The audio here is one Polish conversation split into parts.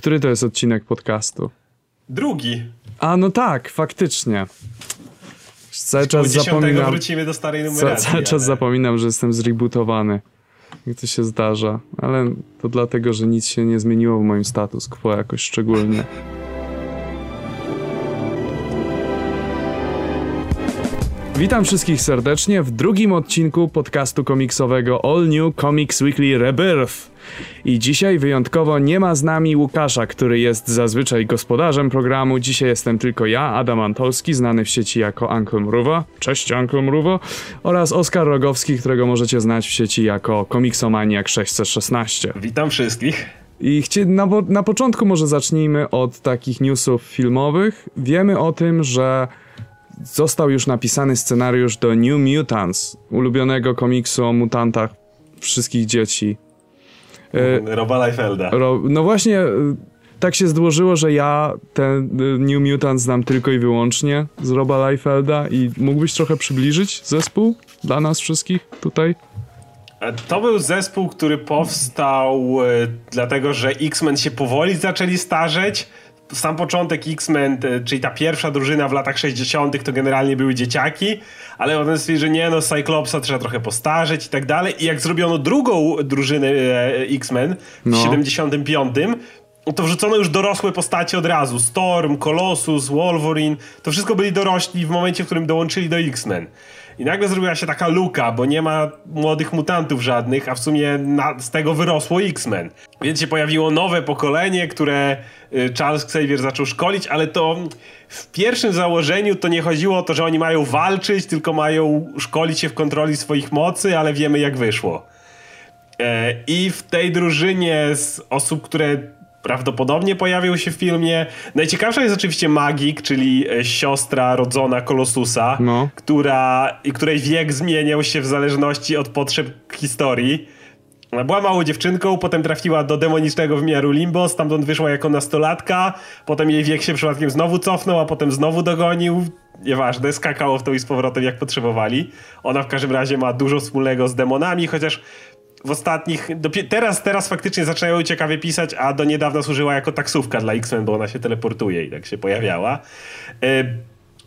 Który to jest odcinek podcastu? Drugi. A no tak, faktycznie. Cały czas zapominam. wrócimy do starej numeracji. cały czas ale- zapominam, że jestem zrebootowany. Jak to się zdarza. Ale to dlatego, że nic się nie zmieniło w moim status quo jakoś szczególnie. Witam wszystkich serdecznie w drugim odcinku podcastu komiksowego All New Comics Weekly Rebirth. I dzisiaj wyjątkowo nie ma z nami Łukasza, który jest zazwyczaj gospodarzem programu. Dzisiaj jestem tylko ja, Adam Antolski, znany w sieci jako Uncle Mruwa. Cześć Uncle Mruwo. Oraz Oskar Rogowski, którego możecie znać w sieci jako Komiksomaniak 616. Witam wszystkich. I chcie, na, na początku może zacznijmy od takich newsów filmowych. Wiemy o tym, że został już napisany scenariusz do New Mutants, ulubionego komiksu o mutantach wszystkich dzieci. E, Roba Liefelda. ro, no właśnie, e, tak się złożyło, że ja ten e, New Mutants znam tylko i wyłącznie z Roba Liefelda i mógłbyś trochę przybliżyć zespół dla nas wszystkich tutaj? To był zespół, który powstał dlatego, że X-Men się powoli zaczęli starzeć. Sam początek X-Men, czyli ta pierwsza drużyna w latach 60., to generalnie były dzieciaki, ale potem stwierdzili, że nie, no Cyclopsa trzeba trochę postarzeć i tak dalej. I jak zrobiono drugą drużynę e, X-Men w No. 75., to wrzucono już dorosłe postacie od razu. Storm, Colossus, Wolverine. To wszystko byli dorośli w momencie, w którym dołączyli do X-Men. I nagle zrobiła się taka luka, bo nie ma młodych mutantów żadnych, a w sumie na, z tego wyrosło X-Men. Więc się pojawiło nowe pokolenie, które y, Charles Xavier zaczął szkolić, ale to w pierwszym założeniu to nie chodziło o to, że oni mają walczyć, tylko mają szkolić się w kontroli swoich mocy, ale wiemy jak wyszło. E, I w tej drużynie z osób, które prawdopodobnie pojawią się w filmie. Najciekawsza jest oczywiście Magik, czyli e, siostra rodzona Kolosusa, No. która, i której wiek zmieniał się w zależności od potrzeb historii. Ona była małą dziewczynką, potem trafiła do demonicznego wymiaru Limbo, stamtąd wyszła jako nastolatka, potem jej wiek się przypadkiem znowu cofnął, a potem znowu dogonił. Nieważne, skakało w to i z powrotem jak potrzebowali. Ona w każdym razie ma dużo wspólnego z demonami, chociaż w ostatnich. Teraz, teraz faktycznie zaczynają ją ciekawie pisać, a do niedawna służyła jako taksówka dla X-Men, bo ona się teleportuje i tak się pojawiała. E,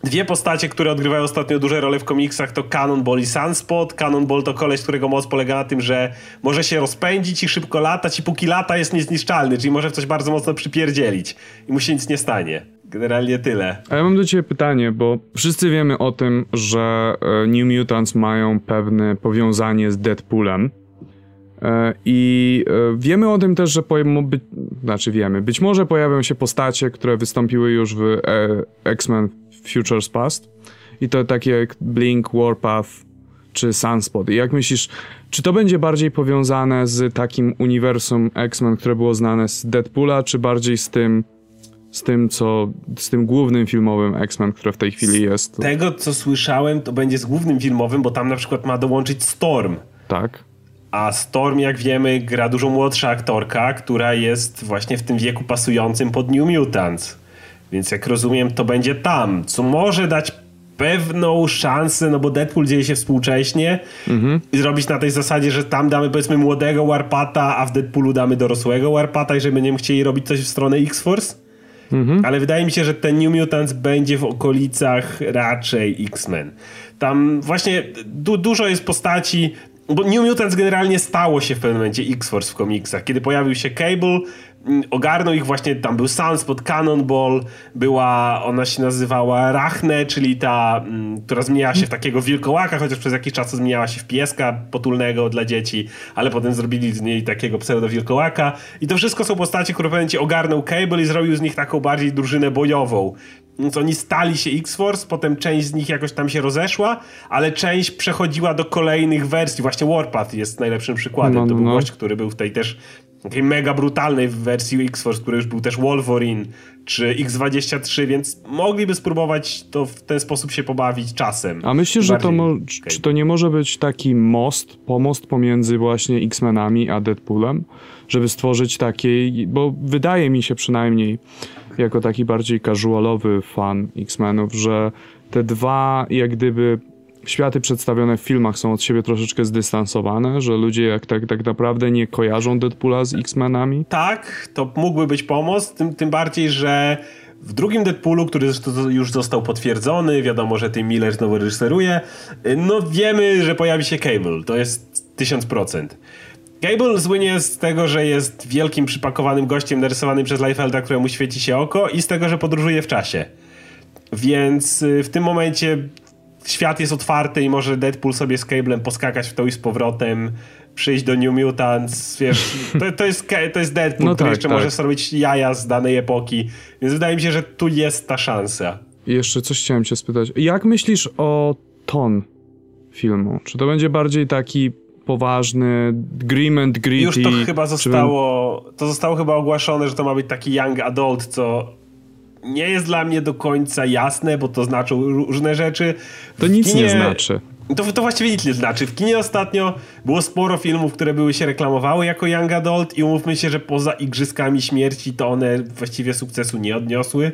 Dwie postacie, które odgrywają ostatnio duże role w komiksach to Cannonball i Sunspot. Cannonball to koleś, którego moc polega na tym, że może się rozpędzić i szybko latać i póki lata jest niezniszczalny, czyli może w coś bardzo mocno przypierdzielić i mu się nic nie stanie. Generalnie tyle. A ja mam do ciebie pytanie, bo wszyscy wiemy o tym, że e, New Mutants mają pewne powiązanie z Deadpoolem. E, I e, wiemy o tym też, że być, znaczy wiemy, być może pojawią się postacie, które wystąpiły już w e, X-Men Futures Past. I to takie jak Blink, Warpath czy Sunspot. I jak myślisz, czy to będzie bardziej powiązane z takim uniwersum X-Men, które było znane z Deadpoola, czy bardziej z tym, z tym, co, z tym głównym filmowym X-Men, które w tej chwili jest? Tego, co słyszałem, to będzie z głównym filmowym, bo tam na przykład ma dołączyć Storm. Tak. A Storm, jak wiemy, gra dużo młodsza aktorka, która jest właśnie w tym wieku pasującym pod New Mutants. Więc jak rozumiem, to będzie tam, co może dać pewną szansę, no bo Deadpool dzieje się współcześnie i zrobić na tej zasadzie, że tam damy powiedzmy młodego Warpata, a w Deadpoolu damy dorosłego Warpata i że będziemy chcieli robić coś w stronę X-Force. Ale wydaje mi się, że ten New Mutants będzie w okolicach raczej X-Men. Tam właśnie du dużo jest postaci, bo New Mutants generalnie stało się w pewnym momencie X-Force w komiksach. Kiedy pojawił się Cable, mm, ogarnął ich właśnie, tam był Sunspot, Cannonball, była, ona się nazywała Rachne, czyli ta, mm, która zmieniała się w takiego wilkołaka, chociaż przez jakiś czas zmieniała się w pieska potulnego dla dzieci, ale potem zrobili z niej takiego pseudo-wilkołaka i to wszystko są postacie, które w pewnym ogarnął Cable i zrobił z nich taką bardziej drużynę bojową. Więc oni stali się X-Force, potem część z nich jakoś tam się rozeszła, ale część przechodziła do kolejnych wersji. Właśnie Warpath jest najlepszym przykładem. No, to no, był no. gość, który był w tej też takiej mega brutalnej wersji X-Force, który już był też Wolverine czy X-23, więc mogliby spróbować to w ten sposób się pobawić czasem. A myślisz, że to mo- Cable. czy to nie może być taki most, pomost pomiędzy właśnie X-Menami a Deadpoolem? Żeby stworzyć takiej, bo wydaje mi się przynajmniej, jako taki bardziej casualowy fan X-Menów, że te dwa jak gdyby światy przedstawione w filmach są od siebie troszeczkę zdystansowane, że ludzie jak tak, tak naprawdę nie kojarzą Deadpoola z X-Menami? Tak, to mógłby być pomoc, tym, tym bardziej, że w drugim Deadpoolu, który już został potwierdzony, wiadomo, że Tim Miller znowu reżyseruje, no wiemy, że pojawi się Cable, to jest 1000%. Cable słynie z tego, że jest wielkim przypakowanym gościem narysowanym przez Liefelda, któremu świeci się oko i z tego, że podróżuje w czasie. Więc y, w tym momencie świat jest otwarty i może Deadpool sobie z Cablem poskakać w to i z powrotem, przyjść do New Mutants, wiesz, to, to, jest, to jest Deadpool, no który tak, jeszcze tak. może zrobić jaja z danej epoki, więc wydaje mi się, że tu jest ta szansa. Jeszcze coś chciałem cię spytać. Jak myślisz o ton filmu? Czy to będzie bardziej taki poważny, grim and gritty? Już to chyba zostało, to zostało chyba ogłaszone, że to ma być taki young adult, co nie jest dla mnie do końca jasne, bo to znaczą różne rzeczy. To w nic kinie... nie znaczy. To, to właściwie nic nie znaczy. W kinie ostatnio było sporo filmów, które były się reklamowały jako Young Adult i umówmy się, że poza Igrzyskami Śmierci to one właściwie sukcesu nie odniosły.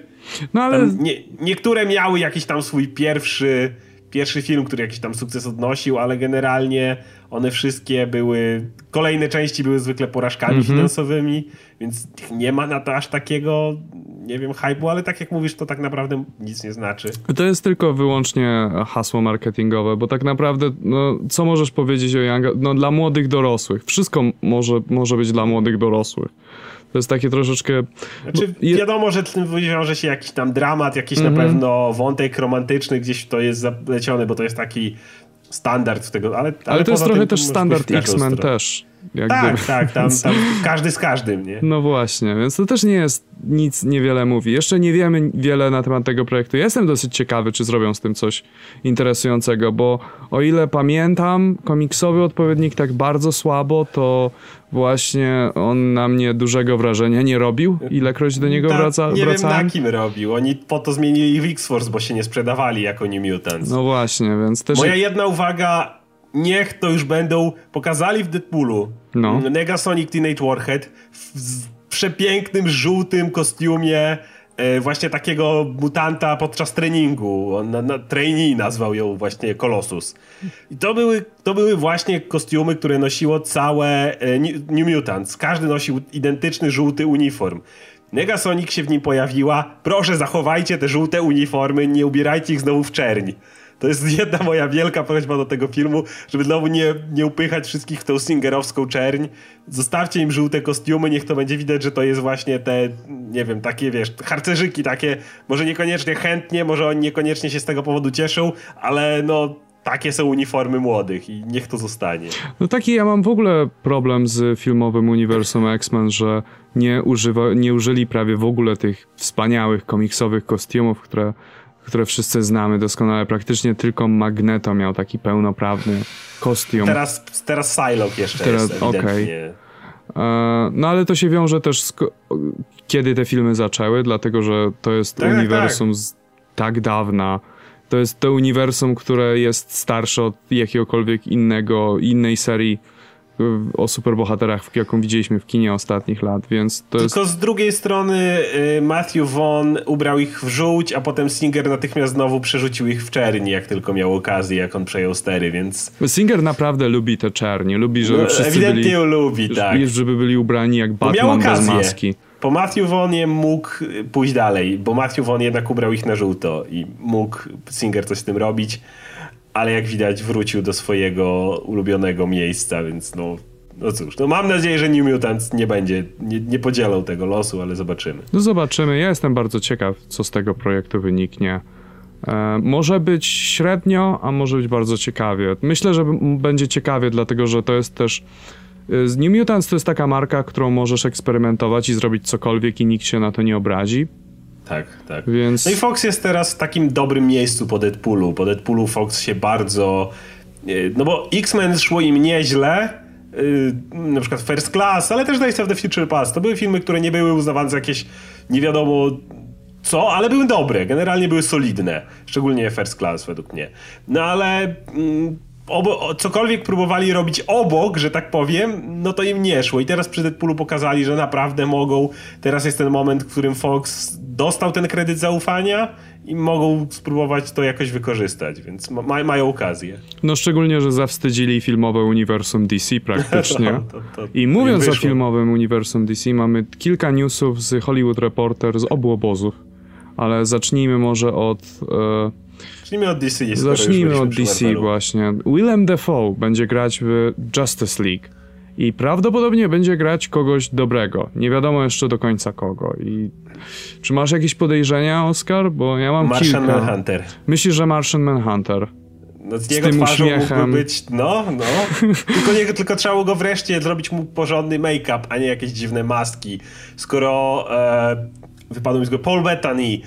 No ale... Nie, niektóre miały jakiś tam swój pierwszy, pierwszy film, który jakiś tam sukces odnosił, ale generalnie one wszystkie były, kolejne części były zwykle porażkami mm -hmm. finansowymi, więc nie ma na to aż takiego nie wiem, hype'u, ale tak jak mówisz, to tak naprawdę nic nie znaczy. To jest tylko wyłącznie hasło marketingowe, bo tak naprawdę, no, co możesz powiedzieć o Younga? No, dla młodych dorosłych. Wszystko może, może być dla młodych dorosłych. To jest takie troszeczkę... Znaczy, wiadomo, że tym wiąże się jakiś tam dramat, jakiś mm -hmm. na mhm. pewno wątek romantyczny gdzieś to jest zapleciony, bo to jest taki standard tego, ale... Ale, ale to jest trochę też standard X-Men też. Tak, tak, tam, tam każdy z każdym, nie? No właśnie, więc to też nie jest nic niewiele mówi. Jeszcze nie wiemy wiele na temat tego projektu. Jestem dosyć ciekawy, czy zrobią z tym coś interesującego, bo o ile pamiętam, komiksowy odpowiednik tak bardzo słabo, to właśnie on na mnie dużego wrażenia nie robił, ilekroć do niego Ta, wraca, nie wracałem. wiem na kim robił. Oni po to zmienili ich w X-Force, bo się nie sprzedawali jako New Mutants. No właśnie, więc też... Moja jedna uwaga, niech to już będą, pokazali w Deadpoolu no. Negasonic Teenage Warhead w przepięknym, żółtym kostiumie e, właśnie takiego mutanta podczas treningu. On na, na trainee nazwał ją właśnie Colossus. I to były, to były właśnie kostiumy, które nosiło całe e, New Mutants. Każdy nosił identyczny żółty uniform. Negasonic się w nim pojawiła. Proszę, zachowajcie te żółte uniformy, nie ubierajcie ich znowu w czerń. To jest jedna moja wielka prośba do tego filmu, żeby znowu nie, nie upychać wszystkich w tą singerowską czerń. Zostawcie im żółte kostiumy, niech to będzie widać, że to jest właśnie te, nie wiem, takie, wiesz, harcerzyki takie, może niekoniecznie chętnie, może oni niekoniecznie się z tego powodu cieszą, ale no takie są uniformy młodych i niech to zostanie. No taki ja mam w ogóle problem z filmowym uniwersum X-Men, że nie, używa, nie użyli prawie w ogóle tych wspaniałych komiksowych kostiumów, które które wszyscy znamy doskonale. Praktycznie tylko Magneto miał taki pełnoprawny kostium. Teraz, teraz Psylocke jeszcze teraz, jest ewidentnie. Okay. E, no ale to się wiąże też z kiedy te filmy zaczęły, dlatego że to jest tak, uniwersum tak. z tak dawna. To jest to uniwersum, które jest starsze od jakiegokolwiek innego, innej serii o superbohaterach, jaką widzieliśmy w kinie ostatnich lat, więc to Tylko jest... z drugiej strony y, Matthew Vaughn ubrał ich w żółć, a potem Singer natychmiast znowu przerzucił ich w czerni, jak tylko miał okazję, jak on przejął stery, więc... Singer naprawdę lubi te czerni, lubi, żeby no, wszyscy ewidentnie byli... ją lubi, tak. Żeby byli ubrani jak Batman bez maski. Po Matthew Vaughnie mógł pójść dalej, bo Matthew Vaughn jednak ubrał ich na żółto i mógł Singer coś z tym robić ale jak widać wrócił do swojego ulubionego miejsca, więc no, no cóż, no mam nadzieję, że New Mutants nie będzie, nie, nie podzielał tego losu, ale zobaczymy. No zobaczymy, ja jestem bardzo ciekaw, co z tego projektu wyniknie. E, może być średnio, a może być bardzo ciekawie. Myślę, że będzie ciekawie, dlatego że to jest też. E, New Mutants to jest taka marka, którą możesz eksperymentować i zrobić cokolwiek i nikt się na to nie obrazi. Tak, tak. Więc... No i Fox jest teraz w takim dobrym miejscu po Deadpoolu. Po Deadpoolu Fox się bardzo... E, no bo X-Men szło im nieźle, yy, na przykład First Class, ale też Days of the Future Past. To były filmy, które nie były uznawane za jakieś nie wiadomo co, ale były dobre. Generalnie były solidne. Szczególnie First Class według mnie. No ale... Yy, obo, cokolwiek próbowali robić obok, że tak powiem, no to im nie szło. I teraz przy Deadpoolu pokazali, że naprawdę mogą. Teraz jest ten moment, w którym Fox dostał ten kredyt zaufania i mogą spróbować to jakoś wykorzystać, więc ma, mają okazję. No szczególnie, że zawstydzili filmowe uniwersum DC praktycznie. No, to, to I mówiąc o filmowym uniwersum DC, mamy kilka newsów z Hollywood Reporter z obu obozów, ale zacznijmy może od... E, zacznijmy od DC. Zacznijmy od DC właśnie. Willem Dafoe będzie grać w Justice League. I prawdopodobnie będzie grać kogoś dobrego. Nie wiadomo jeszcze do końca kogo. I czy masz jakieś podejrzenia, Oscar? Bo ja mam Martian kilka. Manhunter. Myślisz, że Martian Manhunter? No z, z jego tym twarzą uśmiechem. mógłby być, no, no. tylko, nie, tylko trzeba go wreszcie zrobić mu porządny make-up, a nie jakieś dziwne maski. Skoro e, wypadł mi z go Paul Bettany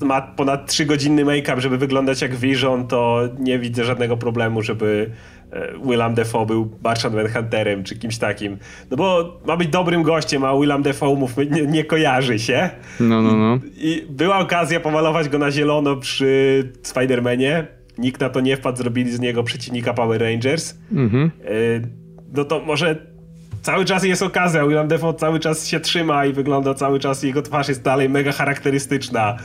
ma ponad 3-godzinny make-up, żeby wyglądać jak Vision, to nie widzę żadnego problemu, żeby e, Willam Defoe był Martian Manhunterem czy kimś takim. No bo ma być dobrym gościem, a Willam Defoe mówmy, nie, nie kojarzy się. No, no, no. I była okazja pomalować go na zielono przy Spider-Manie. Nikt na to nie wpadł, zrobili z niego przeciwnika Power Rangers. Mhm. E, no to może cały czas jest okazja. William Defoe cały czas się trzyma i wygląda cały czas, jego twarz jest dalej mega charakterystyczna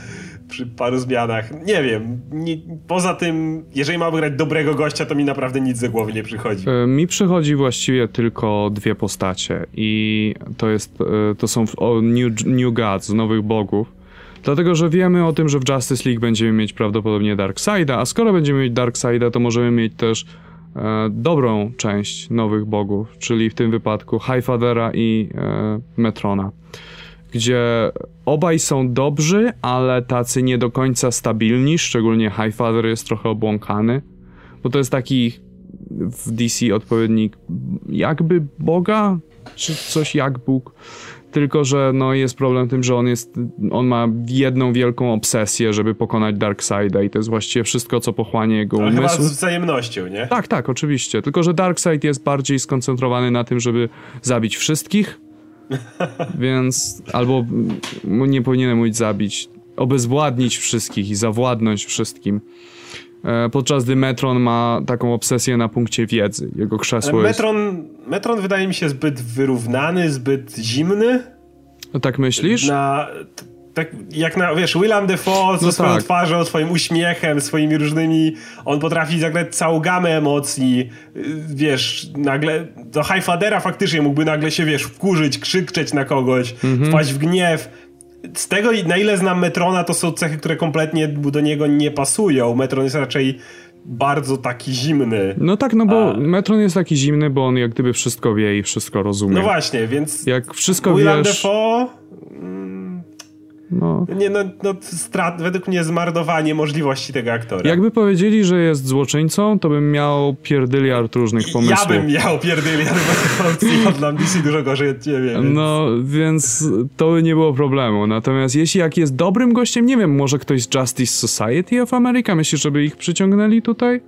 przy paru zmianach. Nie wiem. Nie, poza tym, jeżeli ma grać dobrego gościa, to mi naprawdę nic ze głowy nie przychodzi. E, mi przychodzi właściwie tylko dwie postacie i to jest, e, to są New, New Gods, Nowych Bogów. Dlatego, że wiemy o tym, że w Justice League będziemy mieć prawdopodobnie Darkseida, a skoro będziemy mieć Darkseida, to możemy mieć też dobrą część nowych bogów, czyli w tym wypadku Highfathera i e, Metrona, gdzie obaj są dobrzy, ale tacy nie do końca stabilni, szczególnie Highfather jest trochę obłąkany, bo to jest taki w DC odpowiednik jakby Boga, czy coś jak Bóg tylko że no, jest problem tym, że on jest, on ma jedną wielką obsesję, żeby pokonać Darkseida i to jest właściwie wszystko, co pochłania jego umysł. Chyba z wzajemnością, nie? Tak, tak, oczywiście. Tylko, że Darkseid jest bardziej skoncentrowany na tym, żeby zabić wszystkich, więc albo nie powinienem mówić zabić, obezwładnić wszystkich i zawładnąć wszystkim. E, podczas gdy Metron ma taką obsesję na punkcie wiedzy. Jego krzesło Metron, jest... Metron wydaje mi się zbyt wyrównany, zbyt zimny. No tak myślisz? Na, tak jak na, wiesz, William Defoe ze no swoją tak. twarzą, swoim uśmiechem, swoimi różnymi, on potrafi zagrać całą gamę emocji, wiesz, nagle, do Highfadera faktycznie mógłby nagle się, wiesz, wkurzyć, krzyczeć na kogoś, mhm. wpaść w gniew, z tego, na ile znam Metrona, to są cechy, które kompletnie do niego nie pasują. Metron jest raczej bardzo taki zimny. No tak, no bo A... Metron jest taki zimny, bo on jak gdyby wszystko wie i wszystko rozumie. No właśnie, więc... Jak wszystko Willem wiesz... Defoe... No. Nie, no, no strat, według mnie zmarnowanie możliwości tego aktora. Jakby powiedzieli, że jest złoczyńcą, to bym miał pierdyliard różnych pomysłów. Ja bym miał pierdyliard, ja dla DC dużo gorzej od ciebie. Więc... No, więc to by nie było problemu. Natomiast jeśli jak jest dobrym gościem, nie wiem, może ktoś z Justice Society of America, myślisz, żeby ich przyciągnęli tutaj?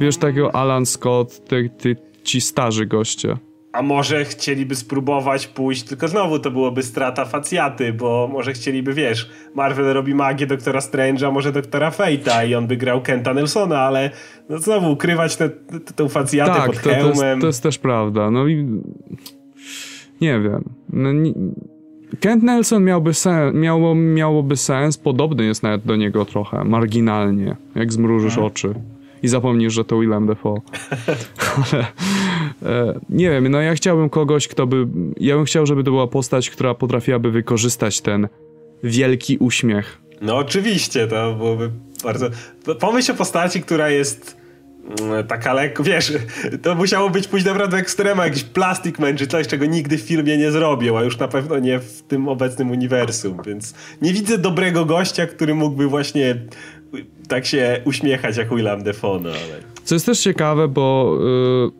Wiesz, takiego Alan Scott, te, te, ci starzy goście. A może chcieliby spróbować pójść, tylko znowu to byłoby strata facjaty, bo może chcieliby, wiesz, Marvel robi magię Doktora Strange'a, może Doktora Fate'a i on by grał Kenta Nelsona, ale no znowu ukrywać tę facjatę tak, pod to, hełmem. To jest, to jest też prawda. No i nie wiem. No, nie... Kent Nelson miałby sen, miało, miałoby sens, podobny jest nawet do niego trochę, marginalnie, jak zmrużysz hmm. oczy i zapomnisz, że to Willem Dafoe. Ale nie wiem, no ja chciałbym kogoś, kto by... Ja bym chciał, żeby to była postać, która potrafiłaby wykorzystać ten wielki uśmiech. No oczywiście, to byłoby bardzo... Pomyśl o postaci, która jest mm, taka lekko, wiesz, to musiało być pójść naprawdę ekstrema, jakiś Plastic Man czy coś, czego nigdy w filmie nie zrobił, a już na pewno nie w tym obecnym uniwersum, więc nie widzę dobrego gościa, który mógłby właśnie tak się uśmiechać jak William Defoe, no ale... Co jest też ciekawe, bo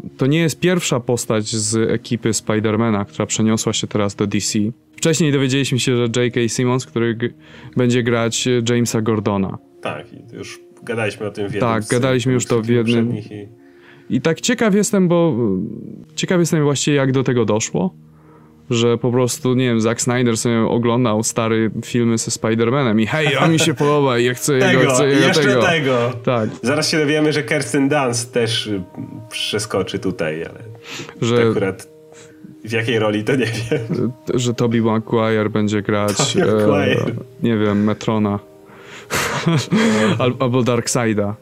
y, to nie jest pierwsza postać z ekipy Spidermana, która przeniosła się teraz do DC. Wcześniej dowiedzieliśmy się, że J.K. Simmons, który będzie grać Jamesa Gordona. Tak, już gadaliśmy o tym w jednym Tak, gadaliśmy już to w jednym... I... I tak ciekaw jestem, bo ciekaw jestem właściwie jak do tego doszło, że po prostu, nie wiem, Zack Snyder sobie oglądał stare filmy ze Spider-Manem i hej, on mi się podoba i ja chcę tego, jego, chcę jego jeszcze tego. tego. Tak, Zaraz się dowiemy, że Kirsten Dunst też przeskoczy tutaj, ale że, akurat w jakiej roli to nie wiem. że Tobey Maguire będzie grać, Maguire. nie wiem, Metrona. Al, albo Darkseida.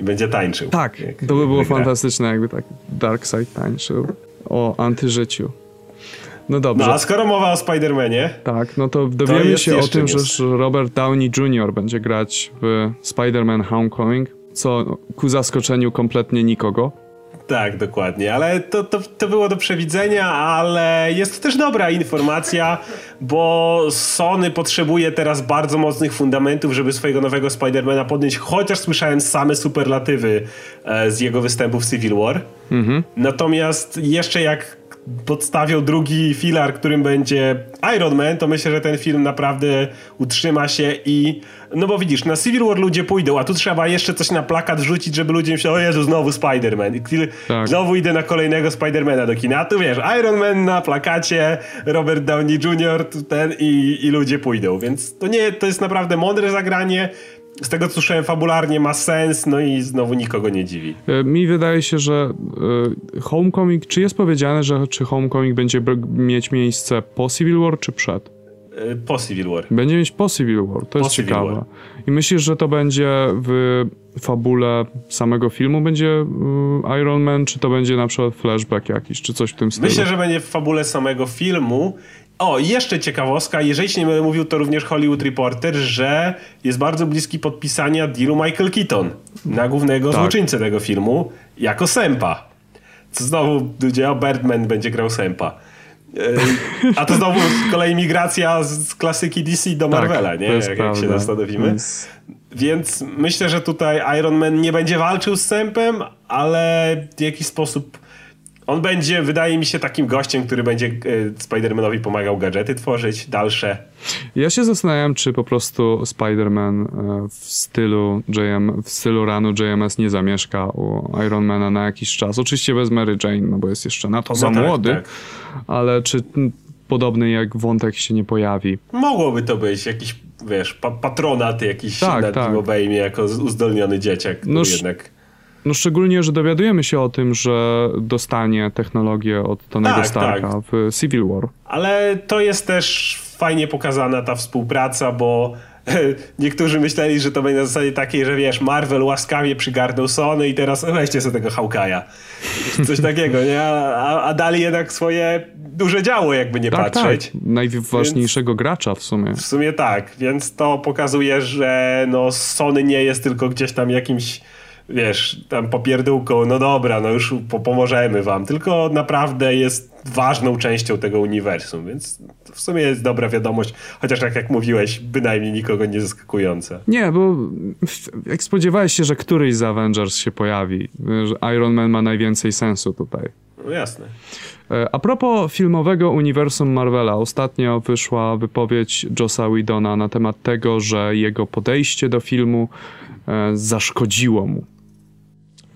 I będzie tańczył. Tak, to by było fantastyczne, jakby tak Darkseid tańczył o antyżyciu. No dobrze. No a skoro mowa o Spider-Manie, Tak, no to dowiemy jest się o tym, że news. Robert Downey Jr. będzie grać w Spider-Man Homecoming, co ku zaskoczeniu kompletnie nikogo. Tak, dokładnie, ale to, to, to było do przewidzenia, ale jest to też dobra informacja, bo Sony potrzebuje teraz bardzo mocnych fundamentów, żeby swojego nowego Spidermana podnieść, chociaż słyszałem same superlatywy e, z jego występu w Civil War. Natomiast jeszcze jak podstawią drugi filar, którym będzie Iron Man, to myślę, że ten film naprawdę utrzyma się i no bo widzisz, na Civil War ludzie pójdą, a tu trzeba jeszcze coś na plakat wrzucić, żeby ludzie myśleli, o Jezu, znowu Spider-Man. Tak. Znowu idę na kolejnego Spidermana do kina. A tu wiesz, Iron Man na plakacie, Robert Downey Jr. ten i, i ludzie pójdą. Więc to nie, to jest naprawdę mądre zagranie. Z tego co słyszałem fabularnie ma sens, no i znowu nikogo nie dziwi. E, Mi wydaje się, że e, Homecoming, czy jest powiedziane, że czy Homecoming będzie mieć miejsce po Civil War, czy przed? Y, Po Civil War. Będzie mieć po Civil War, to jest Civil ciekawe. War. I myślisz, że to będzie w fabule samego filmu będzie Iron Man, czy to będzie na przykład flashback jakiś, czy coś w tym stylu? Myślę, że będzie w fabule samego filmu. O, jeszcze ciekawostka, jeżeli się nie będę mówił, to również Hollywood Reporter, że jest bardzo bliski podpisania dealu Michael Keaton na głównego Tak. złoczyńcę tego filmu jako Sempa. Co znowu ludzie, o Birdman będzie grał Sempa. Yy, A to znowu z kolei migracja z klasyki DC do Tak, Marvela, nie? to jest Jak, jak się zastanowimy. Więc- Więc myślę, że tutaj Iron Man nie będzie walczył z Sempem, ale w jakiś sposób on będzie, wydaje mi się, takim gościem, który będzie e, Spider-Manowi pomagał gadżety tworzyć, dalsze. Ja się zastanawiam, czy po prostu Spider-Man e, w stylu JM, w stylu ranu JMS nie zamieszka u Ironmana na jakiś czas. Oczywiście bez Mary Jane, no bo jest jeszcze na to za tak, młody, tak. ale czy podobny jak wątek się nie pojawi? Mogłoby to być jakiś, wiesz, pa patronat jakiś Tak, nad tak. nim obejmie jako uzdolniony dzieciak, No jednak... No szczególnie, że dowiadujemy się o tym, że dostanie technologię od Tonego Tak, Starka tak. w Civil War. Ale to jest też fajnie pokazana ta współpraca, bo niektórzy myśleli, że to będzie na zasadzie takiej, że wiesz, Marvel łaskawie przygarnął Sony i teraz weźcie sobie tego Hawkeye'a. Coś takiego, nie? A, a dali jednak swoje duże działo, jakby nie Tak, patrzeć. tak. Najważniejszego gracza w sumie. W sumie tak, więc to pokazuje, że no Sony nie jest tylko gdzieś tam jakimś wiesz, tam popierdółką, no dobra, no już po pomożemy wam, tylko naprawdę jest ważną częścią tego uniwersum, więc to w sumie jest dobra wiadomość, chociaż tak jak mówiłeś, bynajmniej nikogo nie zaskakująca. Nie, bo jak spodziewałeś się, że któryś z Avengers się pojawi, że Iron Man ma najwięcej sensu tutaj. No jasne. E, A propos filmowego uniwersum Marvela, ostatnio wyszła wypowiedź Jossa Whedona na temat tego, że jego podejście do filmu e, zaszkodziło mu.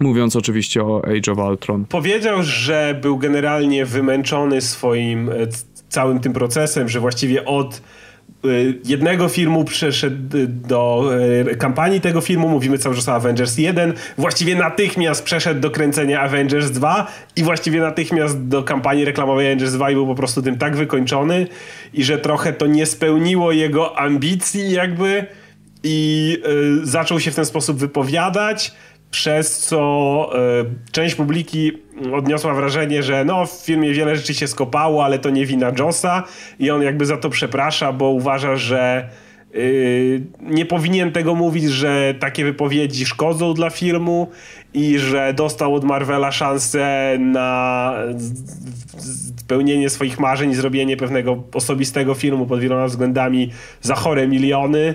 Mówiąc oczywiście o Age of Ultron. Powiedział, że był generalnie wymęczony swoim e, całym tym procesem, że właściwie od e, jednego filmu przeszedł e, do kampanii tego filmu, mówimy cały czas o Avengers 1, właściwie natychmiast przeszedł do kręcenia Avengers 2 i właściwie natychmiast do kampanii reklamowej Avengers 2 i był po prostu tym tak wykończony i że trochę to nie spełniło jego ambicji jakby i zaczął się w ten sposób wypowiadać, przez co y, część publiki odniosła wrażenie, że no w filmie wiele rzeczy się skopało, ale to nie wina Jossa i on jakby za to przeprasza, bo uważa, że y, nie powinien tego mówić, że takie wypowiedzi szkodzą dla filmu i że dostał od Marvela szansę na spełnienie swoich marzeń i zrobienie pewnego osobistego filmu pod wieloma względami za chore miliony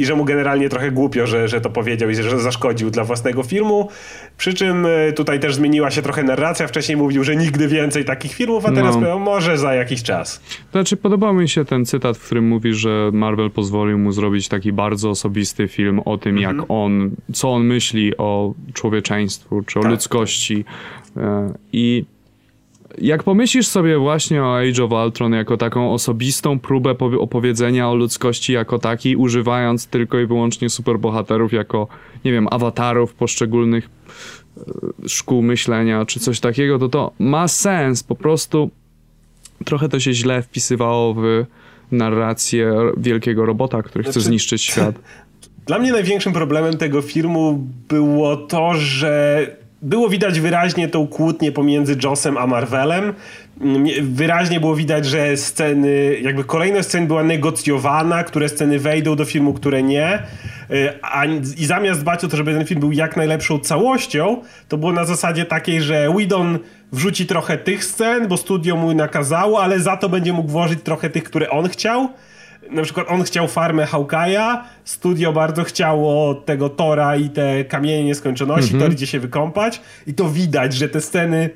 i że mu generalnie trochę głupio, że, że to powiedział i że zaszkodził dla własnego filmu. Przy czym y, tutaj też zmieniła się trochę narracja. Wcześniej mówił, że nigdy więcej takich filmów, a teraz No. powiedział, może za jakiś czas. Znaczy, podobał mi się ten cytat, w którym mówi, że Marvel pozwolił mu zrobić taki bardzo osobisty film o tym, jak on, co on myśli o człowieczeństwu, czy o Tak. ludzkości. E, I jak pomyślisz sobie właśnie o Age of Ultron jako taką osobistą próbę opowiedzenia o ludzkości jako takiej, używając tylko i wyłącznie superbohaterów jako, nie wiem, awatarów poszczególnych e, szkół myślenia czy coś takiego, to to ma sens. Po prostu trochę to się źle wpisywało w narrację wielkiego robota, który chce znaczy, zniszczyć świat. Dla mnie największym problemem tego filmu było to, że było widać wyraźnie tą kłótnię pomiędzy Jossem a Marvelem. Wyraźnie było widać, że sceny, jakby kolejność scen była negocjowana, które sceny wejdą do filmu, które nie. Y, a, I zamiast dbać o to, żeby ten film był jak najlepszą całością, to było na zasadzie takiej, że Whedon wrzuci trochę tych scen, bo studio mu nakazało, ale za to będzie mógł włożyć trochę tych, które on chciał na przykład on chciał farmę Hawkeye'a, studio bardzo chciało tego Tora i te kamienie nieskończoności, mhm. Tor idzie się wykąpać i to widać, że te sceny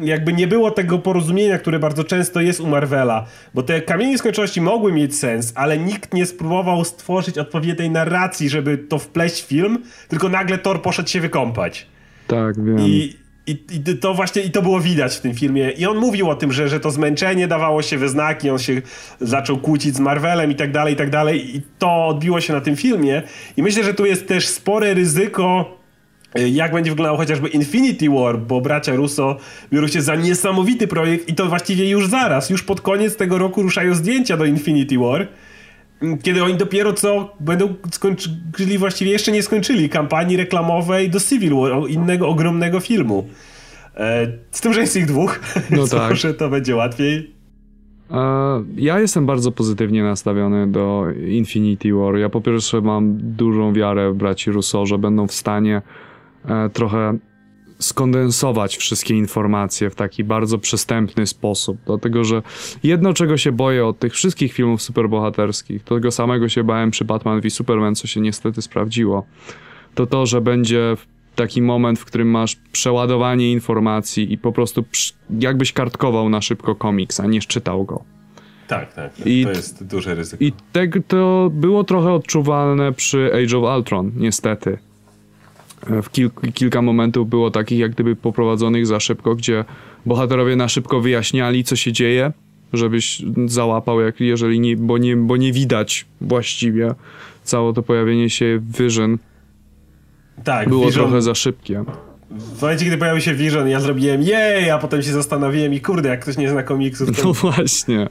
jakby nie było tego porozumienia, które bardzo często jest u Marvela, bo te kamienie nieskończoności mogły mieć sens, ale nikt nie spróbował stworzyć odpowiedniej narracji, żeby to wpleść w film, tylko nagle Thor poszedł się wykąpać. Tak, wiem. I, i, I, to właśnie i to było widać w tym filmie. I on mówił o tym, że, że to zmęczenie dawało się we znaki, on się zaczął kłócić z Marvelem i tak dalej, i tak dalej. I to odbiło się na tym filmie. I myślę, że tu jest też spore ryzyko, e, jak będzie wyglądał chociażby Infinity War, bo bracia Russo biorą się za niesamowity projekt i to właściwie już zaraz, już pod koniec tego roku ruszają zdjęcia do Infinity War kiedy oni dopiero co będą skończyli, właściwie jeszcze nie skończyli kampanii reklamowej do Civil War, innego ogromnego filmu. E, z tym, że jest ich dwóch, no tak. może to będzie łatwiej. Ja jestem bardzo pozytywnie nastawiony do Infinity War. Ja po pierwsze mam dużą wiarę w braci Russo, że będą w stanie e, trochę skondensować wszystkie informacje w taki bardzo przystępny sposób. Dlatego, że jedno, czego się boję od tych wszystkich filmów superbohaterskich, to tego samego się bałem przy Batman v Superman, co się niestety sprawdziło, to to, że będzie taki moment, w którym masz przeładowanie informacji i po prostu jakbyś kartkował na szybko komiks, a nie czytał go. Tak, tak. tak. I, to jest duże ryzyko. I te, to było trochę odczuwalne przy Age of Ultron, niestety w kil kilka momentów było takich jak gdyby poprowadzonych za szybko, gdzie bohaterowie na szybko wyjaśniali, co się dzieje, żebyś załapał, jak, jeżeli nie, bo, nie, bo nie widać właściwie całe to pojawienie się wyżyn. Tak, było Vision, trochę za szybkie. W momencie, gdy pojawił się Vision, ja zrobiłem jej, a potem się zastanowiłem i kurde, jak ktoś nie zna komiksów. To... No właśnie.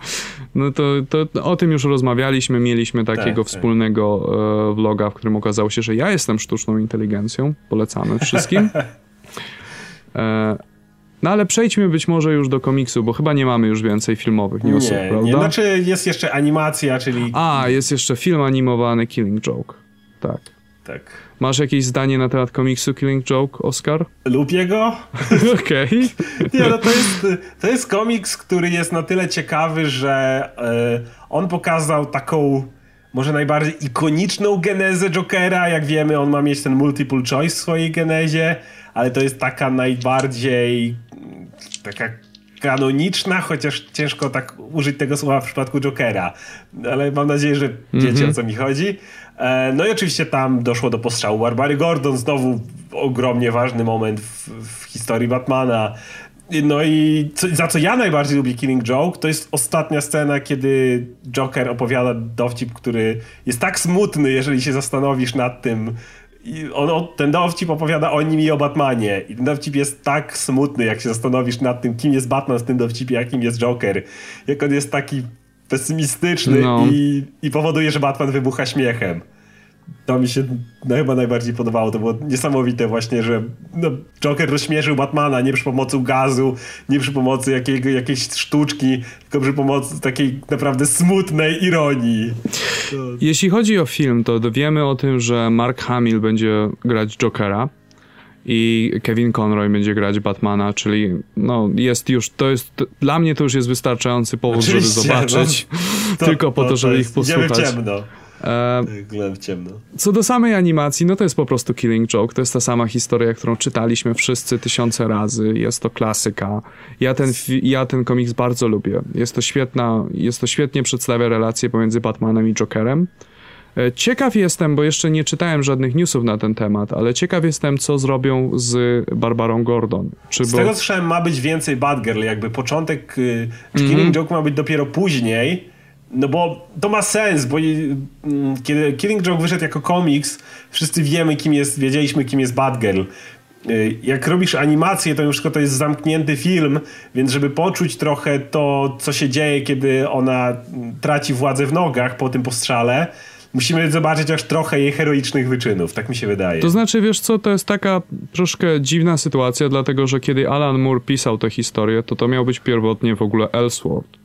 No to, to o tym już rozmawialiśmy, mieliśmy takiego tak, tak. wspólnego tak. Vloga, w którym okazało się, że ja jestem sztuczną inteligencją. Polecamy wszystkim. e, no ale przejdźmy być może już do komiksu, bo chyba nie mamy już więcej filmowych newsów, nie, prawda? Nie, znaczy jest jeszcze animacja, czyli... A, jest jeszcze film animowany Killing Joke. Tak. Tak. Masz jakieś zdanie na temat komiksu Killing Joke, Oscar? Lubię go. Okej. Okay. Nie, no to jest, to jest komiks, który jest na tyle ciekawy, że y, on pokazał taką może najbardziej ikoniczną genezę Jokera. Jak wiemy, on ma mieć ten multiple choice w swojej genezie, ale to jest taka najbardziej taka kanoniczna, chociaż ciężko tak użyć tego słowa w przypadku Jokera. Ale mam nadzieję, że wiecie mm -hmm. o co mi chodzi. E, no i oczywiście tam doszło do postrzału Barbary Gordon, znowu ogromnie ważny moment w, w historii Batmana. No i co, za co ja najbardziej lubię Killing Joke, to jest ostatnia scena, kiedy Joker opowiada dowcip, który jest tak smutny, jeżeli się zastanowisz nad tym. On, ten dowcip opowiada o nim i o Batmanie. I ten dowcip jest tak smutny, jak się zastanowisz nad tym, kim jest Batman w tym dowcipie, a kim jest Joker. Jak on jest taki pesymistyczny no. i, i powoduje, że Batman wybucha śmiechem. To mi się no, chyba najbardziej podobało. To było niesamowite właśnie, że no, Joker rozśmieszył Batmana nie przy pomocy gazu, nie przy pomocy jakiego, jakiejś sztuczki, tylko przy pomocy takiej naprawdę smutnej ironii. To... Jeśli chodzi o film, to wiemy o tym, że Mark Hamill będzie grać Jokera i Kevin Conroy będzie grać Batmana, czyli no jest już, to jest, dla mnie to już jest wystarczający powód, Oczywiście, żeby zobaczyć, no, to, tylko po to, żeby ich posłuchać. ciemno. E, ciemno. Co do samej animacji, no to jest po prostu Killing Joke. To jest ta sama historia, którą czytaliśmy wszyscy tysiące razy. Jest to klasyka. Ja ten, ja ten komiks bardzo lubię. Jest to świetna, jest to świetnie przedstawia relacje pomiędzy Batmanem i Jokerem. E, ciekaw jestem, bo jeszcze nie czytałem żadnych newsów na ten temat, ale ciekaw jestem, co zrobią z Barbarą Gordon. Czy z bo... tego słyszałem, ma być więcej Batgirl, jakby początek, mm -hmm. Killing Joke ma być dopiero później, no bo to ma sens, bo y, mm, kiedy Killing Joke wyszedł jako komiks, wszyscy wiemy, kim jest, wiedzieliśmy, kim jest Batgirl. Y, jak robisz animację, to już wszystko to jest zamknięty film, więc żeby poczuć trochę to, co się dzieje, kiedy ona traci władzę w nogach po tym postrzale, musimy zobaczyć aż trochę jej heroicznych wyczynów, tak mi się wydaje. To znaczy, wiesz co, to jest taka troszkę dziwna sytuacja, dlatego że kiedy Alan Moore pisał tę historię, to to miał być pierwotnie w ogóle Elseworld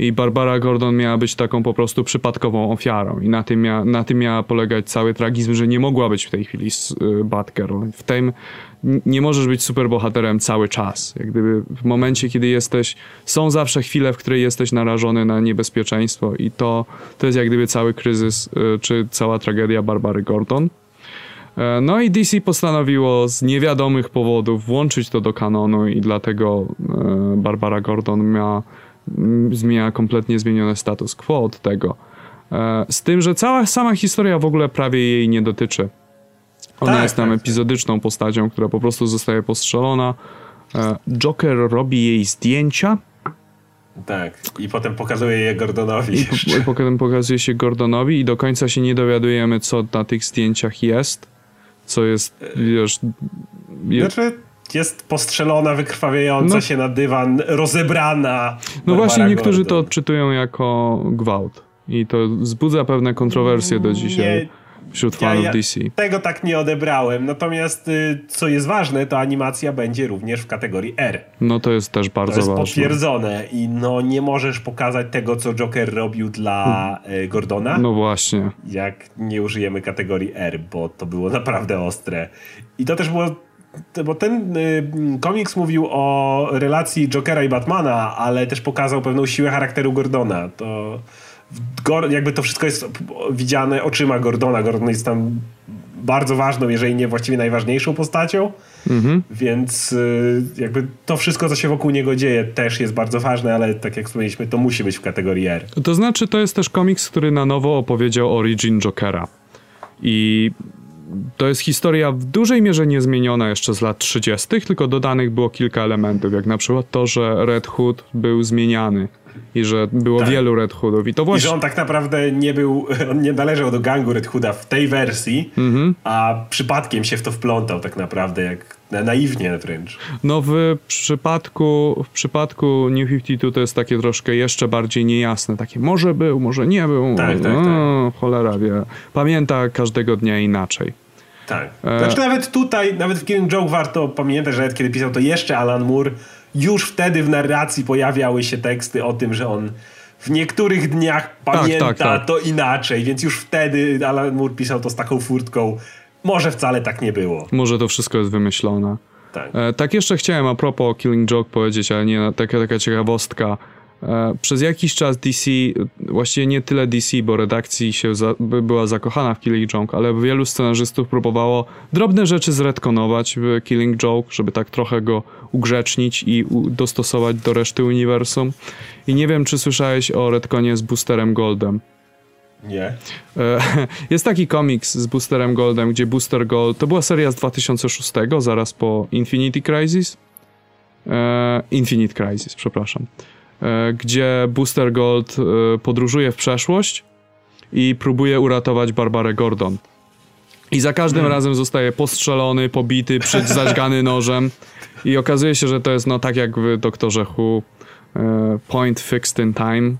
i Barbara Gordon miała być taką po prostu przypadkową ofiarą i na tym, mia, na tym miała polegać cały tragizm, że nie mogła być w tej chwili y, Batgirl. W tym nie możesz być superbohaterem cały czas. Jak gdyby w momencie, kiedy jesteś, są zawsze chwile, w której jesteś narażony na niebezpieczeństwo i to, to jest jak gdyby cały kryzys, y, czy cała tragedia Barbary Gordon. E, no i DC postanowiło z niewiadomych powodów włączyć to do kanonu i dlatego e, Barbara Gordon miała zmienia kompletnie zmieniony status quo od tego. E, z tym, że cała sama historia w ogóle prawie jej nie dotyczy. Ona tak, jest tam tak, tak. epizodyczną postacią, która po prostu zostaje postrzelona. E, Joker robi jej zdjęcia. Tak, i potem pokazuje je Gordonowi. I, po, potem pokazuje się Gordonowi i do końca się nie dowiadujemy, co na tych zdjęciach jest. Co jest, wiesz... Je... Znaczy, jest postrzelona, wykrwawiająca no. się na dywan, rozebrana. No właśnie, niektórzy Gordon. to odczytują jako gwałt. I to wzbudza pewne kontrowersje do dzisiaj. Nie, wśród fanów ja, ja DC. Tego tak nie odebrałem. Natomiast y, co jest ważne, to animacja będzie również w kategorii R. No to jest też bardzo ważne. To jest ważne. potwierdzone i no nie możesz pokazać tego, co Joker robił dla y, Gordona. No właśnie. Jak nie użyjemy kategorii R, bo to było naprawdę ostre. I to też było bo ten y, komiks mówił o relacji Jokera i Batmana, ale też pokazał pewną siłę charakteru Gordona. To jakby to wszystko jest widziane oczyma Gordona. Gordon jest tam bardzo ważną, jeżeli nie właściwie najważniejszą postacią. Mhm. Więc y, jakby to wszystko, co się wokół niego dzieje, też jest bardzo ważne, ale tak jak wspomnieliśmy, to musi być w kategorii R. To znaczy, to jest też komiks, który na nowo opowiedział origin Jokera. I to jest historia w dużej mierze niezmieniona jeszcze z lat 30., tylko dodanych było kilka elementów, jak na przykład to, że Red Hood był zmieniany i że było tak. wielu Red Hoodów. I to właśnie... I że on tak naprawdę nie był, on nie należał do gangu Red Hooda w tej wersji, mhm. a przypadkiem się w to wplątał tak naprawdę, jak na, naiwnie wręcz. No w przypadku, w przypadku New 52 to jest takie troszkę jeszcze bardziej niejasne, takie może był, może nie był, tak, tak, tak. cholera wie. Pamięta każdego dnia inaczej. Tak. E... Znaczy nawet tutaj, nawet w Killing Joke warto pamiętać, że nawet kiedy pisał to jeszcze Alan Moore, już wtedy w narracji pojawiały się teksty o tym, że on w niektórych dniach pamięta tak, tak, tak. to inaczej, więc już wtedy Alan Moore pisał to z taką furtką. Może wcale tak nie było. Może to wszystko jest wymyślone. Tak. E, tak jeszcze chciałem a propos Killing Joke powiedzieć, ale nie taka, taka ciekawostka. E, przez jakiś czas DC, właściwie nie tyle DC, bo redakcji się za, była zakochana w Killing Joke, ale wielu scenarzystów próbowało drobne rzeczy zredkonować w Killing Joke, żeby tak trochę go ugrzecznić i dostosować do reszty uniwersum. I nie wiem, czy słyszałeś o retkonie z Boosterem Goldem. Nie. E, jest taki komiks z Boosterem Goldem, gdzie Booster Gold, to była seria z 2006, zaraz po Infinity Crisis. E, Infinite Crisis, przepraszam. E, gdzie Booster Gold podróżuje w przeszłość i próbuje uratować Barbarę Gordon. I za każdym hmm. razem zostaje postrzelony, pobity, zaćgany nożem. I okazuje się, że to jest no tak jak w Doktorze Who Point Fixed in Time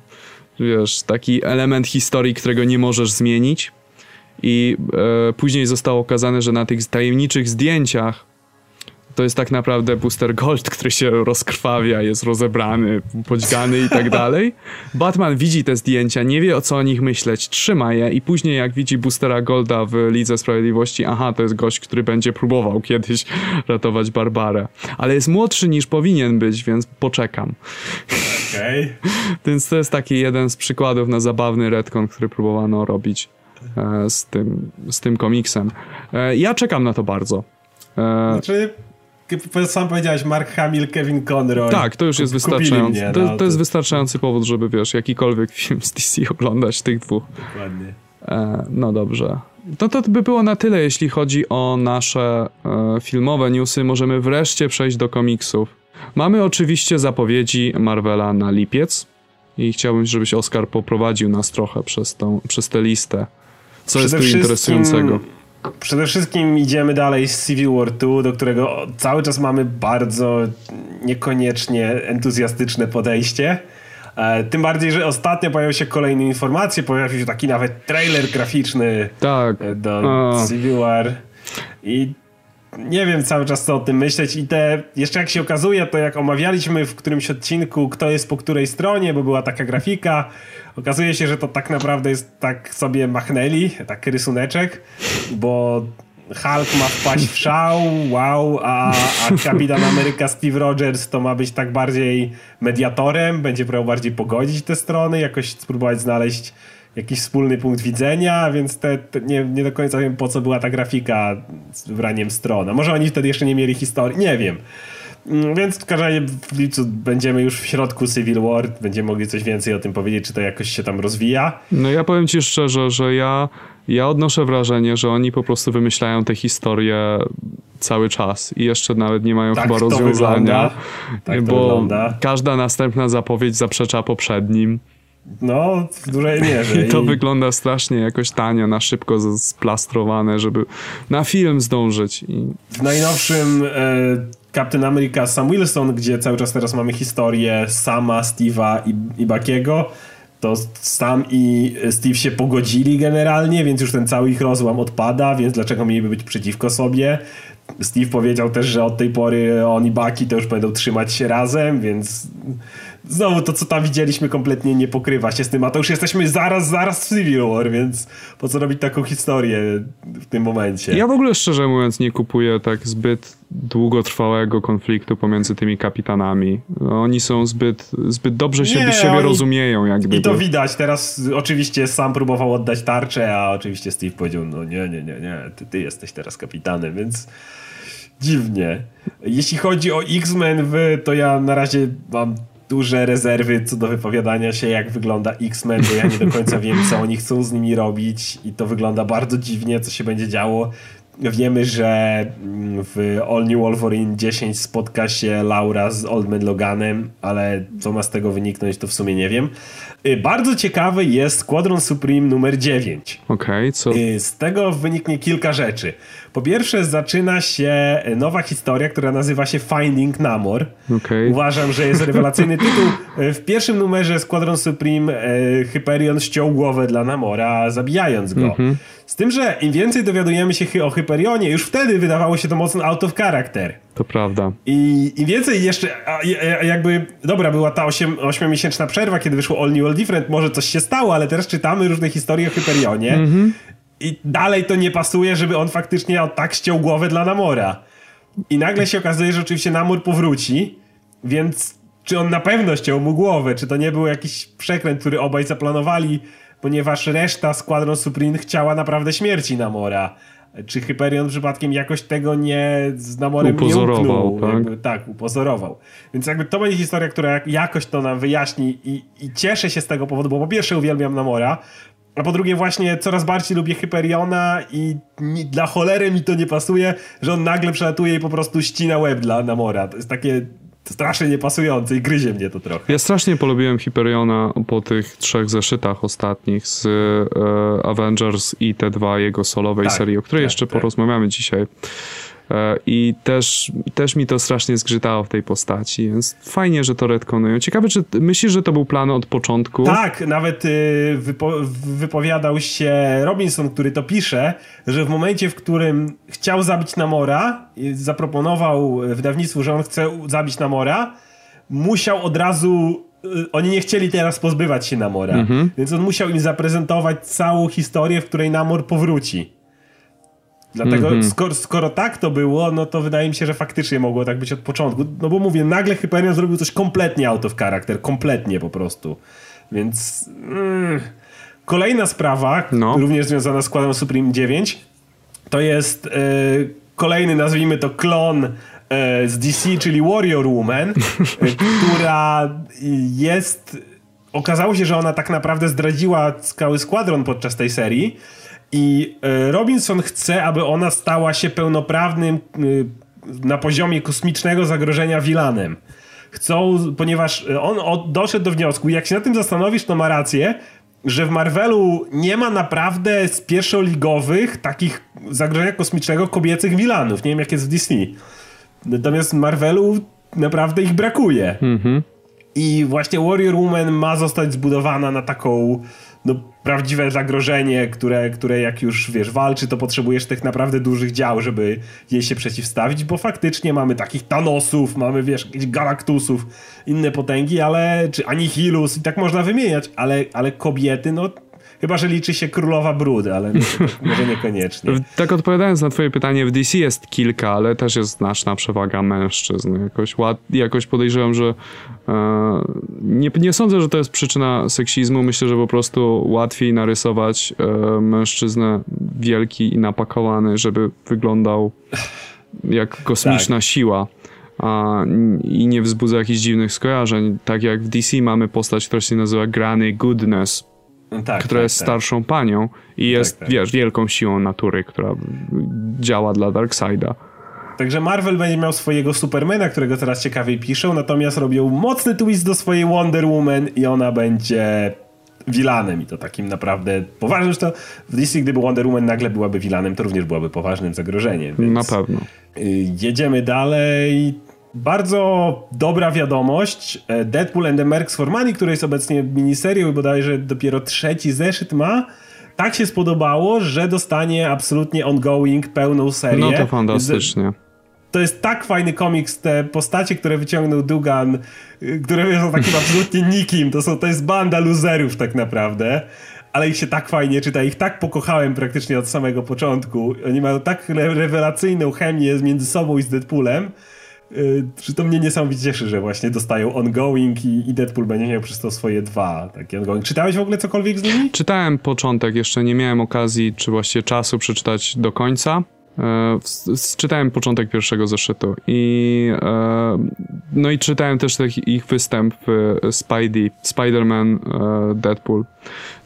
wiesz, taki element historii, którego nie możesz zmienić. I e, później zostało okazane, że na tych tajemniczych zdjęciach to jest tak naprawdę Booster Gold, który się rozkrwawia, jest rozebrany, podźgany i tak dalej. Batman widzi te zdjęcia, nie wie o co o nich myśleć, trzyma je i później jak widzi Boostera Golda w Lidze Sprawiedliwości, aha, to jest gość, który będzie próbował kiedyś ratować Barbarę. Ale jest młodszy niż powinien być, więc poczekam. Okay. więc to jest taki jeden z przykładów na zabawny retcon, który próbowano robić e, z, tym, z tym komiksem. E, ja czekam na to bardzo. E, znaczy sam powiedziałeś, Mark Hamill, Kevin Conroy. Tak, to już jest wystarczający. Mnie, no, to, to, jest wystarczający powód, żeby wiesz, jakikolwiek film z DC oglądać tych dwóch. Dokładnie. E, no dobrze. To to by było na tyle, jeśli chodzi o nasze e, filmowe newsy. Możemy wreszcie przejść do komiksów. Mamy oczywiście zapowiedzi Marvela na lipiec i chciałbym, żebyś Oskar poprowadził nas trochę przez, tą, przez tę listę. Co Przede jest tu interesującego? Przede wszystkim idziemy dalej z Civil War 2, do którego cały czas mamy bardzo niekoniecznie entuzjastyczne podejście. E, tym bardziej, że ostatnio pojawiły się kolejne informacje, pojawił się taki nawet trailer graficzny tak. E, do A. Civil War. I nie wiem cały czas co o tym myśleć i te, jeszcze jak się okazuje, to jak omawialiśmy w którymś odcinku, kto jest po której stronie, bo była taka grafika, okazuje się, że to tak naprawdę jest tak sobie machnęli, taki rysuneczek, bo Hulk ma wpaść w szał, wow, a, a Kapitan Ameryka Steve Rogers to ma być tak bardziej mediatorem, będzie próbował bardziej pogodzić te strony, jakoś spróbować znaleźć jakiś wspólny punkt widzenia, więc te, te, nie, nie do końca wiem po co była ta grafika z wraniem stron. A może oni wtedy jeszcze nie mieli historii, nie wiem. Mm, więc w każdym razie w lipcu będziemy już w środku Civil War, będziemy mogli coś więcej o tym powiedzieć, czy to jakoś się tam rozwija. No ja powiem ci szczerze, że ja, ja odnoszę wrażenie, że oni po prostu wymyślają te historie cały czas i jeszcze nawet nie mają tak chyba rozwiązania, tak bo wygląda. każda następna zapowiedź zaprzecza poprzednim. No, w dużej mierze. I to I... wygląda strasznie jakoś tanio, na szybko splastrowane, żeby na film zdążyć. I... W najnowszym e, Captain America Sam Wilson, gdzie cały czas teraz mamy historię Sama, Steve'a i, i Bakiego, to Sam i Steve się pogodzili generalnie, więc już ten cały ich rozłam odpada, więc dlaczego mieliby być przeciwko sobie? Steve powiedział też, że od tej pory on i Baki to już będą trzymać się razem, więc znowu to, co tam widzieliśmy, kompletnie nie pokrywa się z tym, a to już jesteśmy zaraz, zaraz w Civil War, więc po co robić taką historię w tym momencie? Ja w ogóle szczerze mówiąc nie kupuję tak zbyt długotrwałego konfliktu pomiędzy tymi kapitanami. Oni są zbyt, zbyt dobrze siebie, nie, siebie oni... rozumieją. Jak gdyby. I to widać. Teraz oczywiście sam próbował oddać tarczę, a oczywiście Steve powiedział, no nie, nie, nie, nie, ty, ty jesteś teraz kapitanem, więc dziwnie. Jeśli chodzi o X-Men, to ja na razie mam duże rezerwy co do wypowiadania się, jak wygląda X-Men, bo ja nie do końca wiem, co oni chcą z nimi robić i to wygląda bardzo dziwnie, co się będzie działo. Wiemy, że w All New Wolverine 10 spotka się Laura z Oldman Loganem, ale co ma z tego wyniknąć, to w sumie nie wiem. Y, bardzo ciekawy jest Squadron Supreme numer 9. Okej, okay, co? Y, z tego wyniknie kilka rzeczy. Po pierwsze, zaczyna się nowa historia, która nazywa się Finding Namor. Okay. Uważam, że jest rewelacyjny tytuł. Y, w pierwszym numerze Squadron Supreme Hyperion ściął głowę dla Namora, zabijając go. Mm -hmm. Z tym, że im więcej dowiadujemy się o Hyperionie, już wtedy wydawało się to mocno out of character. To prawda. I im więcej jeszcze, jakby, dobra, była ta 8, 8-miesięczna przerwa, kiedy wyszło All New All Different, może coś się stało, ale teraz czytamy różne historie o Hyperionie mm -hmm. I dalej to nie pasuje, żeby on faktycznie tak ściął głowę dla Namora. I nagle się okazuje, że oczywiście Namor powróci, więc czy on na pewno ściął mu głowę, czy to nie był jakiś przekręt, który obaj zaplanowali, ponieważ reszta Squadron Supreme chciała naprawdę śmierci Namora. Czy Hyperion przypadkiem jakoś tego nie z Namorem upozorował, nie uknął? Tak? Jakby, tak, upozorował. Więc jakby to będzie historia, która jakoś to nam wyjaśni i, i cieszę się z tego powodu, bo po pierwsze uwielbiam Namora, a po drugie właśnie coraz bardziej lubię Hyperiona i dla cholery mi to nie pasuje, że on nagle przelatuje i po prostu ścina łeb dla Namora. To jest takie strasznie niepasujące i gryzie mnie to trochę. Ja strasznie polubiłem Hyperiona po tych trzech zeszytach ostatnich z e, Avengers i te dwa jego solowej tak, serii, o której tak, jeszcze tak. porozmawiamy dzisiaj. E, I też, też mi to strasznie zgrzytało w tej postaci, więc fajnie, że to retkonują. Ciekawe, czy myślisz, że to był plan od początku? Tak, nawet y, wypo wypowiadał się Robinson, który to pisze, że w momencie, w którym chciał zabić Namora, zaproponował wydawnictwu, że on chce zabić Namora, musiał od razu y, oni nie chcieli teraz pozbywać się Namora, mhm. więc on musiał im zaprezentować całą historię, w której Namor powróci. Dlatego mm -hmm. skoro, skoro, tak to było, no to wydaje mi się, że faktycznie mogło tak być od początku. No bo mówię, nagle Hyperion zrobił coś kompletnie out of character, kompletnie po prostu. Więc... Mm. Kolejna sprawa, no. również związana z składem Supreme 9, to jest e, kolejny, nazwijmy to klon e, z DC, czyli Warrior Woman, e, która jest okazało się, że ona tak naprawdę zdradziła cały składron podczas tej serii i e, Robinson chce, aby ona stała się pełnoprawnym e, na poziomie kosmicznego zagrożenia Wilanem. Chcą, ponieważ on doszedł do wniosku, jak się na tym zastanowisz, to ma rację, że w Marvelu nie ma naprawdę z pierwszoligowych takich zagrożenia kosmicznego kobiecych Wilanów. Nie wiem, jak jest w DC. Natomiast w Marvelu naprawdę ich brakuje. Mhm. I właśnie Warrior Woman ma zostać zbudowana na taką no, prawdziwe zagrożenie, które, które jak już wiesz, walczy, to potrzebujesz tych naprawdę dużych dział, żeby jej się przeciwstawić, bo faktycznie mamy takich Thanosów, mamy wiesz, jakichś Galactusów, inne potęgi, ale czy Anihilus i tak można wymieniać, ale, ale kobiety, no Chyba, że liczy się królowa brudy, ale może niekoniecznie. Tak odpowiadając na twoje pytanie, w DC jest kilka, ale też jest znaczna przewaga mężczyzn. Jakoś, jakoś podejrzewam, że nie, nie sądzę, że to jest przyczyna seksizmu. Myślę, że po prostu łatwiej narysować e, mężczyznę wielki i napakowany, żeby wyglądał jak kosmiczna tak. siła. A, i nie wzbudza jakichś dziwnych skojarzeń. Tak jak w DC mamy postać, która się nazywa Granny Goodness, no tak, która tak, jest tak. starszą panią i jest, tak, tak. wiesz, wielką siłą natury, która działa dla Darkseida. Także Marvel będzie miał swojego Supermana, którego teraz ciekawiej piszą, natomiast robią mocny twist do swojej Wonder Woman i ona będzie wilanem i to takim naprawdę poważnym. To w DC, gdyby Wonder Woman nagle byłaby wilanem, to również byłaby poważnym zagrożeniem. Na pewno. Y, jedziemy dalej. Bardzo dobra wiadomość. E, Deadpool and the Mercs for Money, który jest obecnie miniserią i bodajże dopiero trzeci zeszyt ma, tak się spodobało, że dostanie absolutnie ongoing, pełną serię. No to fantastycznie. To jest tak fajny komiks, te postacie, które wyciągnął Dugan, y, które są takim absolutnie nikim, to, są, to jest banda loserów tak naprawdę ale ich się tak fajnie czyta, ich tak pokochałem praktycznie od samego początku. Oni mają tak rewelacyjną chemię między sobą i z Deadpoolem, czy y, to mnie niesamowicie cieszy, że właśnie dostają ongoing i, i Deadpool będzie miał przez to swoje dwa takie ongoing. Czytałeś w ogóle cokolwiek z nimi? Czytałem początek, jeszcze nie miałem okazji, czy właściwie czasu przeczytać do końca. E, czytałem początek pierwszego zeszytu i e, no i czytałem też ich występ w Spidey, Spider-Man, e, Deadpool.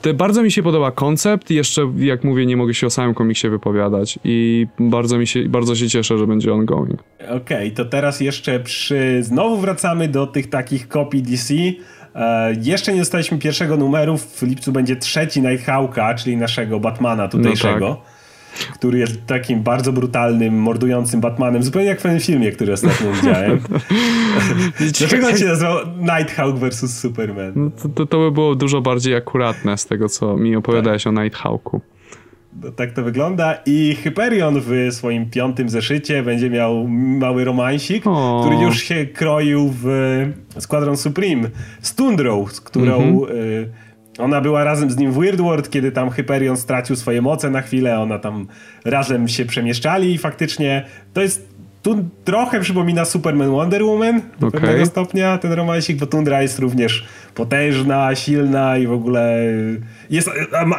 To bardzo mi się podoba koncept jeszcze, jak mówię, nie mogę się o samym komiksie wypowiadać i bardzo mi się, bardzo się cieszę, że będzie ongoing. Okej, okay, to teraz jeszcze przy... Znowu wracamy do tych takich kopii DC. E, jeszcze nie dostaliśmy pierwszego numeru, w lipcu będzie trzeci Nighthawka, czyli naszego Batmana tutejszego. No tak który jest takim bardzo brutalnym, mordującym Batmanem, zupełnie jak w tym filmie, który ostatnio widziałem. Dlaczego on się nazywał Nighthawk vs. Superman? No to, to, to, by było dużo bardziej akuratne z tego, co mi opowiadałeś tak. o Nighthawku. No, tak to wygląda i Hyperion w swoim piątym zeszycie będzie miał mały romansik, o. który już się kroił w Squadron Supreme z Tundrą, z którą mhm. y ona była razem z nim w Weird World, kiedy tam Hyperion stracił swoje moce na chwilę, ona tam razem się przemieszczali i faktycznie to jest tu trochę przypomina Superman Wonder Woman do okay. pewnego stopnia ten romansik, bo Tundra jest również potężna, silna i w ogóle jest,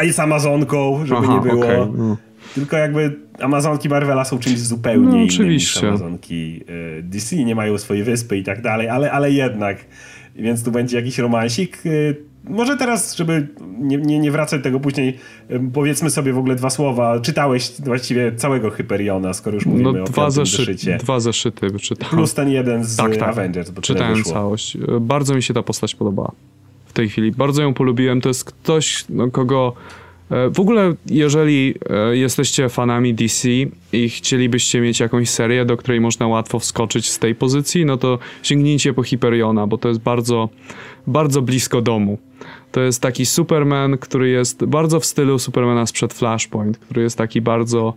jest Amazonką, żeby Aha, nie było. Okay. No. Tylko jakby Amazonki Marvela są czymś zupełnie no, innym niż Amazonki e, DC, nie mają swojej wyspy i tak dalej, ale, ale jednak. Więc tu będzie jakiś romansik. E, może teraz, żeby nie, nie, nie wracać tego później, powiedzmy sobie w ogóle dwa słowa. Czytałeś właściwie całego Hyperiona, skoro już mówimy no, o dwa zeszy zeszycie. Dwa zeszyty czytałem. Plus ten jeden z tak, tak. Avengers. Bo Czytałem całość. Bardzo mi się ta postać podobała w tej chwili. Bardzo ją polubiłem. To jest ktoś, no, kogo... E, w ogóle, jeżeli e, jesteście fanami DC i chcielibyście mieć jakąś serię, do której można łatwo wskoczyć z tej pozycji, no to sięgnijcie po Hyperiona, bo to jest bardzo, bardzo blisko domu. To jest taki Superman, który jest bardzo w stylu Supermana sprzed Flashpoint, który jest taki bardzo.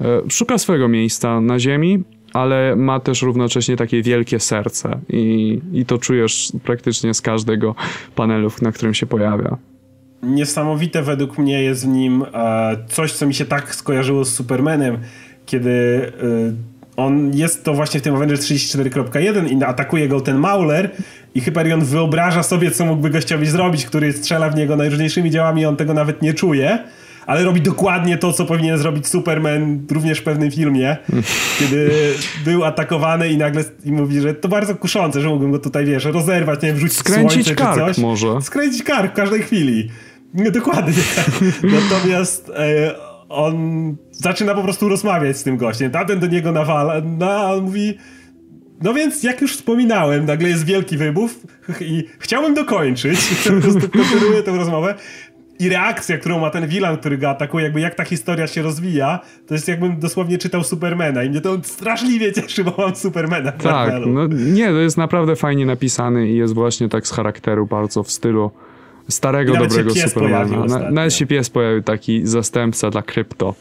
E, szuka swojego miejsca na Ziemi, ale ma też równocześnie takie wielkie serce i, i to czujesz praktycznie z każdego panelu, na którym się pojawia. Niesamowite według mnie jest w nim e, coś, co mi się tak skojarzyło z Supermanem, kiedy e, on jest to właśnie w tym Avengers 34.1 i atakuje go ten Mauler i Hyperion wyobraża sobie, co mógłby gościowi zrobić, który strzela w niego najróżniejszymi działami, on tego nawet nie czuje. ale robi dokładnie to, co powinien zrobić Superman również w pewnym filmie, kiedy był atakowany i nagle i mówi, że to bardzo kuszące, że mógłbym go tutaj, wiesz, rozerwać, nie wiem, wrzucić Skręcić słońce kark czy coś. może. Skręcić kark w każdej chwili. No, dokładnie. Natomiast e, on zaczyna po prostu rozmawiać z tym gościem. Tamten do niego nawala, no, a on mówi no więc, jak już wspominałem, nagle jest wielki wybuch i chciałbym dokończyć, po prostu kontynuuję tę rozmowę. I reakcja, którą ma ten wilan, który go atakuje, jakby jak ta historia się rozwija, to jest jakbym dosłownie czytał Supermana i mnie to straszliwie cieszy, bo mam Supermana Tak, no nie, to jest naprawdę fajnie napisany i jest właśnie tak z charakteru bardzo w stylu starego, I nawet dobrego Supermana. Na, nawet się pies pojawił, taki zastępca dla krypto.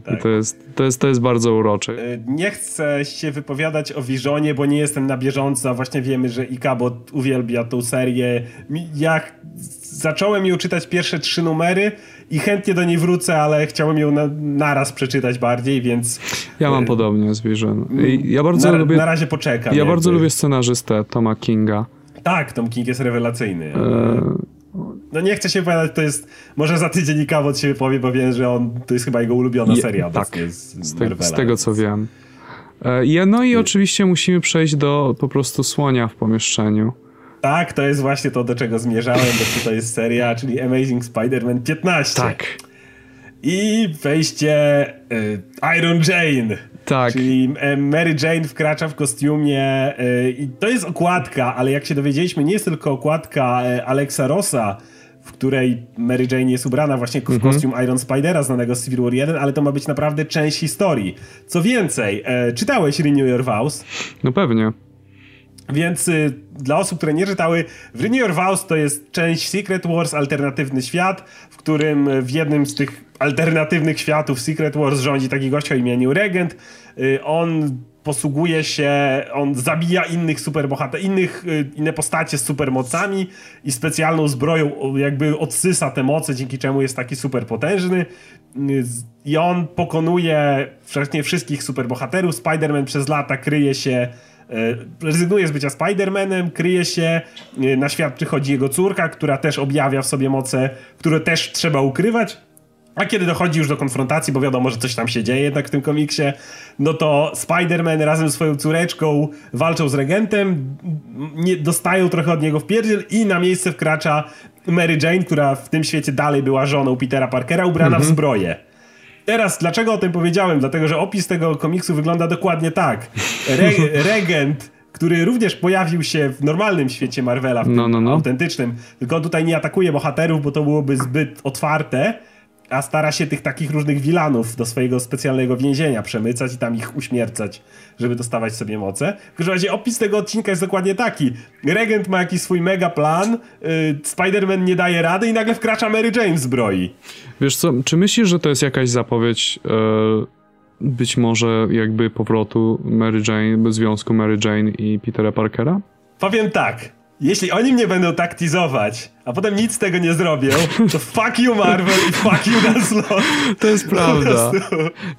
I Tak. to jest, to, jest, to jest bardzo urocze. Y, Nie chcę się wypowiadać o Visionie, bo nie jestem na bieżąco, właśnie wiemy, że Ikabot uwielbia tą serię. Jak zacząłem ją czytać pierwsze trzy numery i chętnie do niej wrócę, ale chciałem ją na, naraz przeczytać bardziej, więc Ja mam podobnie z. I ja bardzo na, lubię... na razie poczekam. Ja jakby. bardzo lubię scenarzystę Toma Kinga. Tak, Tom King jest rewelacyjny. E, No nie chcę się wypowiadać, to jest... Może za tydzień Ikabot się wypowie, bo wiem, że on... To jest chyba jego ulubiona Je- seria tak, z, z, te, z tego co wiem. E, No i oczywiście musimy przejść do po prostu słonia w pomieszczeniu. Tak, to jest właśnie to, do czego zmierzałem, bo to jest seria, czyli Amazing Spider-Man 15. Tak. I wejście y, Iron Jane. Tak. Czyli e, Mary Jane wkracza w kostiumie y, i to jest okładka, ale jak się dowiedzieliśmy, nie jest tylko okładka e, Alexa Rossa, w której Mary Jane jest ubrana właśnie w kostium Iron Spidera, znanego z Civil War 1, ale to ma być naprawdę część historii. Co więcej, e, czytałeś Renew Your Vows? No pewnie. Więc y, dla osób, które nie czytały, Renew Your Vows to jest część Secret Wars, alternatywny świat, w którym y, w jednym z tych alternatywnych światów Secret Wars rządzi taki gość o imieniu Regent. Y, on posługuje się, on zabija innych superbohaterów, innych, y, inne postacie z supermocami i specjalną zbroją jakby odsysa te moce, dzięki czemu jest taki superpotężny. Y, I on pokonuje praktycznie wszystkich superbohaterów. Spider-Man przez lata kryje się rezygnuje z bycia Spider-Manem, kryje się, e, na świat przychodzi jego córka, która też objawia w sobie moce, które też trzeba ukrywać. A kiedy dochodzi już do konfrontacji, bo wiadomo, że coś tam się dzieje jednak w tym komiksie, no to Spider-Man razem z swoją córeczką walczą z regentem, nie, dostają trochę od niego w pierdziel i na miejsce wkracza Mary Jane, która w tym świecie dalej była żoną Petera Parkera, ubrana w zbroję. Teraz, dlaczego o tym powiedziałem? Dlatego, że opis tego komiksu wygląda dokładnie tak. Re regent, który również pojawił się w normalnym świecie Marvela, w tym No, no, no. autentycznym, tylko tutaj nie atakuje bohaterów, bo to byłoby zbyt otwarte, a stara się tych takich różnych wilanów do swojego specjalnego więzienia przemycać i tam ich uśmiercać, żeby dostawać sobie moce. W każdym razie opis tego odcinka jest dokładnie taki. Regent ma jakiś swój mega plan, y, Spider-Man nie daje rady i nagle wkracza Mary Jane w zbroi. Wiesz co, czy myślisz, że to jest jakaś zapowiedź e, być może jakby powrotu Mary Jane, związku Mary Jane i Petera Parkera? Powiem tak. Jeśli oni mnie będą tak teasować, a potem nic z tego nie zrobią, to fuck you Marvel i fuck you Dan Slott. To jest prawda.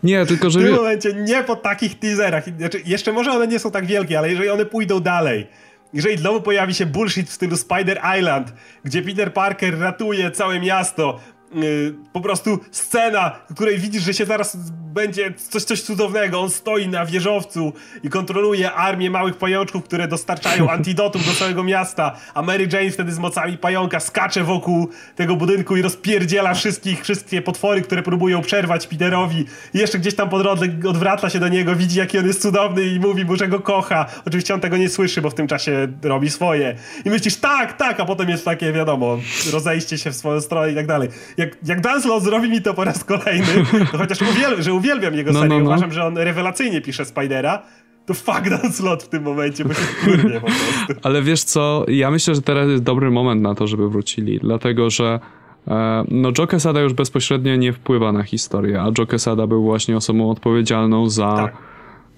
Nie, tylko że... W tym momencie nie po takich teaserach. Znaczy, jeszcze może one nie są tak wielkie, ale jeżeli one pójdą dalej, jeżeli znowu pojawi się bullshit w stylu Spider Island, gdzie Peter Parker ratuje całe miasto, yy, po prostu scena, w której widzisz, że się zaraz będzie coś, coś cudownego. On stoi na wieżowcu i kontroluje armię małych pajączków, które dostarczają antidotum do całego miasta, a Mary Jane wtedy z mocami pająka skacze wokół tego budynku i rozpierdziela wszystkich, wszystkie potwory, które próbują przerwać Peterowi. I jeszcze gdzieś tam po drodze odwraca się do niego, widzi jaki on jest cudowny i mówi mu, że go kocha. Oczywiście on tego nie słyszy, bo w tym czasie robi swoje. I myślisz, tak, tak, a potem jest takie, wiadomo, rozejście się w swoją stronę i tak dalej. Jak, jak Dan Slott zrobi mi to po raz kolejny, to chociaż uwiel że uwielbiam jego No, serię, no, no. uważam, że on rewelacyjnie pisze Spidera, to fuck Dan Slott w tym momencie, bo się kurwie po prostu. Ale wiesz co, ja myślę, że teraz jest dobry moment na to, żeby wrócili, dlatego że e, no Joe Quesada już bezpośrednio nie wpływa na historię, a Joe Quesada był właśnie osobą odpowiedzialną za Tak.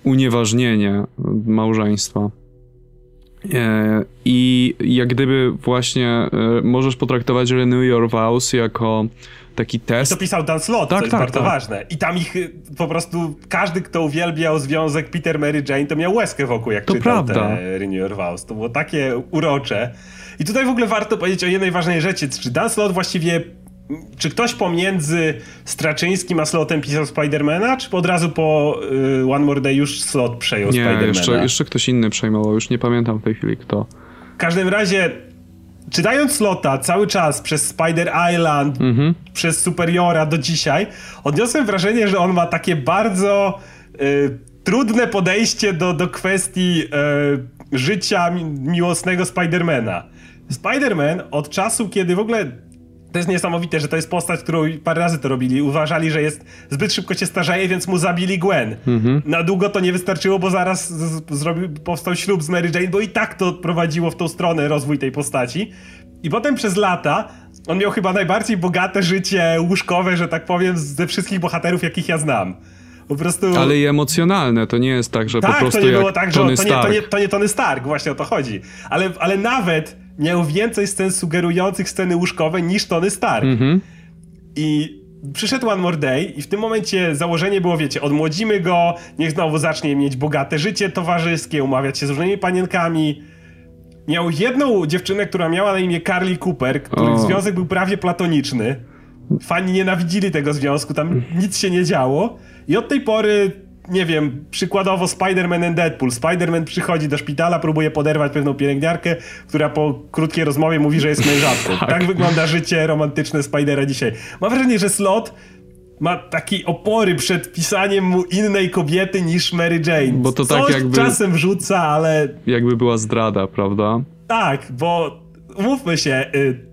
unieważnienie małżeństwa. E, I jak gdyby właśnie e, możesz potraktować Renew Your Vows jako taki test. To pisał Dan Slott, Tak, co jest tak, bardzo tak. ważne. I tam ich y, po prostu, każdy, kto uwielbiał związek Peter Mary Jane, to miał łezkę wokół, jak To czytał prawda. te Renew Your Vows. To było takie urocze. I tutaj w ogóle warto powiedzieć o jednej ważnej rzeczy, czy Dan Slott właściwie czy ktoś pomiędzy Straczyńskim a slotem pisał Spidermana, czy od razu po y, One More Day już slot przejął Nie, Spidermana? jeszcze, jeszcze ktoś inny przejmował, już nie pamiętam w tej chwili kto. W każdym razie, czytając slota cały czas przez Spider Island, Mhm. przez Superiora do dzisiaj, odniosłem wrażenie, że on ma takie bardzo y, trudne podejście do, do kwestii y, życia mi- miłosnego Spidermana. Spider-Man od czasu, kiedy w ogóle to jest niesamowite, że to jest postać, którą parę razy to robili. Uważali, że jest zbyt szybko się starzeje, więc mu zabili Gwen. Na długo to nie wystarczyło, bo zaraz zrobił, powstał ślub z Mary Jane, bo i tak to prowadziło w tą stronę rozwój tej postaci. I potem przez lata on miał chyba najbardziej bogate życie łóżkowe, że tak powiem, ze wszystkich bohaterów, jakich ja znam. Po prostu... Ale i emocjonalne, to nie jest tak, że Tak, po prostu to nie jak było tak, że Tony to nie, to, nie, to nie Tony Stark, właśnie o to chodzi. Ale, ale nawet miał więcej scen sugerujących sceny łóżkowe niż Tony Stark. Mhm. I przyszedł One More Day i w tym momencie założenie było, wiecie, odmłodzimy go, niech znowu zacznie mieć bogate życie towarzyskie, umawiać się z różnymi panienkami. Miał jedną dziewczynę, która miała na imię Carly Cooper, których O. związek był prawie platoniczny. Fani nienawidzili tego związku, tam nic się nie działo. I od tej pory, nie wiem, przykładowo Spider-Man and Deadpool. Spider-Man przychodzi do szpitala, próbuje poderwać pewną pielęgniarkę, która po krótkiej rozmowie mówi, że jest mężatką. tak. wygląda życie romantyczne Spidera dzisiaj. Mam wrażenie, że Slot ma takie opory przed pisaniem mu innej kobiety niż Mary Jane. Bo to tak Coś jakby- czasem wrzuca, ale Jakby była zdrada, prawda? tak, bo umówmy się, y,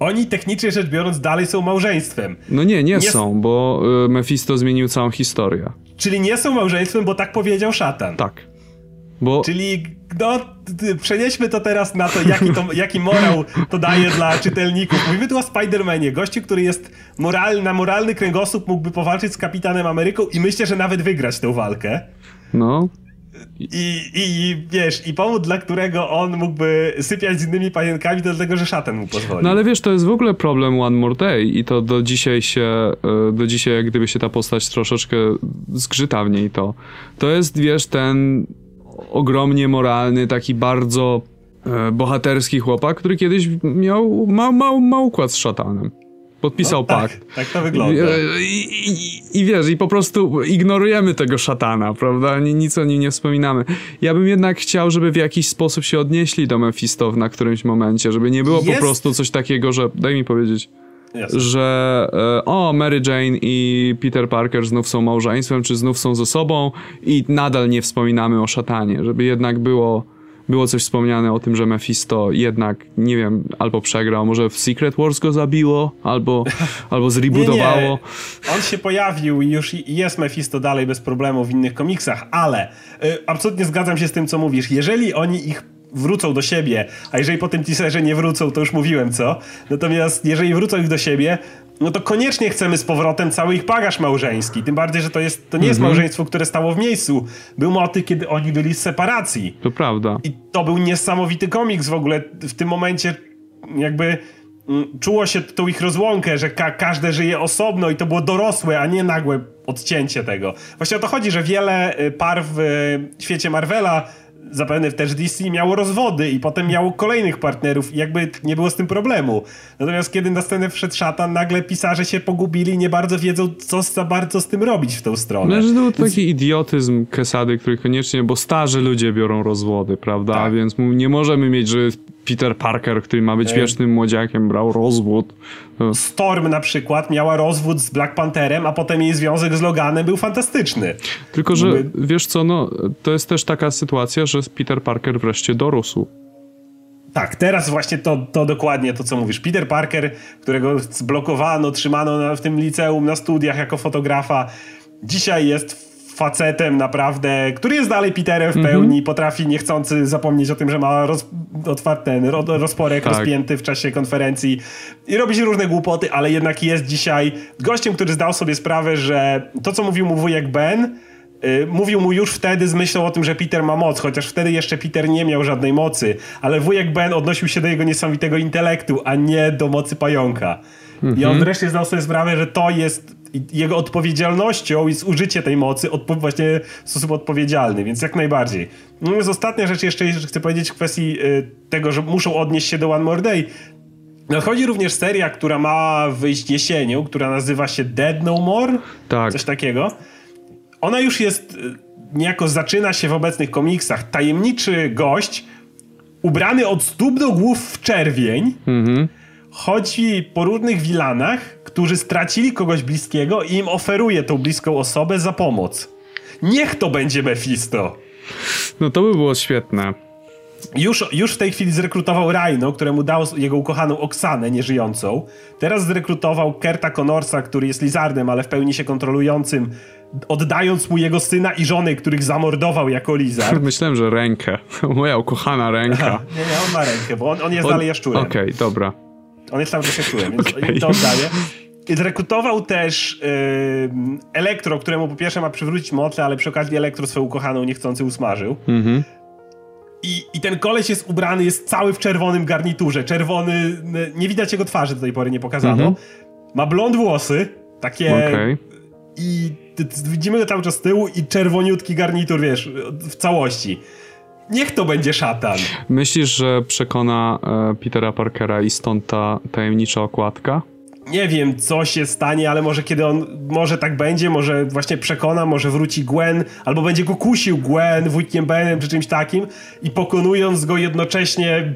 oni technicznie rzecz biorąc dalej są małżeństwem. No nie, nie, Nie- są, bo y, Mephisto zmienił całą historię. Czyli nie są małżeństwem, bo tak powiedział szatan. Tak. Bo Czyli no, przenieśmy to teraz na to, jaki, to, jaki morał to daje dla czytelników. Mówimy tu o Spider-Manie, gościu, który jest moralny, na moralny kręgosłup mógłby powalczyć z Kapitanem Ameryką i myślę, że nawet wygrać tę walkę. no, I, i, wiesz, i powód, dla którego on mógłby sypiać z innymi panienkami, to dlatego, że szatan mu pozwolił. No ale wiesz, to jest w ogóle problem One More Day i to do dzisiaj się, e, do dzisiaj jak gdyby się ta postać troszeczkę zgrzyta w niej to. To jest, wiesz, ten ogromnie moralny, taki bardzo e, bohaterski chłopak, który kiedyś miał, ma, ma, ma układ z szatanem. Podpisał pakt. tak, tak to wygląda. I, i, i, wiesz, i po prostu ignorujemy tego szatana, prawda? Ni- Nic o nim nie wspominamy. Ja bym jednak chciał, żeby w jakiś sposób się odnieśli do Mephisto na którymś momencie, żeby nie było Jest- po prostu coś takiego, że daj mi powiedzieć, Jasne. że e, o, Mary Jane i Peter Parker znów są małżeństwem, czy znów są ze sobą i nadal nie wspominamy o szatanie, żeby jednak było było coś wspomniane o tym, że Mephisto jednak, nie wiem, albo przegrał, może w Secret Wars go zabiło, albo, albo zrebootowało. On się pojawił i już jest Mephisto dalej bez problemu w innych komiksach, ale y, absolutnie zgadzam się z tym, co mówisz. Jeżeli oni ich wrócą do siebie, a jeżeli po tym teaserze nie wrócą, to już mówiłem co. Natomiast jeżeli wrócą ich do siebie, no to koniecznie chcemy z powrotem cały ich bagaż małżeński. Tym bardziej, że to, jest, to nie jest małżeństwo, które stało w miejscu. Był motyw, kiedy oni byli z separacji. To prawda. I to był niesamowity komiks w ogóle. W tym momencie jakby mm, czuło się tą ich rozłąkę, że ka każde żyje osobno i to było dorosłe, a nie nagłe odcięcie tego. Właśnie o to chodzi, że wiele y, par w y, świecie Marvela zapewne też DC miało rozwody i potem miało kolejnych partnerów i jakby nie było z tym problemu. Natomiast kiedy na scenę wszedł szatan, nagle pisarze się pogubili i nie bardzo wiedzą, co za bardzo z tym robić w tą stronę. No, że to był taki idiotyzm Kesady, który koniecznie, bo starzy ludzie biorą rozwody, prawda? Tak. Więc nie możemy mieć, że Peter Parker, który ma być wiecznym młodziakiem, brał rozwód. To- Storm na przykład miała rozwód z Black Pantherem, a potem jej związek z Loganem był fantastyczny. Tylko, że wiesz co, no, to jest też taka sytuacja, że Peter Parker wreszcie dorósł. Tak, teraz właśnie to, to dokładnie to, co mówisz. Peter Parker, którego zblokowano, trzymano na, w tym liceum na studiach jako fotografa, dzisiaj jest facetem naprawdę, który jest dalej Peterem w pełni, potrafi niechcący zapomnieć o tym, że ma roz, otwarty ro, rozporek Tak. rozpięty w czasie konferencji i robi się różne głupoty, ale jednak jest dzisiaj gościem, który zdał sobie sprawę, że to, co mówił mu wujek Ben, Y, Mówił mu już wtedy z myślą o tym, że Peter ma moc, chociaż wtedy jeszcze Peter nie miał żadnej mocy, ale wujek Ben odnosił się do jego niesamowitego intelektu, a nie do mocy pająka. I on wreszcie zdał sobie sprawę, że to jest i- jego odpowiedzialnością jest użycie tej mocy odpo- właśnie w sposób odpowiedzialny, więc jak najbardziej. Natomiast ostatnia rzecz jeszcze, że chcę powiedzieć w kwestii y, tego, że muszą odnieść się do One More Day. Nadchodzi również seria, która ma wyjść jesienią, która nazywa się Dead No More. Tak. Coś takiego. Ona już jest, y, niejako zaczyna się w obecnych komiksach. Tajemniczy gość, ubrany od stóp do głów w czerwień, Mhm. Chodzi po różnych wilanach, którzy stracili kogoś bliskiego i im oferuje tą bliską osobę za pomoc. Niech to będzie Mephisto. No to by było świetne. Już, już w tej chwili zrekrutował Rhino, któremu dał jego ukochaną Oksanę, nieżyjącą. Teraz zrekrutował Kerta Connorsa, który jest lizardem, ale w pełni się kontrolującym, oddając mu jego syna i żonę, których zamordował jako lizard. Myślałem, że rękę. Moja ukochana ręka. Nie, nie, on ma rękę, bo on, on jest dalej jaszczurem. Okej, dobra. On jest cały czas więc Okej. to oddaje. I zrekrutował też yy, Elektro, któremu po pierwsze ma przywrócić moce, ale przy okazji Elektro swoją ukochaną niechcący usmażył. Mhm. I, I ten koleś jest ubrany, jest cały w czerwonym garniturze. Czerwony, nie widać jego twarzy do tej pory, nie pokazano. Mhm. Ma blond włosy, takie... Okej. I widzimy go cały czas z tyłu i czerwoniutki garnitur, wiesz, w całości. Niech to będzie szatan. Myślisz, że przekona e, Petera Parkera i stąd ta tajemnicza okładka? Nie wiem, co się stanie, ale może kiedy on, może tak będzie, może właśnie przekona, może wróci Gwen, albo będzie go kusił Gwen, wujkiem Benem czy czymś takim i pokonując go jednocześnie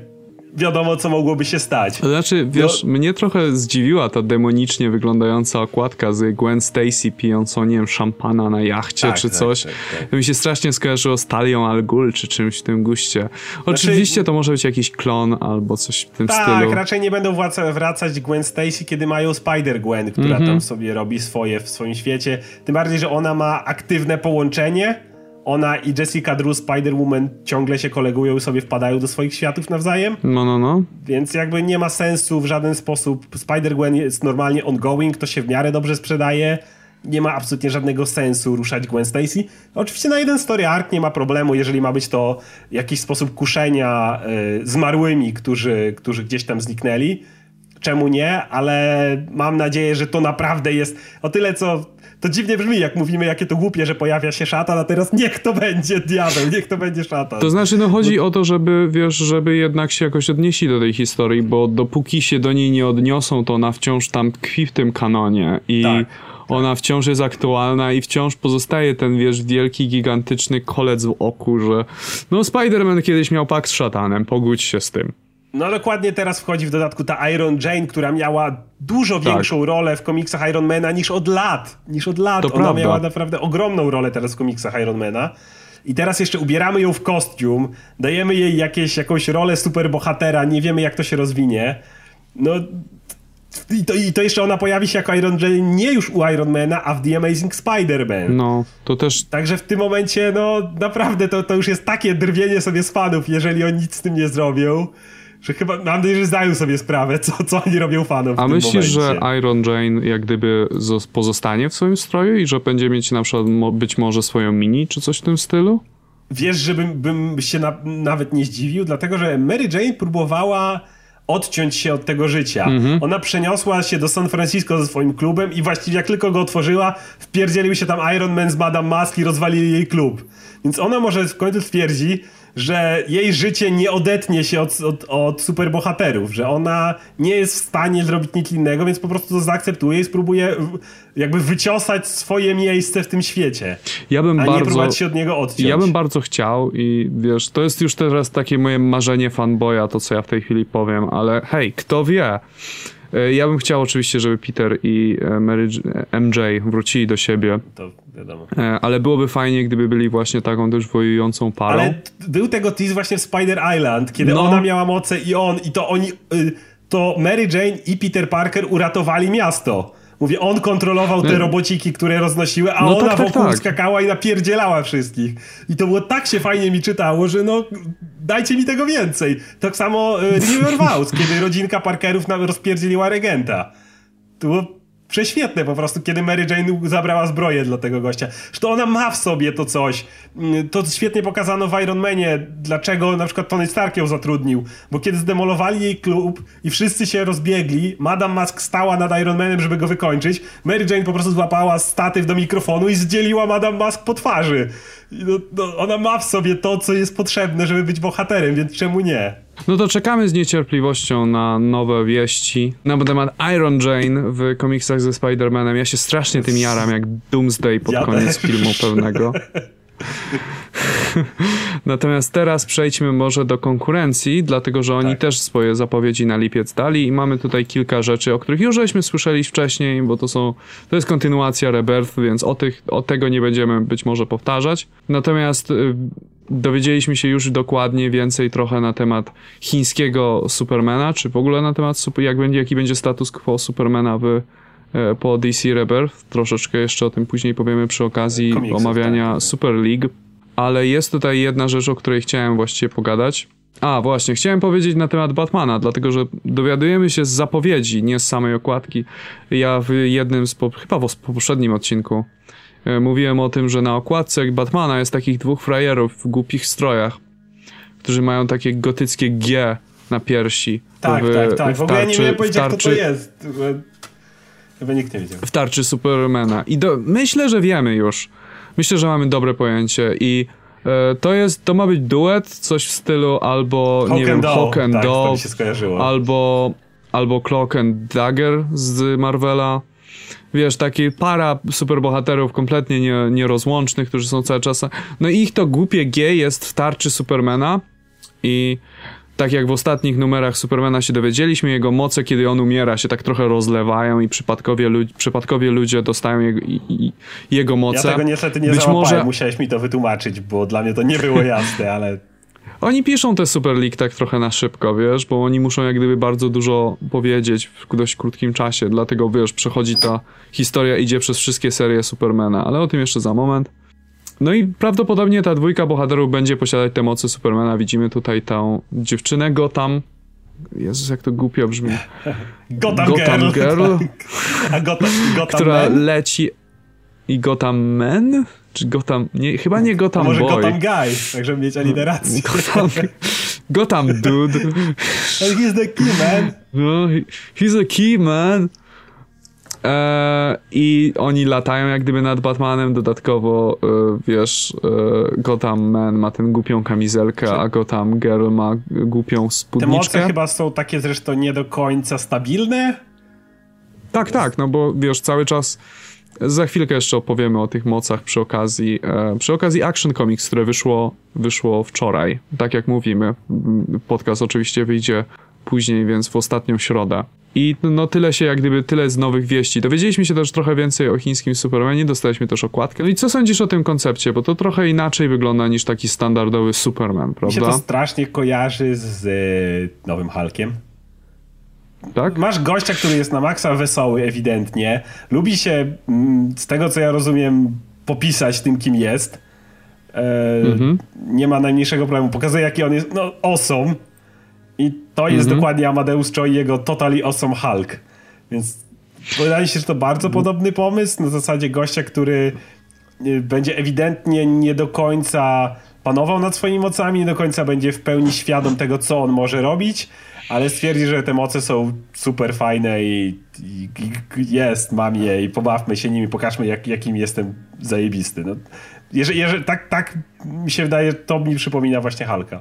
wiadomo, co mogłoby się stać. Znaczy, wiesz, No- mnie trochę zdziwiła ta demonicznie wyglądająca okładka z Gwen Stacy pijącą, nie wiem, szampana na jachcie Tak, czy tak, coś. tak, tak. To mi się strasznie skojarzyło z Talią Al Ghul czy czymś w tym guście. Znaczy- Oczywiście to może być jakiś klon albo coś w tym Tak, stylu. raczej nie będą wraca- wracać Gwen Stacy, kiedy mają Spider-Gwen, która Mhm. tam sobie robi swoje w swoim świecie. Tym bardziej, że ona ma aktywne połączenie. Ona i Jessica Drew, Spider-Woman ciągle się kolegują i sobie wpadają do swoich światów nawzajem. No, no, no. Więc jakby nie ma sensu w żaden sposób. Spider-Gwen jest normalnie ongoing, to się w miarę dobrze sprzedaje. Nie ma absolutnie żadnego sensu ruszać Gwen Stacy. Oczywiście na jeden story arc nie ma problemu, jeżeli ma być to jakiś sposób kuszenia y, zmarłymi, którzy, którzy gdzieś tam zniknęli. Czemu nie? Ale mam nadzieję, że to naprawdę jest o tyle, co to dziwnie brzmi, jak mówimy, jakie to głupie, że pojawia się szatan, a teraz niech to będzie diabeł, niech to będzie szatan. To znaczy, no chodzi o to, żeby, wiesz, żeby jednak się jakoś odnieśli do tej historii, bo dopóki się do niej nie odniosą, to ona wciąż tam tkwi w tym kanonie i Tak. ona wciąż jest aktualna i wciąż pozostaje ten, wiesz, wielki, gigantyczny kolec w oku, że no Spider-Man kiedyś miał pakt z szatanem, pogódź się z tym. No dokładnie teraz wchodzi w dodatku ta Iron Jane, która miała dużo Tak. większą rolę w komiksach Ironmana niż od lat. Niż od lat. To Ona prawda. miała naprawdę ogromną rolę teraz w komiksach Ironmana. I teraz jeszcze ubieramy ją w kostium, dajemy jej jakieś, jakąś rolę superbohatera, nie wiemy jak to się rozwinie. No i to, i to jeszcze ona pojawi się jako Iron Jane nie już u Ironmana, a w The Amazing Spider-Man. No, to też Także w tym momencie, no naprawdę to, to już jest takie drwienie sobie z fanów, jeżeli oni nic z tym nie zrobią, że chyba mam nadzieję, że zdają sobie sprawę, co, co oni robią fanom A myślisz, momencie. że Iron Jane jak gdyby zos- pozostanie w swoim stroju i że będzie mieć na przykład być może swoją mini czy coś w tym stylu? Wiesz, żebym bym się na, nawet nie zdziwił, dlatego że Mary Jane próbowała odciąć się od tego życia. Mhm. Ona przeniosła się do San Francisco ze swoim klubem i właściwie jak tylko go otworzyła, wpierdzielił się tam Iron Man z Madame Mask i rozwalili jej klub. Więc ona może w końcu twierdzi, że jej życie nie odetnie się od, od, od superbohaterów, że ona nie jest w stanie zrobić nic innego, więc po prostu to zaakceptuje i spróbuje jakby wyciosać swoje miejsce w tym świecie, Ja bym a nie bardzo... próbować się od niego odciąć. Ja bym bardzo chciał i wiesz, to jest już teraz takie moje marzenie fanboya, to co ja w tej chwili powiem, ale hej, kto wie? E, Ja bym chciał oczywiście, żeby Peter i e, Mary, e, MJ wrócili do siebie, To wiadomo. e, ale byłoby fajnie, gdyby byli właśnie taką też wojującą parą. Ale był tego tease właśnie w Spider Island, kiedy No. ona miała moce i on, i to oni, y, to Mary Jane i Peter Parker uratowali miasto. Mówię, on kontrolował te No. robociki, które roznosiły, a No ona tak, tak, wokół tak. skakała i napierdzielała wszystkich. I to było tak się fajnie mi czytało, że no, dajcie mi tego więcej. Tak samo y, River Vows, kiedy rodzinka Parkerów nam rozpierdzieliła regenta. To było prześwietne po prostu, kiedy Mary Jane zabrała zbroję dla tego gościa. Że ona ma w sobie to coś. Mm, To świetnie pokazano w Iron Manie, dlaczego na przykład Tony Stark ją zatrudnił. Bo kiedy zdemolowali jej klub i wszyscy się rozbiegli, Madame Mask stała nad Iron Manem, żeby go wykończyć. Mary Jane po prostu złapała statyw do mikrofonu i zdzieliła Madame Mask po twarzy. No, no, ona ma w sobie to, co jest potrzebne, żeby być bohaterem, więc czemu nie? No to czekamy z niecierpliwością na nowe wieści na temat Iron Jane w komiksach ze Spider-Manem. Ja się strasznie tym jaram, jak Doomsday pod Ja koniec też. filmu pewnego. Natomiast teraz przejdźmy może do konkurencji, dlatego że oni Tak. też swoje zapowiedzi na lipiec dali i mamy tutaj kilka rzeczy, o których już żeśmy słyszeli wcześniej, bo to są, to jest kontynuacja Rebirth, więc o, tych, o tego nie będziemy być może powtarzać. Natomiast y, dowiedzieliśmy się już dokładnie więcej trochę na temat chińskiego Supermana, czy w ogóle na temat, jak będzie, jaki będzie status quo Supermana w, e, po DC Rebirth. Troszeczkę jeszcze o tym później powiemy przy okazji Komiksów, omawiania tak. Super League. Ale jest tutaj jedna rzecz, o której chciałem właściwie pogadać. A, właśnie, chciałem powiedzieć na temat Batmana, dlatego że dowiadujemy się z zapowiedzi, nie z samej okładki. Ja w jednym z, po, chyba w poprzednim odcinku mówiłem o tym, że na okładce Batmana jest takich dwóch frajerów w głupich strojach, którzy mają takie gotyckie G na piersi. Tak, w, tak, tak. W ogóle ja nie wiem w powiedzieć, kto to jest. Chyba nikt nie wiedział. w tarczy Supermana. I do, myślę, że wiemy już. Myślę, że mamy dobre pojęcie i e, to jest, to ma być duet, coś w stylu albo, nie Hawk wiem, and Dove, Hawk and tak, Dove, albo, albo Clock and Dagger z Marvela. Wiesz, taki para superbohaterów kompletnie nie, nierozłącznych, którzy są cały czas... No i ich to głupie G jest w tarczy Supermana i tak jak w ostatnich numerach Supermana się dowiedzieliśmy, jego moce, kiedy on umiera, się tak trochę rozlewają i przypadkowie, lud- przypadkowie ludzie dostają jego, i, i, jego moce. Ja tego niestety nie Być załapałem, może- musiałeś mi to wytłumaczyć, bo dla mnie to nie było jasne, ale Oni piszą te Super League tak trochę na szybko, wiesz, bo oni muszą jak gdyby bardzo dużo powiedzieć w dość krótkim czasie, dlatego wiesz, przechodzi ta historia, idzie przez wszystkie serie Supermana, ale o tym jeszcze za moment. No i prawdopodobnie ta dwójka bohaterów będzie posiadać te mocy Supermana. Widzimy tutaj tą dziewczynę Gotham. Jezus, jak to głupio brzmi. Gotham, Gotham Girl. Girl, A Gotham, Gotham która Man? leci... I Gotham Man? Czy Gotham... Nie, chyba nie A Gotham może Boy. Gotham Guy, tak żeby mieć alliterację. Gotham... Gotham Dude. And he's the key man. No, he, he's a key man. Eee, I oni latają jak gdyby nad Batmanem, dodatkowo e, wiesz, e, Gotham Man ma tę głupią kamizelkę, a Gotham Girl ma głupią Te moce spódniczkę. chyba są takie zresztą nie do końca stabilne. Tak, tak, no bo wiesz, cały czas za chwilkę jeszcze opowiemy o tych mocach przy okazji, e, przy okazji Action Comics, które wyszło, wyszło wczoraj, tak jak mówimy. Podcast oczywiście wyjdzie później, więc w ostatnią środę. I no tyle się, jak gdyby tyle z nowych wieści. Dowiedzieliśmy się też trochę więcej o chińskim Supermanie, dostaliśmy też okładkę. No i co sądzisz o tym koncepcie? Bo to trochę inaczej wygląda niż taki standardowy Superman, Mi się to prawda? strasznie kojarzy z e, nowym Hulkiem. Tak? Masz gościa, który jest na maksa wesoły ewidentnie. Lubi się, mm, z tego co ja rozumiem, popisać tym, kim jest. E, Mhm. Nie ma najmniejszego problemu. Pokazuje, jaki on jest, no, awesome. I to jest Mhm. dokładnie Amadeus Cho i jego Totally Awesome Hulk. Więc wydaje mi się, że to bardzo podobny pomysł. Na zasadzie gościa, który y, będzie ewidentnie nie do końca panował nad swoimi mocami, nie do końca będzie w pełni świadom tego, co on może robić, ale stwierdzi, że te moce są super fajne i, i, i jest, mam je i pobawmy się nimi, pokażmy, jak, jakim jestem zajebisty. No, jeżeli, jeżeli, tak, tak mi się wydaje, to mi przypomina właśnie Halka.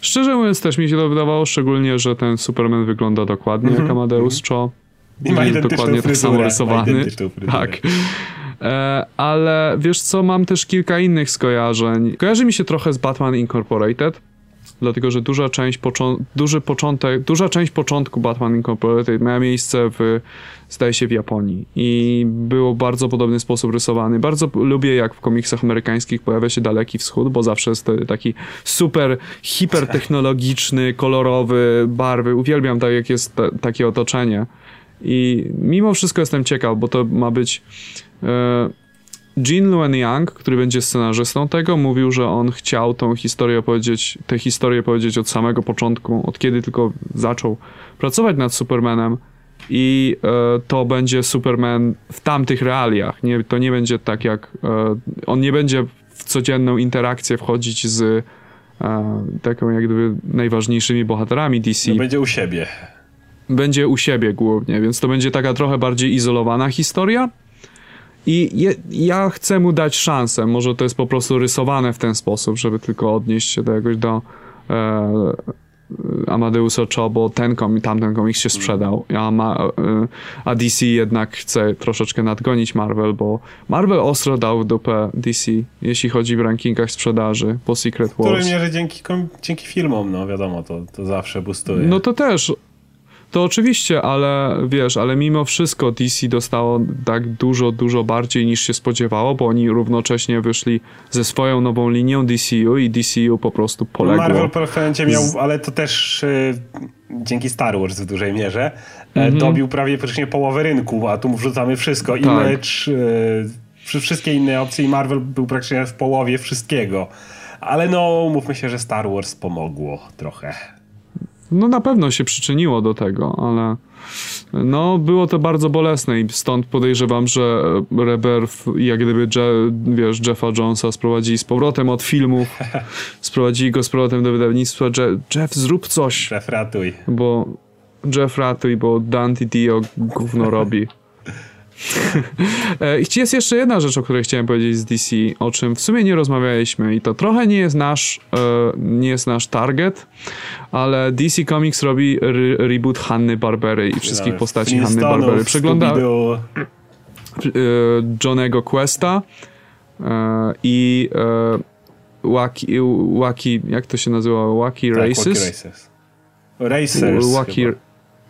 Szczerze mówiąc też mi się to wydawało, szczególnie, że ten Superman wygląda dokładnie jak Amadeus Cho. I ma identyczną dokładnie tak fryzurę, samo ma rysowany. Tak. E, ale wiesz co, mam też kilka innych skojarzeń. Kojarzy mi się trochę z Batman Incorporated, dlatego że duża część, począ- duży początek, duża część początku Batman Incorporated miała miejsce w, zdaje się, w Japonii i było bardzo podobny sposób rysowany. Bardzo lubię, jak w komiksach amerykańskich pojawia się Daleki Wschód, bo zawsze jest taki super, hipertechnologiczny, kolorowy, barwy. Uwielbiam tak, jak jest ta, takie otoczenie. I mimo wszystko jestem ciekaw, bo to ma być. E, Jin Luen Yang, który będzie scenarzystą tego, mówił, że on chciał tą historię opowiedzieć, tę historię powiedzieć od samego początku, od kiedy tylko zaczął pracować nad Supermanem. I e, to będzie Superman w tamtych realiach. Nie, to nie będzie tak jak. E, on nie będzie w codzienną interakcję wchodzić z e, taką, jak gdyby, najważniejszymi bohaterami DC No, będzie u siebie. Będzie u siebie głównie, więc to będzie taka trochę bardziej izolowana historia. I je, ja chcę mu dać szansę. Może to jest po prostu rysowane w ten sposób, żeby tylko odnieść się do jakoś do, e, Amadeus Ocho, bo ten kom, tamten komiks się sprzedał, a, ma, e, a DC jednak chce troszeczkę nadgonić Marvel, bo Marvel ostro dał dupę DC, jeśli chodzi w rankingach sprzedaży po Secret Wars. W której mierze dzięki, dzięki filmom, no wiadomo, to, to zawsze boostuje. No to też, to oczywiście, ale wiesz, ale mimo wszystko DC dostało tak dużo, dużo bardziej niż się spodziewało, bo oni równocześnie wyszli ze swoją nową linią DCU i DCU po prostu poległo. Marvel po miał, ale to też y, dzięki Star Wars w dużej mierze mm -hmm. dobił prawie praktycznie połowę rynku, a tu wrzucamy wszystko. Tak. Image, y, wszystkie inne opcje i Marvel był praktycznie w połowie wszystkiego. Ale no, mówmy się, że Star Wars pomogło trochę. No na pewno się przyczyniło do tego, ale no było to bardzo bolesne i stąd podejrzewam, że Rebirth jak gdyby Je wiesz, Jeffa Jonesa sprowadzili z powrotem od filmów, sprowadzili go z powrotem do wydawnictwa. Je Jeff zrób coś. Jeff ratuj. Bo Jeff ratuj, bo Dante Dio gówno robi. E, I jest jeszcze jedna rzecz, o której chciałem powiedzieć z DC, o czym w sumie nie rozmawialiśmy i to trochę nie jest nasz, e, nie jest nasz target, ale DC Comics robi re reboot Hanny Barbery i wszystkich postaci Hanny Barbery. Przegląda e, Johnego Questa i Wacky, Wacky, jak to się nazywa? Wacky tak, Races? Wacky Races. Racers. Wacky,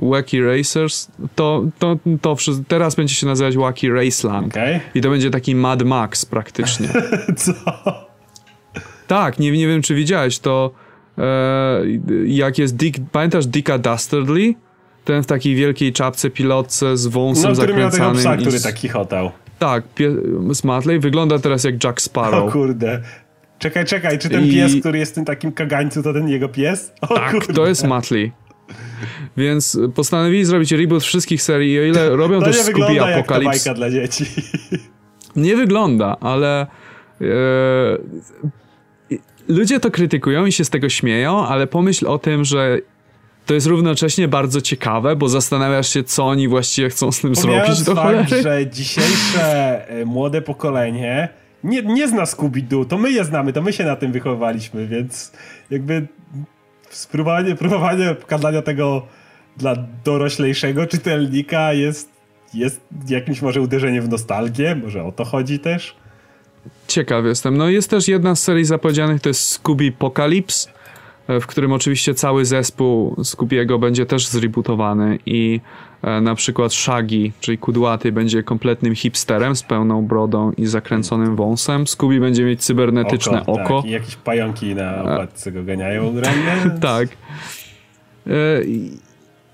Wacky Racers, to, to, to teraz będzie się nazywać Wacky Raceland. Okay. I to będzie taki Mad Max praktycznie. Co? Tak, nie, nie wiem czy widziałeś, to e, jak jest Dick, pamiętasz Dicka Dastardly? Ten w takiej wielkiej czapce pilotce z wąsem no, zakręcanym. No, który psa, który tak. Tak, z Matley wygląda teraz jak Jack Sparrow. O kurde. Czekaj, czekaj, czy ten I... pies, który jest w tym takim kagańcu, to ten jego pies? O, tak, kurde. to jest Matley. Więc postanowili zrobić reboot wszystkich serii i o ile robią to też Scooby Apocalypse... To dla dzieci. Nie wygląda, ale... E, ludzie to krytykują i się z tego śmieją, ale pomyśl o tym, że to jest równocześnie bardzo ciekawe, bo zastanawiasz się, co oni właściwie chcą z tym zrobić do fakt, że dzisiejsze e, młode pokolenie nie, nie zna Scooby-Doo, to my je znamy, to my się na tym wychowaliśmy, więc jakby spróbowanie, próbowanie pokazania tego dla doroślejszego czytelnika jest, jest jakimś może uderzeniem w nostalgię, może o to chodzi też. Ciekaw jestem. No jest też jedna z serii zapowiedzianych, to jest Scooby Apocalypse, e, w którym oczywiście cały zespół Scoobiego będzie też zrebootowany i na przykład Shaggy, czyli kudłaty, będzie kompletnym hipsterem z pełną brodą i zakręconym wąsem. Scooby będzie mieć cybernetyczne oko. oko. Tak. I jakieś pająki na okładce go ganiają tak. E,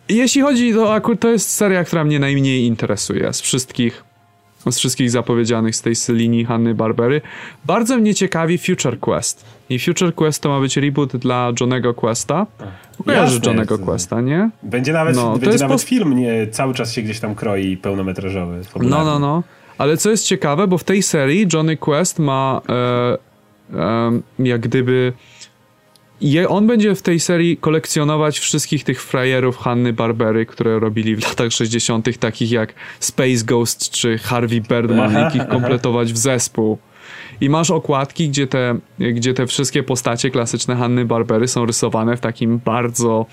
jeśli chodzi, to akurat to jest seria, która mnie najmniej interesuje z wszystkich z wszystkich zapowiedzianych z tej linii Hanny Barbery. Bardzo mnie ciekawi Future Quest. I Future Quest to ma być reboot dla Johnego Questa. Kojarzy Johnego Questa, nie? Będzie nawet, no, będzie nawet film, nie, cały czas się gdzieś tam kroi pełnometrażowy. No, no, no. Ale co jest ciekawe, bo w tej serii Johnny Quest ma e, e, jak gdyby je, on będzie w tej serii kolekcjonować wszystkich tych frajerów Hanny Barbery, które robili w latach 60., takich jak Space Ghost czy Harvey Birdman, jakich kompletować w zespół. I masz okładki, gdzie te, gdzie te wszystkie postacie klasyczne Hanny Barbery są rysowane w takim bardzo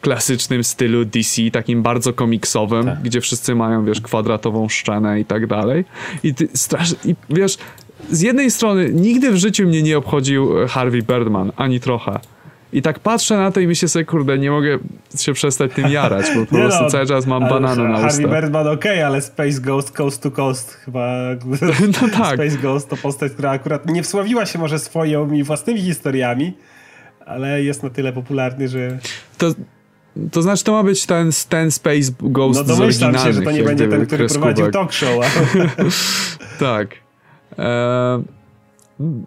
klasycznym stylu DC, takim bardzo komiksowym, tak. gdzie wszyscy mają, wiesz, kwadratową szczenę i tak dalej. I ty strasz... I wiesz, z jednej strony nigdy w życiu mnie nie obchodził Harvey Birdman, ani trochę. I tak patrzę na to i myślę sobie, kurde, nie mogę się przestać tym jarać, bo po prostu no, cały czas mam banana na ustach. Harvey Birdman ok, ale Space Ghost Coast to Coast chyba... No tak. Space Ghost to postać, która akurat nie wsławiła się może swoimi własnymi historiami, ale jest na tyle popularny, że... To... To znaczy, to ma być ten, ten Space Ghost no, z oryginalnych. się, że to nie będzie ten, który kreskówek. prowadził talk show. tak. Eee...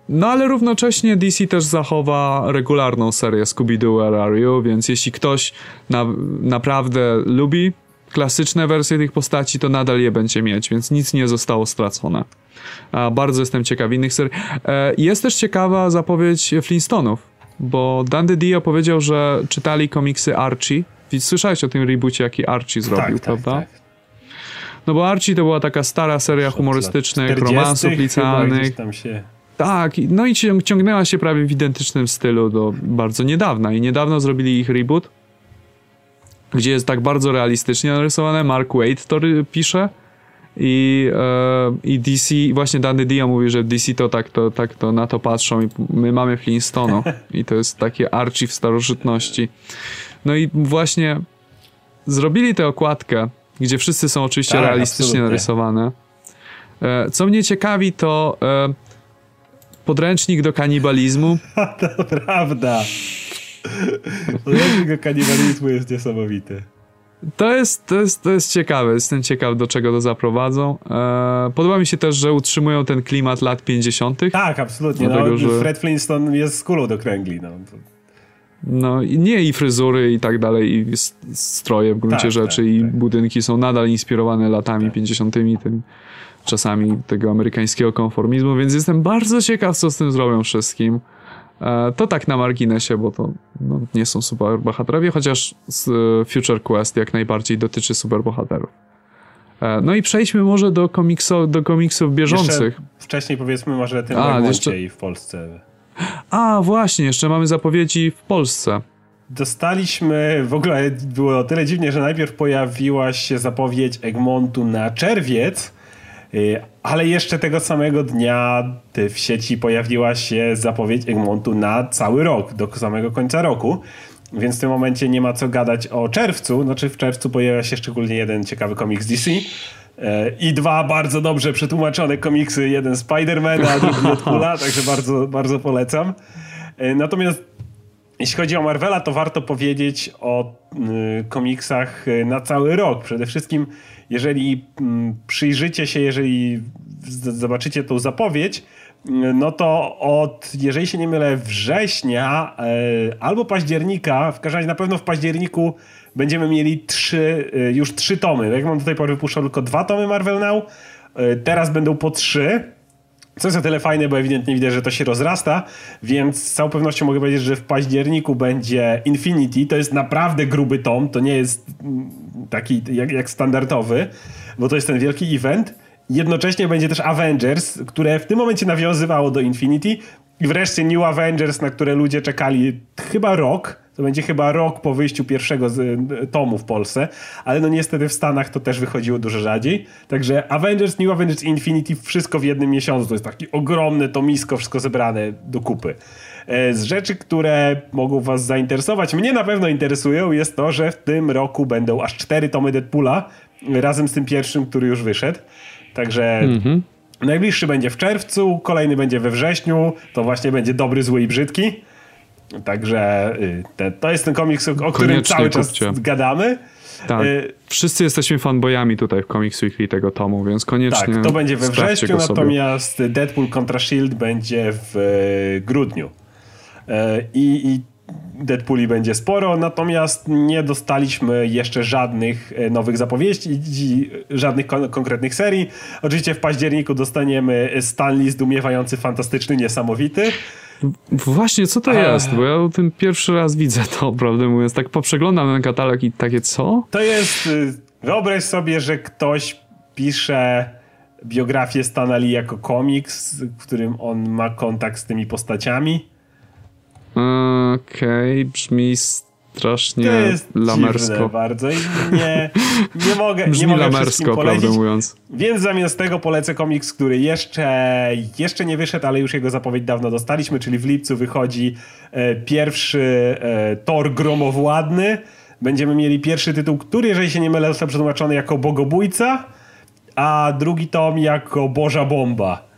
No ale równocześnie DC też zachowa regularną serię Scooby-Doo Where Are You, więc jeśli ktoś na, naprawdę lubi klasyczne wersje tych postaci, to nadal je będzie mieć, więc nic nie zostało stracone. A bardzo jestem ciekaw innych serii. E, jest też ciekawa zapowiedź Flintstonów, bo Dandy Dio powiedział, że czytali komiksy Archie. Słyszałeś o tym reboocie, jaki Archie zrobił, tak, tak prawda? Tak, tak. No bo Archie to była taka stara seria humorystycznych, romansów licealnych. Tam się Tak, no i ciągnęła się prawie w identycznym stylu do bardzo niedawna. I niedawno zrobili ich reboot, gdzie jest tak bardzo realistycznie narysowane. Mark Wade to pisze. I, e, I DC, właśnie Danny Dia mówi, że DC to tak to, tak to na to patrzą i my mamy Flintstono. I to jest takie Archie w starożytności. No i właśnie zrobili tę okładkę, gdzie wszyscy są oczywiście tak, realistycznie absolutnie. narysowane. E, co mnie ciekawi, to e, podręcznik do kanibalizmu. to prawda. Podręcznik do kanibalizmu jest niesamowity. To jest, to, jest, to jest ciekawe, jestem ciekaw do czego to zaprowadzą. E, podoba mi się też, że utrzymują ten klimat lat 50. Tak, absolutnie. Dlatego, no, że... Fred Flintstone jest z kulą do kręgli. No. No nie i fryzury i tak dalej, i stroje w gruncie tak, rzeczy, tak, i tak. budynki są nadal inspirowane latami tak. 50. tym czasami tego amerykańskiego konformizmu, więc jestem bardzo ciekaw, co z tym zrobią wszystkim. E, to tak na marginesie, bo to no, nie są superbohaterowie, chociaż e, Future Quest jak najbardziej dotyczy superbohaterów. E, no i przejdźmy może do, komikso, do komiksów bieżących. Jeszcze wcześniej powiedzmy może o tym A, jeszcze... i w Polsce. A, właśnie, jeszcze mamy zapowiedzi w Polsce. Dostaliśmy, w ogóle było o tyle dziwnie, że najpierw pojawiła się zapowiedź Egmontu na czerwiec, ale jeszcze tego samego dnia w sieci pojawiła się zapowiedź Egmontu na cały rok, do samego końca roku. Więc w tym momencie nie ma co gadać o czerwcu. Znaczy w czerwcu pojawia się szczególnie jeden ciekawy komiks DC. E, I dwa bardzo dobrze przetłumaczone komiksy. Jeden Spidermana, a drugi Deadpoola, także bardzo, bardzo polecam. E, natomiast jeśli chodzi o Marvela, to warto powiedzieć o y, komiksach y, na cały rok. Przede wszystkim, jeżeli mm, przyjrzycie się, jeżeli zobaczycie tą zapowiedź, y, no to od, jeżeli się nie mylę, września albo października, w każdym razie na pewno w październiku będziemy mieli trzy, już trzy tomy. Jak mam do tej pory wypuszczał tylko dwa tomy Marvel Now, teraz będą po trzy. Co jest o tyle fajne, bo ewidentnie widać, że to się rozrasta, więc z całą pewnością mogę powiedzieć, że w październiku będzie Infinity. To jest naprawdę gruby tom, to nie jest mm, taki jak, jak standardowy, bo to jest ten wielki event. Jednocześnie będzie też Avengers, które w tym momencie nawiązywało do Infinity. I wreszcie New Avengers, na które ludzie czekali chyba rok to będzie chyba rok po wyjściu pierwszego z, e, tomu w Polsce, ale no niestety w Stanach to też wychodziło dużo rzadziej. Także Avengers, New Avengers Infinity wszystko w jednym miesiącu. To jest takie ogromne tomisko, wszystko zebrane do kupy. E, z rzeczy, które mogą was zainteresować, mnie na pewno interesują, jest to, że w tym roku będą aż cztery tomy Deadpoola, razem z tym pierwszym, który już wyszedł. Także mhm. najbliższy będzie w czerwcu, kolejny będzie we wrześniu, to właśnie będzie dobry, zły i brzydki. Także y, te, to jest ten komiks, o którym cały czas kupcie. gadamy. Tak. Y, Wszyscy jesteśmy fanboyami tutaj w Comics Weekly tego tomu, więc koniecznie. Tak, to będzie we wrześniu, natomiast Deadpool kontra Shield będzie w y, grudniu. I, i Deadpooli będzie sporo, natomiast nie dostaliśmy jeszcze żadnych nowych zapowiedzi, żadnych kon konkretnych serii. Oczywiście w październiku dostaniemy Stanley zdumiewający, fantastyczny, niesamowity. Właśnie, co to jest? Bo ja o tym pierwszy raz widzę to, prawdę mówiąc. Tak poprzeglądam ten katalog i takie co? To jest... Y, wyobraź sobie, że ktoś pisze biografię Stanley jako komiks, w którym on ma kontakt z tymi postaciami. Okej, okay, brzmi strasznie to jest lamersko. bardzo i nie, nie mogę, Brzmi nie mogę lamersko, prawdę mówiąc. Więc zamiast tego polecę komiks, który jeszcze, jeszcze nie wyszedł, ale już jego zapowiedź dawno dostaliśmy, czyli w lipcu wychodzi e, pierwszy e, Thor Gromowładny. Będziemy mieli pierwszy tytuł, który, jeżeli się nie mylę, został przetłumaczony jako Bogobójca, a drugi tom jako Boża Bomba.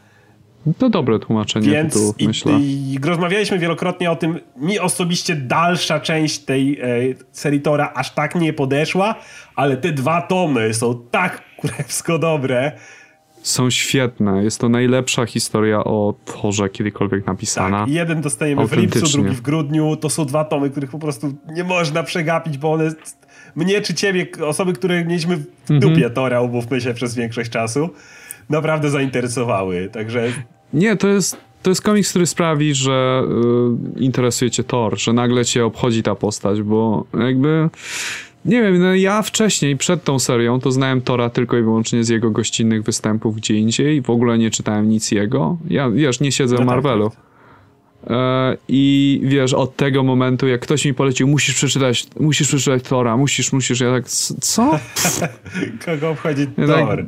To dobre tłumaczenie Więc i, myślę. I rozmawialiśmy wielokrotnie o tym. Mi osobiście dalsza część tej e, serii Tora aż tak nie podeszła, ale te dwa tomy są tak kurewsko dobre. Są świetne. Jest to najlepsza historia o Torze kiedykolwiek napisana. Tak, jeden dostajemy w lipcu, drugi w grudniu. To są dwa tomy, których po prostu nie można przegapić, bo one mnie czy ciebie, osoby, które mieliśmy w mhm. dupie -hmm. Tora, umówmy się, przez większość czasu, naprawdę zainteresowały. Także nie, to jest, to jest komiks, który sprawi, że y, interesuje cię Thor, że nagle cię obchodzi ta postać, bo jakby nie wiem, no ja wcześniej, przed tą serią, to znałem Tora tylko i wyłącznie z jego gościnnych występów gdzie indziej. W ogóle nie czytałem nic jego. Ja, wiesz, nie siedzę No w tak, Marvelu. tak. E, I wiesz, od tego momentu, jak ktoś mi polecił, musisz przeczytać, musisz przeczytać Tora, musisz, musisz, ja tak, "C- co? Kogo obchodzi Ja tak- Thor?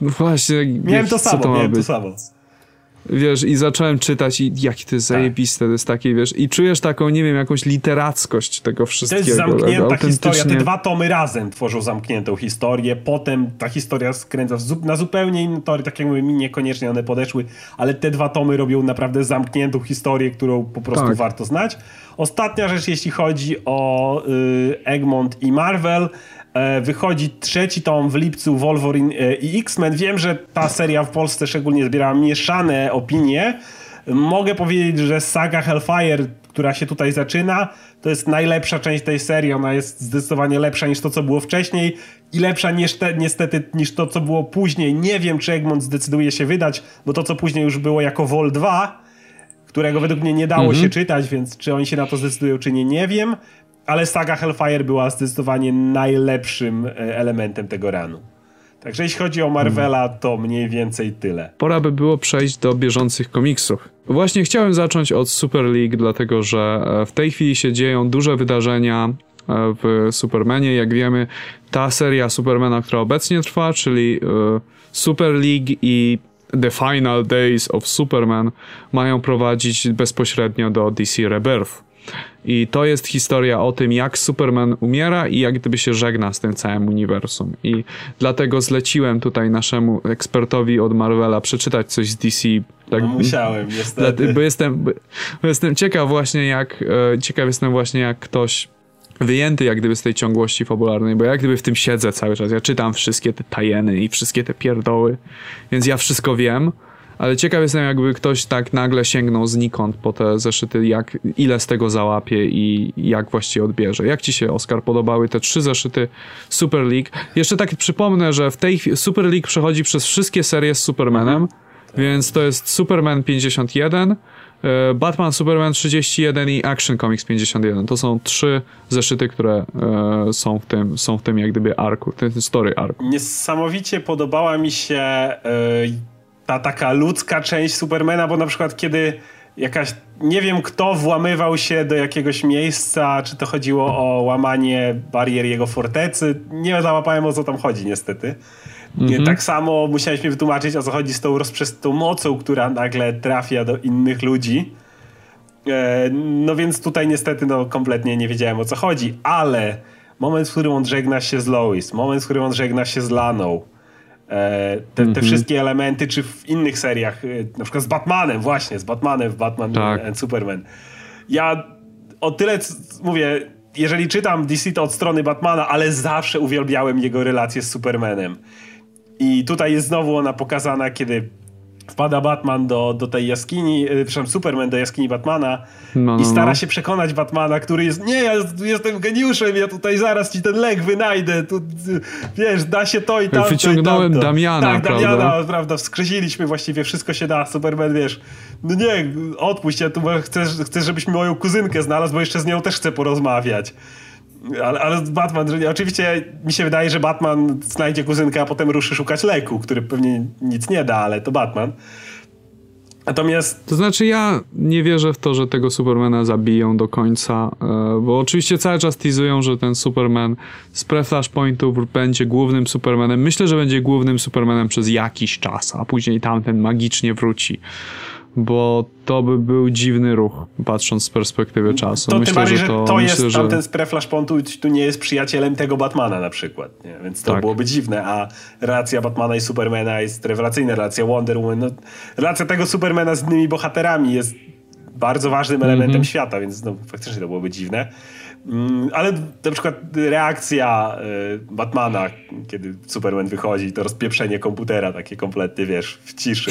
No właśnie, Miałem wiesz, to co samo, to ma miałem to być? samo. Wiesz, i zacząłem czytać i jakie to jest Tak. zajebiste, to jest takie, wiesz, i czujesz taką, nie wiem, jakąś literackość tego To wszystkiego. jest zamknięta historia. Te dwa tomy razem tworzą zamkniętą historię. Potem ta historia skręca na zupełnie inne tory. Tak jak mówię, niekoniecznie one podeszły, ale te dwa tomy robią naprawdę zamkniętą historię, którą po prostu Tak. warto znać. Ostatnia rzecz, jeśli chodzi o y, Egmont i Marvel. E, Wychodzi trzeci tom w lipcu Wolverine e, i X-Men. Wiem, że ta seria w Polsce szczególnie zbierała mieszane opinie. Mogę powiedzieć, że saga Hellfire, która się tutaj zaczyna, to jest najlepsza część tej serii. Ona jest zdecydowanie lepsza niż to, co było wcześniej i lepsza niestety niż to, co było później. Nie wiem, czy Egmont zdecyduje się wydać, bo to, co później już było jako Vol 2, którego według mnie nie dało się czytać, więc czy oni się na to zdecydują, czy nie, nie wiem. Ale saga Hellfire była zdecydowanie najlepszym e, elementem tego ranu. Także jeśli chodzi o Marvela, to mniej więcej tyle. Pora by było przejść do bieżących komiksów. Właśnie chciałem zacząć od Super League, dlatego że e, w tej chwili się dzieją duże wydarzenia e, w Supermanie. Jak wiemy, ta seria Supermana, która obecnie trwa, czyli Super League i The Final Days of Superman mają prowadzić bezpośrednio do DC Rebirth. I to jest historia o tym, jak Superman umiera i jak gdyby się żegna z tym całym uniwersum. I dlatego zleciłem tutaj naszemu ekspertowi od Marvela przeczytać coś z DC. Tak, No musiałem, niestety. bo, jestem, bo, bo jestem ciekaw właśnie jak, e, ciekaw jestem właśnie jak ktoś wyjęty jak gdyby z tej ciągłości fabularnej, bo ja jak gdyby w tym siedzę cały czas. Ja czytam wszystkie te tajeny i wszystkie te pierdoły, więc ja wszystko wiem. Ale ciekaw jestem, jakby ktoś tak nagle sięgnął znikąd po te zeszyty, jak, ile z tego załapie i jak właściwie odbierze. Jak ci się, Oskar, podobały te trzy zeszyty Super League? Jeszcze tak przypomnę, że w tej chwili Super League przechodzi przez wszystkie serie z Supermanem, więc to jest Superman 51, e, Batman Superman 31 i Action Comics 51. To są trzy zeszyty, które e, są w tym, są w tym jak gdyby arku, tym story arku. Niesamowicie podobała mi się y, ta taka ludzka część Supermana, bo na przykład kiedy jakaś, nie wiem kto włamywał się do jakiegoś miejsca, czy to chodziło o łamanie barier jego fortecy, nie załapałem o co tam chodzi niestety. Nie, Tak samo musiałeś mi wytłumaczyć o co chodzi z tą, rozprzes- tą mocą, która nagle trafia do innych ludzi. E, No więc tutaj niestety no, kompletnie nie wiedziałem o co chodzi, ale moment, w którym on żegna się z Lois, moment, w którym on żegna się z Laną, e, te, te wszystkie elementy, czy w innych seriach, e, na przykład z Batmanem, właśnie, z Batmanem w Batman Tak. and Superman. Ja o tyle mówię, jeżeli czytam DC to od strony Batmana, ale zawsze uwielbiałem jego relację z Supermanem. I tutaj jest znowu ona pokazana, kiedy wpada Batman do, do tej jaskini, y, przepraszam, Superman do jaskini Batmana No, i no, stara no. się przekonać Batmana, który jest, nie, ja jestem geniuszem, ja tutaj zaraz ci ten lek wynajdę, tu, wiesz, da się to i tamto Wyciągnąłem i tamto. Damiana, tak, prawda? Damiana, prawda, wskrzesiliśmy właściwie, wszystko się da, Superman, wiesz, no nie, odpuść, ja tu chcę, chcę żebyś moją kuzynkę znalazł, bo jeszcze z nią też chcę porozmawiać. Ale, ale Batman, że oczywiście mi się wydaje, że Batman znajdzie kuzynkę, a potem ruszy szukać leku, który pewnie nic nie da, ale to Batman. Natomiast To znaczy ja nie wierzę w to, że tego Supermana zabiją do końca, e, bo oczywiście cały czas teasują, że ten Superman z pre-flashpointów będzie głównym Supermanem. Myślę, że będzie głównym Supermanem przez jakiś czas, a później tamten magicznie wróci. Bo to by był dziwny ruch, patrząc z perspektywy czasu. to myślę, tym bardziej, że to, to myślę, jest że... tamten z Preflashpointu tu nie jest przyjacielem tego Batmana na przykład, nie? więc to Tak. byłoby dziwne, a relacja Batmana i Supermana jest rewelacyjna, relacja Wonder Woman, no, relacja tego Supermana z innymi bohaterami jest bardzo ważnym elementem Mhm. świata, więc no, faktycznie to byłoby dziwne. Mm, Ale na przykład reakcja y, Batmana, kiedy Superman wychodzi, to rozpieprzenie komputera takie kompletnie, wiesz, w ciszy.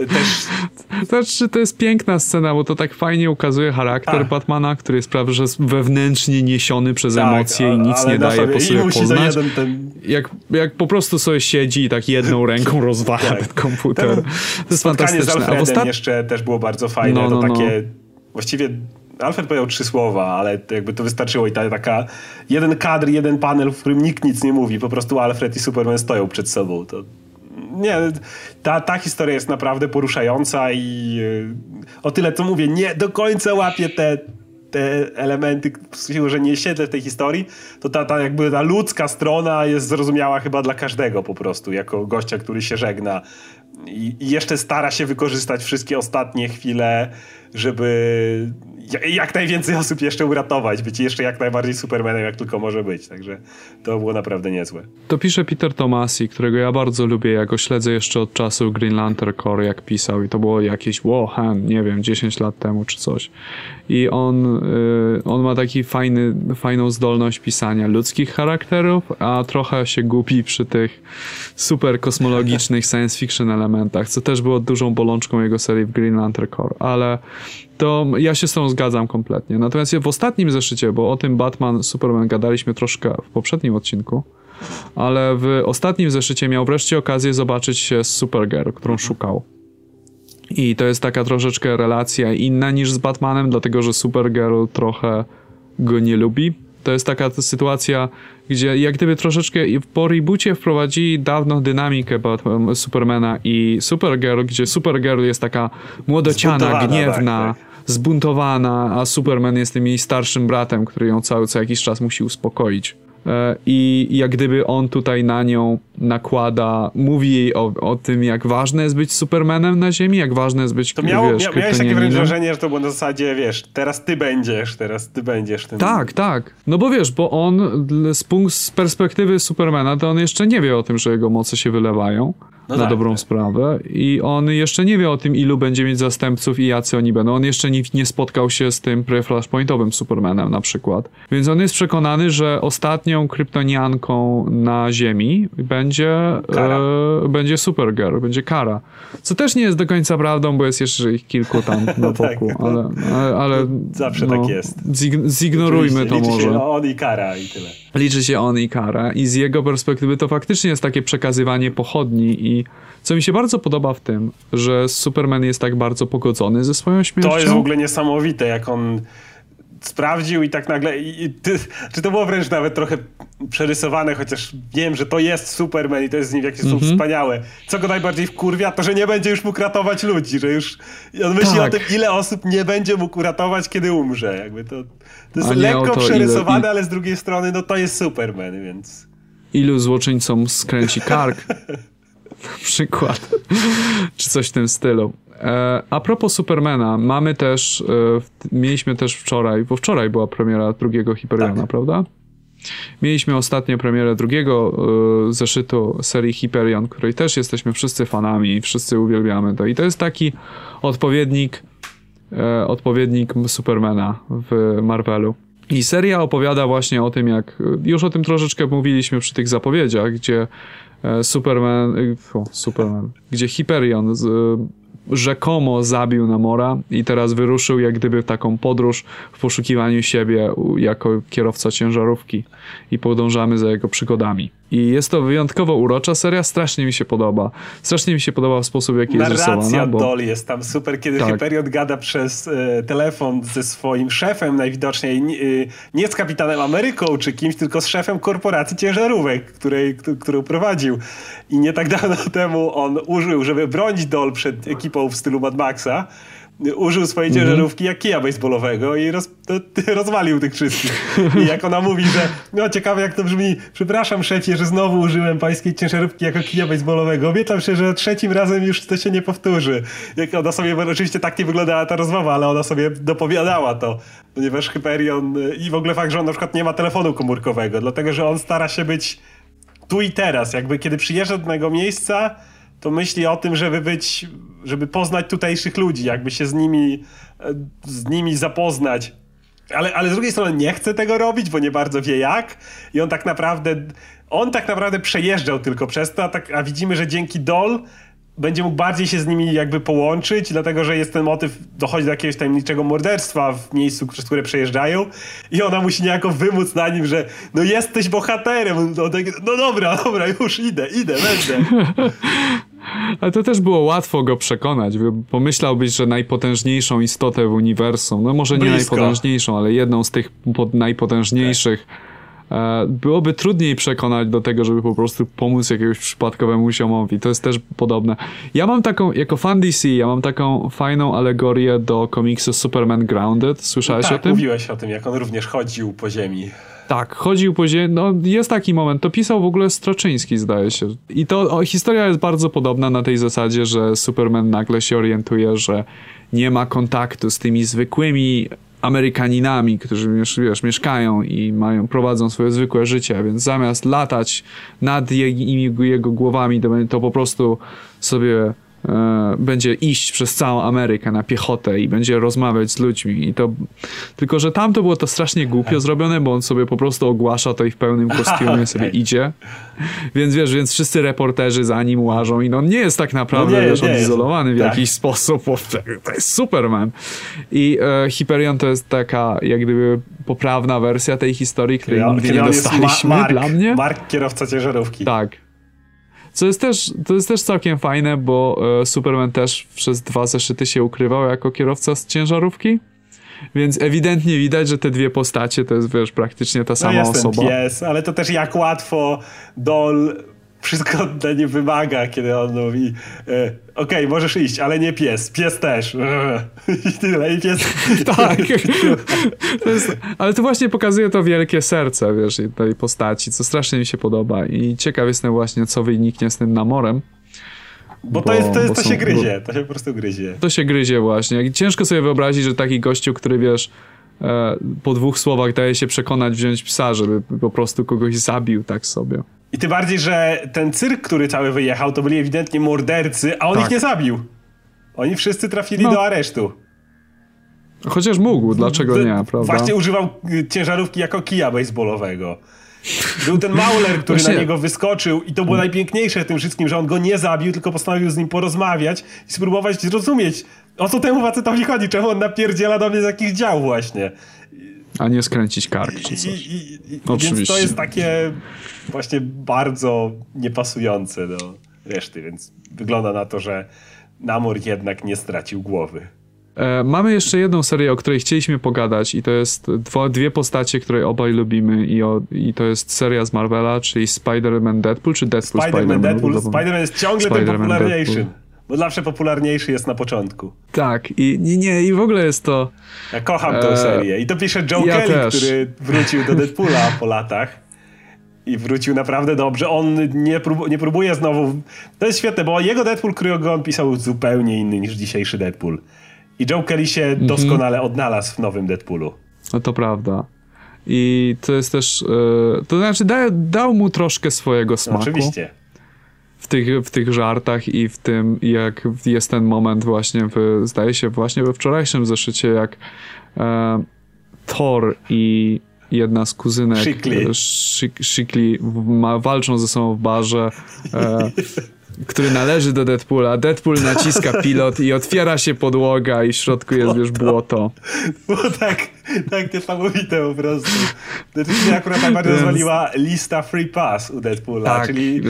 Y, Też Znaczy, to jest piękna scena, bo to tak fajnie ukazuje charakter Tak. Batmana, który jest prawie że wewnętrznie niesiony przez tak, emocje a- i nic nie daje po sobie poznać. jeden ten jak, jak po prostu sobie siedzi i tak jedną ręką rozwala Tak. ten komputer. Ten to jest Spotkanie z fantastyczne. A w Alfredem ostat... jeszcze też było bardzo fajne. No, no, to no. takie właściwie Alfred powiedział trzy słowa, ale jakby to wystarczyło i ta, taka jeden kadr, jeden panel, w którym nikt nic nie mówi, po prostu Alfred i Superman stoją przed sobą. To nie, ta, ta historia jest naprawdę poruszająca i e, o tyle co mówię, nie do końca łapie te, te elementy, że nie siedzę w tej historii, to ta, ta jakby ta ludzka strona jest zrozumiała chyba dla każdego po prostu, jako gościa, który się żegna i, i jeszcze stara się wykorzystać wszystkie ostatnie chwile, żeby jak najwięcej osób jeszcze uratować, być jeszcze jak najbardziej Supermanem, jak tylko może być. Także to było naprawdę niezłe. To pisze Peter Tomasi, którego ja bardzo lubię. Ja go śledzę jeszcze od czasu Green Lantern Core, jak pisał i to było jakieś, wow, hen, nie wiem, 10 lat temu czy coś. I on, y, on ma taki fajny, fajną zdolność pisania ludzkich charakterów, a trochę się gubi przy tych super kosmologicznych science fiction elementach, co też było dużą bolączką jego serii w Green Lantern Core, ale to ja się z tą zgadzam kompletnie. Natomiast w ostatnim zeszycie, bo o tym Batman, Superman gadaliśmy troszkę w poprzednim odcinku, ale w ostatnim zeszycie miał wreszcie okazję zobaczyć się z Supergirl, którą szukał. I to jest taka troszeczkę relacja inna niż z Batmanem, dlatego że Supergirl trochę go nie lubi. To jest taka sytuacja, gdzie jak gdyby troszeczkę po reboocie wprowadzili dawno dynamikę Supermana i Supergirl, gdzie Supergirl jest taka młodociana, gniewna, tak, tak. zbuntowana, a Superman jest tym jej starszym bratem, który ją cały co jakiś czas musi uspokoić. E, i jak gdyby on tutaj na nią nakłada, mówi jej o, o tym, jak ważne jest być Supermanem na Ziemi, jak ważne jest być, to miało, wiesz, mia, Miałeś takie wrażenie, że to było na zasadzie, wiesz, teraz ty będziesz, teraz ty będziesz tym. Tak, tak. No bo wiesz, bo on z, punkt, z perspektywy Supermana, to on jeszcze nie wie o tym, że jego moce się wylewają. No na tak, dobrą tak. sprawę. I on jeszcze nie wie o tym, ilu będzie mieć zastępców i jacy oni będą. On jeszcze nie, nie spotkał się z tym pre-flashpointowym Supermanem na przykład. Więc on jest przekonany, że ostatnią kryptonianką na Ziemi będzie, e, będzie Supergirl, będzie Kara. Co też nie jest do końca prawdą, bo jest jeszcze ich kilku tam na tak. boku. tak. ale, ale, ale, Zawsze no, tak jest. Zignorujmy Oczywiście, to może. Się on i Kara i tyle. Liczy się on i Kara. I z jego perspektywy to faktycznie jest takie przekazywanie pochodni i co mi się bardzo podoba w tym, że Superman jest tak bardzo pogodzony ze swoją śmiercią. To jest w ogóle niesamowite, jak on sprawdził i tak nagle. I, i ty, czy to było wręcz nawet trochę przerysowane, chociaż wiem, że to jest Superman i to jest z nim jakieś mm -hmm. wspaniałe. Co go najbardziej wkurwia, to że nie będzie już mógł ratować ludzi, że już on myśli tak. o tym, ile osób nie będzie mógł uratować, kiedy umrze. Jakby to, to jest lekko to, przerysowane, ile, ale z drugiej strony no to jest Superman, więc. Ilu złoczyńcom skręci kark? na przykład. Czy coś w tym stylu. E, a propos Supermana, mamy też, e, mieliśmy też wczoraj, bo wczoraj była premiera drugiego Hyperiona, tak. prawda? Mieliśmy ostatnio premierę drugiego e, zeszytu serii Hyperion, której też jesteśmy wszyscy fanami, wszyscy uwielbiamy to. I to jest taki odpowiednik, odpowiednik Supermana w Marvelu. I seria opowiada właśnie o tym, jak już o tym troszeczkę mówiliśmy przy tych zapowiedziach, gdzie Superman, o, Superman, gdzie Hyperion z, rzekomo zabił Namora i teraz wyruszył jak gdyby w taką podróż w poszukiwaniu siebie jako kierowca ciężarówki i podążamy za jego przygodami. I jest to wyjątkowo urocza seria, strasznie mi się podoba. Strasznie mi się podoba w sposób, w jaki jest rysowana. Narracja bo... Dolly jest tam super, kiedy tak. Hyperion gada przez e, telefon ze swoim szefem, najwidoczniej nie, nie z kapitanem Ameryką czy kimś, tylko z szefem korporacji ciężarówek, której, którą prowadził. I nie tak dawno temu on użył, żeby bronić Dol przed ekipą w stylu Mad Maxa, użył swojej mm ciężarówki jak kija baseballowego i roz, rozwalił tych wszystkich. I jak ona mówi, że no ciekawe jak to brzmi, przepraszam szefie, że znowu użyłem pańskiej ciężarówki jako kija baseballowego. Obiecam się, że trzecim razem już to się nie powtórzy. Jak ona sobie, oczywiście tak nie wyglądała ta rozmowa, ale ona sobie dopowiadała to, ponieważ Hyperion i w ogóle fakt, że on na przykład nie ma telefonu komórkowego, dlatego że on stara się być tu i teraz, jakby kiedy przyjeżdża do tego miejsca, to myśli o tym, żeby być, żeby poznać tutejszych ludzi, jakby się z nimi, e, z nimi zapoznać. Ale, ale z drugiej strony nie chce tego robić, bo nie bardzo wie jak. I on tak naprawdę, on tak naprawdę przejeżdżał tylko przez to, a, tak, a widzimy, że dzięki Dol będzie mógł bardziej się z nimi jakby połączyć, dlatego że jest ten motyw, dochodzi do jakiegoś tajemniczego morderstwa w miejscu, przez które przejeżdżają i ona musi niejako wymóc na nim, że no jesteś bohaterem. No, no dobra, dobra, już idę, idę, będę. Ale to też było łatwo go przekonać. Pomyślałbyś, że najpotężniejszą istotę w uniwersum, no może nie Blisko. najpotężniejszą, ale jedną z tych najpotężniejszych, tak. byłoby trudniej przekonać do tego, żeby po prostu pomóc jakiegoś przypadkowemu ziomowi. To jest też podobne. Ja mam taką, jako fan DC, ja mam taką fajną alegorię do komiksu Superman Grounded. Słyszałeś no tak, o tym? mówiłeś o tym, jak on również chodził po ziemi. Tak, chodził po ziemi. No, jest taki moment. To pisał w ogóle Stroczyński, zdaje się. I to o, historia jest bardzo podobna na tej zasadzie, że Superman nagle się orientuje, że nie ma kontaktu z tymi zwykłymi Amerykaninami, którzy wiesz, mieszkają i mają, prowadzą swoje zwykłe życie, więc zamiast latać nad jego, jego głowami, to, to po prostu sobie będzie iść przez całą Amerykę na piechotę i będzie rozmawiać z ludźmi. I to, tylko, że tam to było to strasznie głupio zrobione, bo on sobie po prostu ogłasza to i w pełnym kostiumie sobie idzie. Więc wiesz, więc wszyscy reporterzy za nim łażą i no nie jest tak naprawdę no nie, wiesz, nie odizolowany w tak. jakiś sposób, bo to jest Superman. I e, Hyperion to jest taka jak gdyby poprawna wersja tej historii, której Kryon, nigdy nie dostaliśmy ma Mark, dla mnie. Mark, kierowca ciężarówki. Tak. Co jest też, to jest też całkiem fajne, bo e, Superman też przez dwa zeszyty się ukrywał jako kierowca z ciężarówki. Więc ewidentnie widać, że te dwie postacie to jest, wiesz, praktycznie ta no sama osoba. Pies, ale to też jak łatwo Dol wszystko dla nie wymaga, kiedy on mówi e, okej, okay, możesz iść, ale nie pies, pies też. I tyle, i pies... tak. To jest, ale to właśnie pokazuje to wielkie serce, wiesz, tej postaci, co strasznie mi się podoba i ciekaw jestem właśnie, co wyniknie z tym namorem. Bo, bo to, jest, to, jest, to są, się gryzie, to się po prostu gryzie. To się gryzie właśnie. Ciężko sobie wyobrazić, że taki gościu, który wiesz, po dwóch słowach daje się przekonać wziąć psa, żeby po prostu kogoś zabił tak sobie. I tym bardziej, że ten cyrk, który cały wyjechał, to byli ewidentnie mordercy, a on tak. ich nie zabił. Oni wszyscy trafili no. do aresztu. Chociaż mógł, dlaczego nie, prawda? Właśnie używał y, ciężarówki jako kija baseballowego. Był ten Mauler, który Właśnie... na niego wyskoczył i to było najpiękniejsze w tym wszystkim, że on go nie zabił, tylko postanowił z nim porozmawiać i spróbować zrozumieć, o co temu facetowi chodzi, czemu on napierdziela do mnie z jakichś dział właśnie. A nie skręcić kark czy coś. I, i, i. Więc to jest takie właśnie bardzo niepasujące do reszty, więc wygląda na to, że Namor jednak nie stracił głowy. E, mamy jeszcze jedną serię, o której chcieliśmy pogadać i to jest dwo, dwie postacie, które obaj lubimy i, o, i to jest seria z Marvela, czyli Spider-Man Deadpool, czy Deadpool Spider-Man? Spider-Man Deadpool. Spider-Man jest ciągle Spider ten popularniejszy. Bo zawsze popularniejszy jest na początku. Tak, i nie, nie i w ogóle jest to... Ja kocham tę e... serię. I to pisze Joe ja Kelly, też. który wrócił do Deadpoola po latach. I wrócił naprawdę dobrze. On nie, prób nie próbuje znowu... To jest świetne, bo jego Deadpool, którego on pisał, zupełnie inny niż dzisiejszy Deadpool. I Joe Kelly się -hmm. doskonale odnalazł w nowym Deadpoolu. No to prawda. I to jest też... E, to znaczy da, dał mu troszkę swojego smaku. oczywiście w tych, w tych żartach i w tym, jak jest ten moment właśnie, w, zdaje się właśnie we wczorajszym zeszycie, jak e, Thor i jedna z kuzynek Shikli, walczą ze sobą w barze. E, który należy do Deadpoola. Deadpool naciska pilot i otwiera się podłoga i w środku jest, wiesz, błoto. Było tak, tak niesamowite po prostu. Znaczy mnie akurat najbardziej Więc... rozwaliła lista Free Pass u Deadpoola, tak, czyli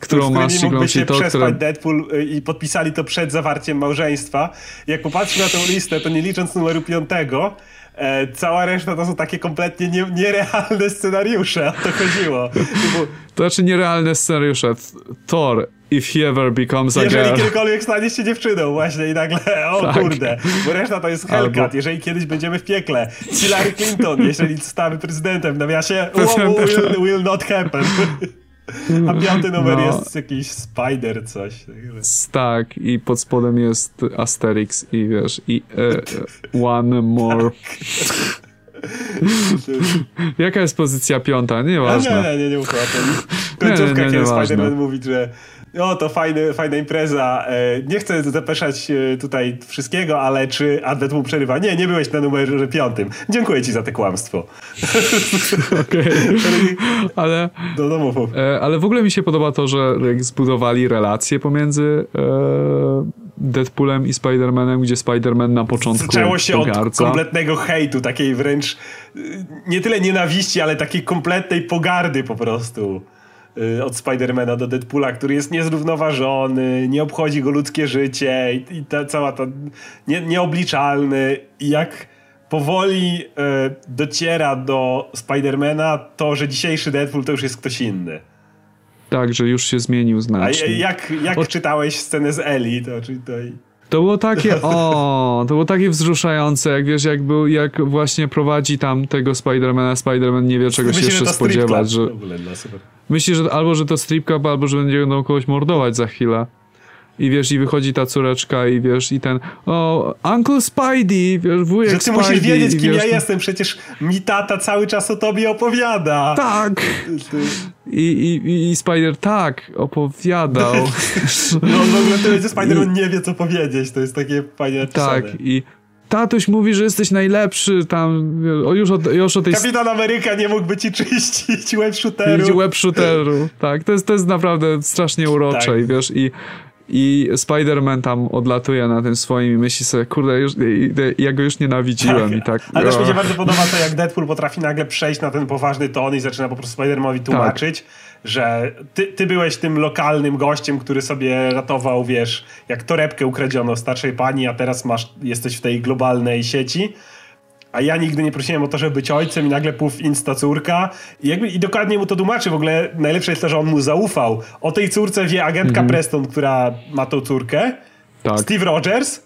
którą masz mógłby się to, przespać które... Deadpool y, i podpisali to przed zawarciem małżeństwa. Jak popatrzysz na tę listę, to nie licząc numeru piątego, E, cała reszta to są takie kompletnie nie, nierealne scenariusze, o to chodziło. To znaczy nierealne scenariusze. Thor, if he ever becomes a Jeżeli girl. kiedykolwiek stanie się dziewczyną właśnie i nagle, o tak. kurde, bo reszta to jest Hellcat, Albo... jeżeli kiedyś będziemy w piekle. Hillary Clinton, jeżeli stamy prezydentem w nawiasie, will, will not happen. A piąty numer no. jest jakiś Spider coś. Tak, i pod spodem jest Asterix i wiesz, i uh, one more. Jaka jest pozycja piąta? Nieważne. Nie, nie, nie, nie mów o tym. Końcówka, kiedy Spider-Man mówi, że o, to fajny, fajna impreza. E, nie chcę zapeszać e, tutaj wszystkiego, ale czy Advent mu przerywa? Nie, nie byłeś na numerze piątym. Dziękuję ci za te kłamstwo. Okej. ale, do domu. E, ale w ogóle mi się podoba to, że zbudowali relacje pomiędzy Deadpoolem i Spider-Manem, gdzie Spider-Man na początku Zaczęło się od kompletnego hejtu, takiej wręcz nie tyle nienawiści, ale takiej kompletnej pogardy po prostu od Spidermana do Deadpoola, który jest niezrównoważony, nie obchodzi go ludzkie życie i, i ta cała ta nie, nieobliczalny i jak powoli y, dociera do Spidermana to, że dzisiejszy Deadpool to już jest ktoś inny. Tak, że już się zmienił znacznie. A jak, jak czytałeś scenę z Eli, to czy to... To było takie, o, to było takie wzruszające, jak wiesz, jak, był, jak właśnie prowadzi tam tego Spidermana, Spiderman nie wie czego Myślę, się jeszcze spodziewać, że... Myśli, że albo, że to strip club, albo, że będzie będą kogoś mordować za chwilę i wiesz, i wychodzi ta córeczka i wiesz, i ten o, Uncle Spidey, wiesz, wujek Że ty Spidey, musisz wiedzieć, kim wiesz, ja jestem, przecież mi tata cały czas o tobie opowiada. Tak. I, i, i Spider tak opowiadał. no w ogóle tyle, że Spider-Man nie wie, co powiedzieć, to jest takie fajnie Tak, i tatuś mówi, że jesteś najlepszy tam, o, już, o, już o tej... Kapitan Ameryka nie mógłby ci czyścić web shooteru. Web shooteru, tak, to jest, to jest naprawdę strasznie urocze tak. i wiesz, i i Spider-Man tam odlatuje na tym swoim i myśli sobie, kurde, już, ja go już nienawidziłem tak. i tak. Ale też mi się bardzo podoba to, jak Deadpool potrafi nagle przejść na ten poważny ton i zaczyna po prostu Spider-Manowi tłumaczyć, tak. że ty, ty byłeś tym lokalnym gościem, który sobie ratował, wiesz, jak torebkę ukradziono starszej pani, a teraz masz, jesteś w tej globalnej sieci a ja nigdy nie prosiłem o to, żeby być ojcem i nagle puf insta córka. I, jakby, I dokładnie mu to tłumaczy. W ogóle najlepsze jest to, że on mu zaufał. O tej córce wie agentka mhm. Preston, która ma tą córkę. Tak. Steve Rogers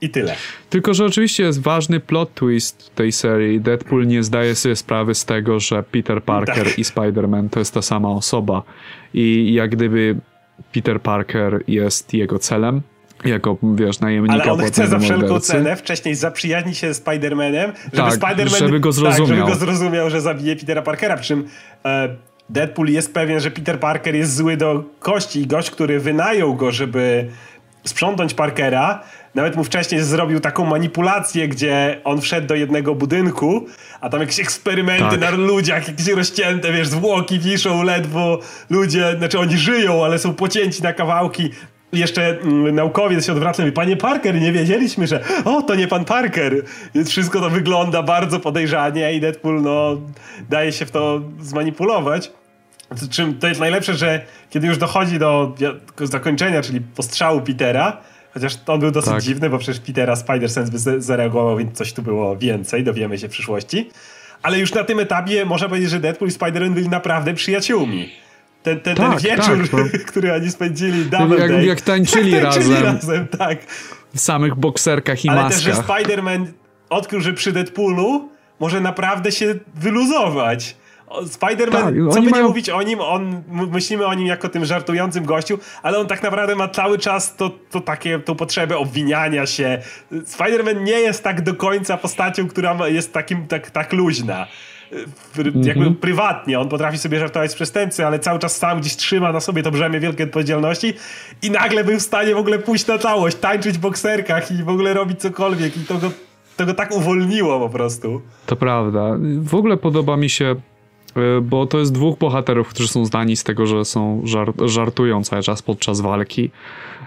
i tyle. Tylko, że oczywiście jest ważny plot twist tej serii. Deadpool nie zdaje sobie sprawy z tego, że Peter Parker tak. i Spider-Man to jest ta sama osoba. I jak gdyby Peter Parker jest jego celem, jako, wiesz, najemnika. Ale on chce za wszelką mordercy. cenę wcześniej zaprzyjaźnić się z Spider-Manem, żeby tak, Spider-Man żeby go zrozumiał. Tak, żeby go zrozumiał, że zabije Petera Parkera, przy czym e, Deadpool jest pewien, że Peter Parker jest zły do kości i gość, który wynajął go, żeby sprzątnąć Parkera, nawet mu wcześniej zrobił taką manipulację, gdzie on wszedł do jednego budynku, a tam jakieś eksperymenty tak. na ludziach, jakieś rozcięte, wiesz, zwłoki wiszą ledwo, ludzie, znaczy oni żyją, ale są pocięci na kawałki, jeszcze mm, naukowiec się odwraca i mówi, panie Parker, nie wiedzieliśmy, że o, to nie pan Parker. Więc wszystko to wygląda bardzo podejrzanie i Deadpool, no, daje się w to zmanipulować. Czym to jest najlepsze, że kiedy już dochodzi do zakończenia, czyli postrzału Petera, chociaż on był dosyć tak. dziwny, bo przecież Petera Spider-Sense by zareagował, więc coś tu było więcej, dowiemy się w przyszłości. Ale już na tym etapie można powiedzieć, że Deadpool i Spider-Man byli naprawdę przyjaciółmi ten, ten, tak, ten wieczór, tak, który oni spędzili double jak, jak tańczyli, jak tańczyli razem. razem. tak. W samych bokserkach i Ale maskach. Ale też, że Spider-Man odkrył, że przy Deadpoolu może naprawdę się wyluzować. Spider-Man, tak, co by mają... nie mówić o nim, on, myślimy o nim jako tym żartującym gościu, ale on tak naprawdę ma cały czas to, to takie, tą potrzebę obwiniania się. Spider-Man nie jest tak do końca postacią, która jest takim, tak, tak luźna jakby mm -hmm. prywatnie. On potrafi sobie żartować z przestępcy, ale cały czas sam gdzieś trzyma na sobie to brzemię wielkiej odpowiedzialności i nagle był w stanie w ogóle pójść na całość, tańczyć w bokserkach i w ogóle robić cokolwiek i to go, to go tak uwolniło po prostu. To prawda. W ogóle podoba mi się e, bo to jest dwóch bohaterów, którzy są znani z tego, że są żart, żartują cały czas podczas walki.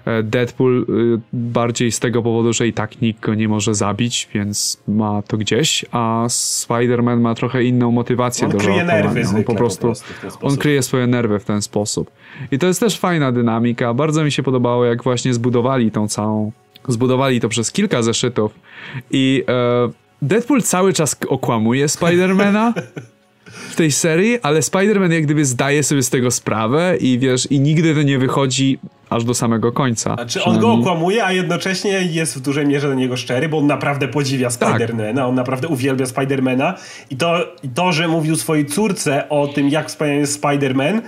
E, Deadpool y, bardziej z tego powodu, że i tak nikt go nie może zabić, więc ma to gdzieś, a Spider-Man ma trochę inną motywację on do kryje nerwy on po prostu, po prostu on kryje swoje nerwy w ten sposób. I to jest też fajna dynamika. Bardzo mi się podobało, jak właśnie zbudowali tą całą zbudowali to przez kilka zeszytów i e, Deadpool cały czas okłamuje Spidermana w tej serii, ale Spider-Man jak gdyby zdaje sobie z tego sprawę i wiesz, i nigdy to nie wychodzi aż do samego końca. Znaczy on go okłamuje, a jednocześnie jest w dużej mierze do niego szczery, bo on naprawdę podziwia tak. Spidermana, tak. on naprawdę uwielbia Spidermana i to, i to, że mówił swojej córce o tym, jak wspaniały jest Spiderman,